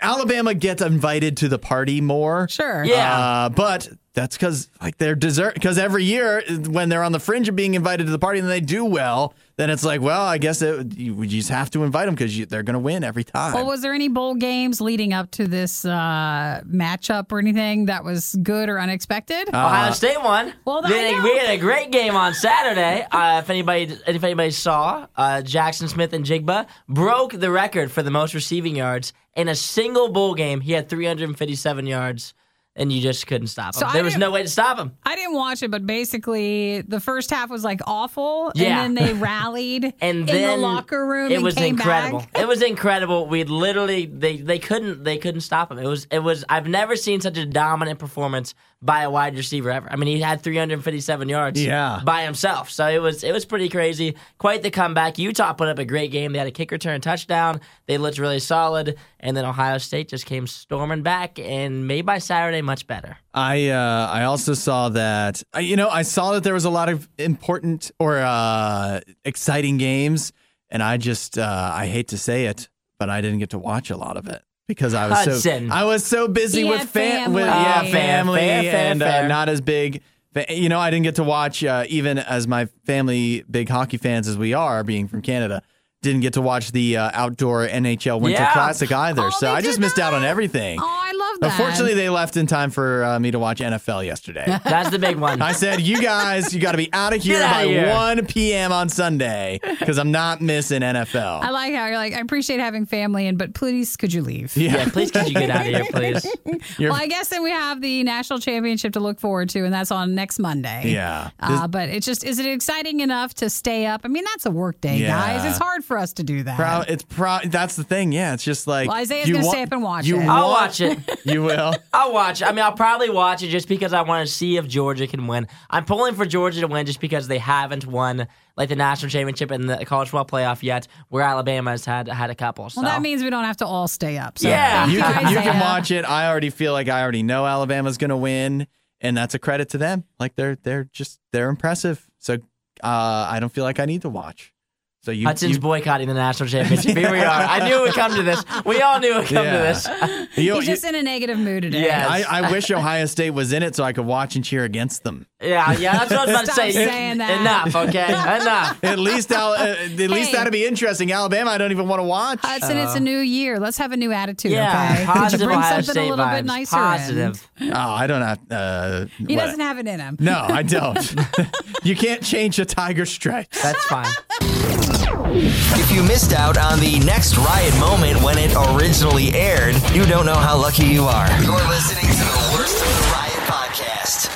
Alabama gets invited to the party more. Sure. Yeah. Uh, but that's because like they're dessert. Because every year when they're on the fringe of being invited to the party and they do well, then it's like, well, I guess it, you, you just have to invite them because they're going to win every time. Well, was there any bowl games leading up to this uh, matchup or anything that was good or unexpected? Ohio State won. Well, we I had, a, know. we had a great game on Saturday. Uh, if anybody, if anybody saw, uh, Jaxon Smith-Njigba broke the record for the most receiving yards in a single bowl game. He had 357 yards, and you just couldn't stop him. So there was no way to stop him. I didn't watch it, but basically the first half was like awful, Yeah. and then they rallied and in then the locker room. It was incredible. Back. It was incredible. We literally they they couldn't they couldn't stop him. It was it was I've never seen such a dominant performance by a wide receiver ever. I mean, he had 357 yards Yeah. by himself. So it was it was pretty crazy. Quite the comeback. Utah put up a great game. They had a kick return touchdown. They looked really solid, and then Ohio State just came storming back and made by Saturday much better. I uh, I also saw that I- you know I saw that there was a lot of important or uh, exciting games, and I just uh, I hate to say it, but I didn't get to watch a lot of it because I was Hudson. so I was so busy He with had fam- with family. yeah Oh, fair, family fair, fair, and fair. Uh, not as big. fa- You know, I didn't get to watch uh, even as my family big hockey fans as we are, being from Canada. Didn't get to watch the uh, outdoor NHL Winter Yeah. Classic either, Oh, so they I just did missed out on everything. That. Unfortunately, they left in time for uh, me to watch NFL yesterday. That's the big one. I said, you guys, you got to be out of here Get by outta here. 1 p.m. on Sunday because I'm not missing NFL. I like how you're like, I appreciate having family, and but please, could you leave? Yeah. Yeah, please, could you get out of here, please? well, I guess then we have the national championship to look forward to, and that's on next Monday. Yeah. Uh, but it's just, is it exciting enough to stay up? I mean, that's a work day, Yeah. guys. It's hard for us to do that. Pro- it's pro- that's the thing. Yeah, it's just like Well, Isaiah's gonna wa- stay up and watch you it. I'll watch it. You will. I'll watch. I mean, I'll probably watch it just because I want to see if Georgia can win. I'm pulling for Georgia to win just because they haven't won like the national championship and the college football playoff yet, where Alabama has had had a couple. So. Well, that means we don't have to all stay up. So Yeah. You you, can, you can watch it. I already feel like I already know Alabama's going to win, and that's a credit to them. Like they're they're just they're impressive. So uh, I don't feel like I need to watch. So you, Hudson's you boycotting the national championship. Here we are. I knew it would come to this. We all knew it would come Yeah. to this. You- He's you- just in a negative mood today. I, I wish Ohio State was in it so I could watch and cheer against them. Yeah, yeah, that's what I was about to say. saying that. Enough, okay? Enough. At least, Al- uh, at least that'd be interesting. Alabama, I don't even want to watch. Hudson, it's a new year. Let's have a new attitude, Yeah, okay? Could positive you bring Ohio something State a little vibes. bit nicer Positive. Oh, I don't have. Uh. He what- doesn't have it in him. No, I don't. you can't change a tiger stripes. That's fine. If you missed out on the next riot moment when it originally aired, you don't know how lucky you are. You're listening to the worst of the riot podcast.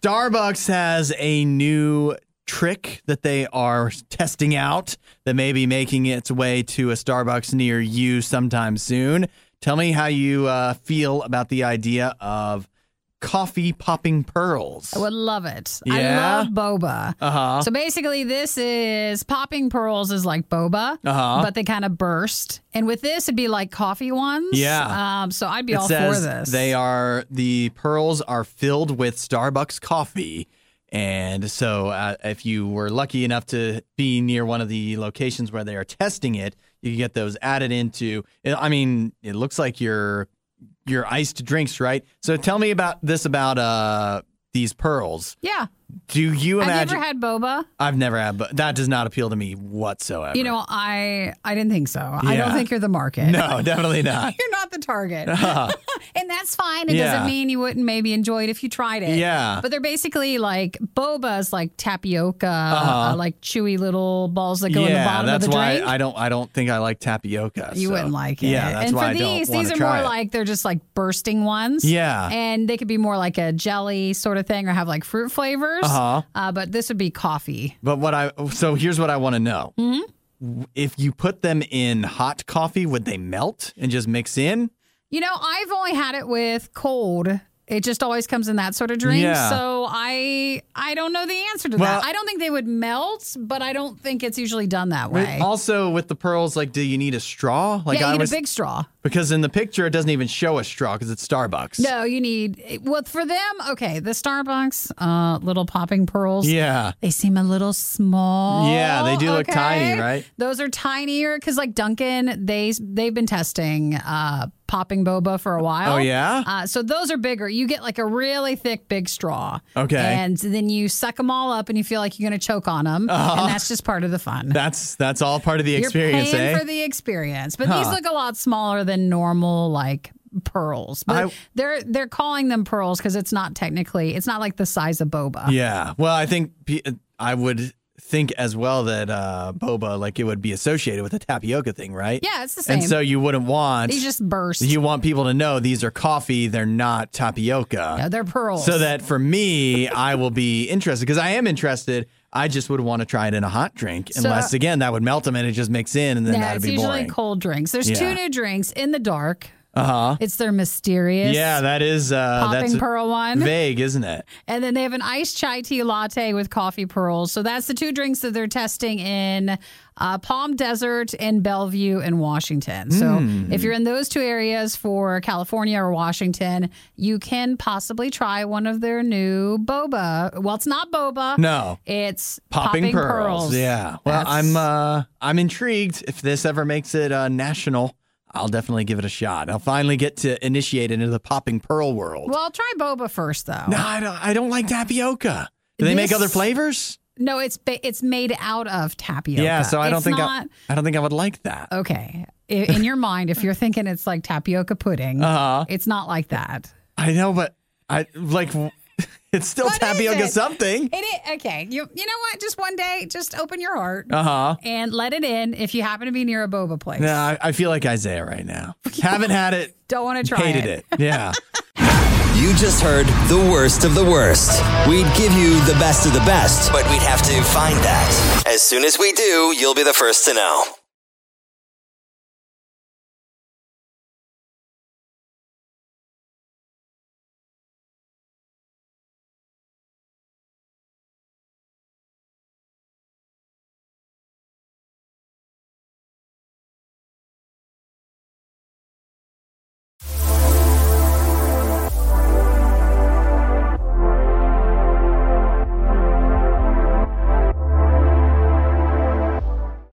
Starbucks has a new trick that they are testing out that may be making its way to a Starbucks near you sometime soon. Tell me how you uh, feel about the idea of coffee popping pearls. I would love it. Yeah? I love boba. Uh-huh. So basically, this is popping pearls is like boba, Uh-huh. but they kind of burst. And with this, it'd be like coffee ones. Yeah. Um, so I'd be it all for this. They are the pearls are filled with Starbucks coffee. And so, uh, if you were lucky enough to be near one of the locations where they are testing it, you can get those added into. I mean, it looks like your your iced drinks, right? So, tell me about this about uh these pearls. yeah. Do you Have imagine? you ever had boba? I've never had, but that does not appeal to me whatsoever. You know, I I didn't think so. I don't think you're the market. no, definitely not. You're not the target. Uh, and that's fine. It Yeah. doesn't mean you wouldn't maybe enjoy it if you tried it. Yeah. But they're basically like boba's like tapioca, Uh-huh. uh, like chewy little balls that go in the bottom of the why drink. I don't. I don't think I like tapioca. you so- wouldn't like it. Yeah, that's and why for I these, these are more it. like they're just like bursting ones. Yeah. And they could be more like a jelly sort of thing or have like fruit flavors. Uh-huh. Uh, but this would be coffee. But what I so here's what I want to know: hmm if you put them in hot coffee, would they melt and just mix in? You know, I've only had it with cold. It just always comes in that sort of drink. Yeah. So I I don't know the answer to Well- that. I don't think they would melt, but I don't think it's usually done that way. Also, with the pearls, like, do you need a straw? Like, yeah, you I need was a big straw. because in the picture it doesn't even show a straw because it's Starbucks. No, you need well for them. Okay, the Starbucks uh, little popping pearls. Yeah. they seem a little small. Yeah, they do look tiny, right? Those are tinier because like Dunkin', they they've been testing uh, popping boba for a while. Oh, yeah? Uh, so those are bigger. You get like a really thick, big straw. Okay. And then you suck them all up, and you feel like you're going to choke on them, Uh-huh. and that's just part of the fun. That's that's all part of the experience, You're paying eh? for the experience, but these look a lot smaller than normal, like pearls. But I- they're they're calling them pearls because it's not technically it's not like the size of boba. Yeah. Well, I think I would think as well that uh, boba, like it would be associated with the tapioca thing, right? Yeah, it's the same. And so you wouldn't want. These just burst. You want people to know these are coffee, they're not tapioca. Yeah, they're pearls. So that for me, I will be interested because I am interested. I just would want to try it in a hot drink, So- unless again that would melt them and it just mix in, and then yeah, that'd it's be usually boring. cold drinks. There's Yeah. two new drinks in the dark. Uh huh. It's their mysterious. Yeah, that is uh, Popping that's pearl one. Vague, isn't it? And then they have an iced chai tea latte with coffee pearls. So that's the two drinks that they're testing in uh, Palm Desert and Bellevue and Washington. So Mm. if you're in those two areas for California or Washington, you can possibly try one of their new boba. Well, it's not boba. No. It's Popping, pearls. pearls. Yeah. Well, That's- I'm uh I'm intrigued. If this ever makes it uh, national, I'll definitely give it a shot. I'll finally get to initiate into the popping pearl world. Well, try boba first, though. No, I don't. I don't like tapioca. Do they make other flavors? No, it's it's made out of tapioca. Yeah. So I don't think not, I, I don't think I would like that. Okay. In your mind, if you're thinking it's like tapioca pudding, Uh-huh. it's not like that. I know, but I like it's still tapioca it? something. It is okay. You you know what? Just one day, just open your heart Uh huh. and let it in. If you happen to be near a boba place, No, I, I feel like Isaiah right now. Haven't had it. don't want to try it. Hated it. Yeah. You just heard the worst of the worst. We'd give you the best of the best, but we'd have to find that. As soon as we do, you'll be the first to know.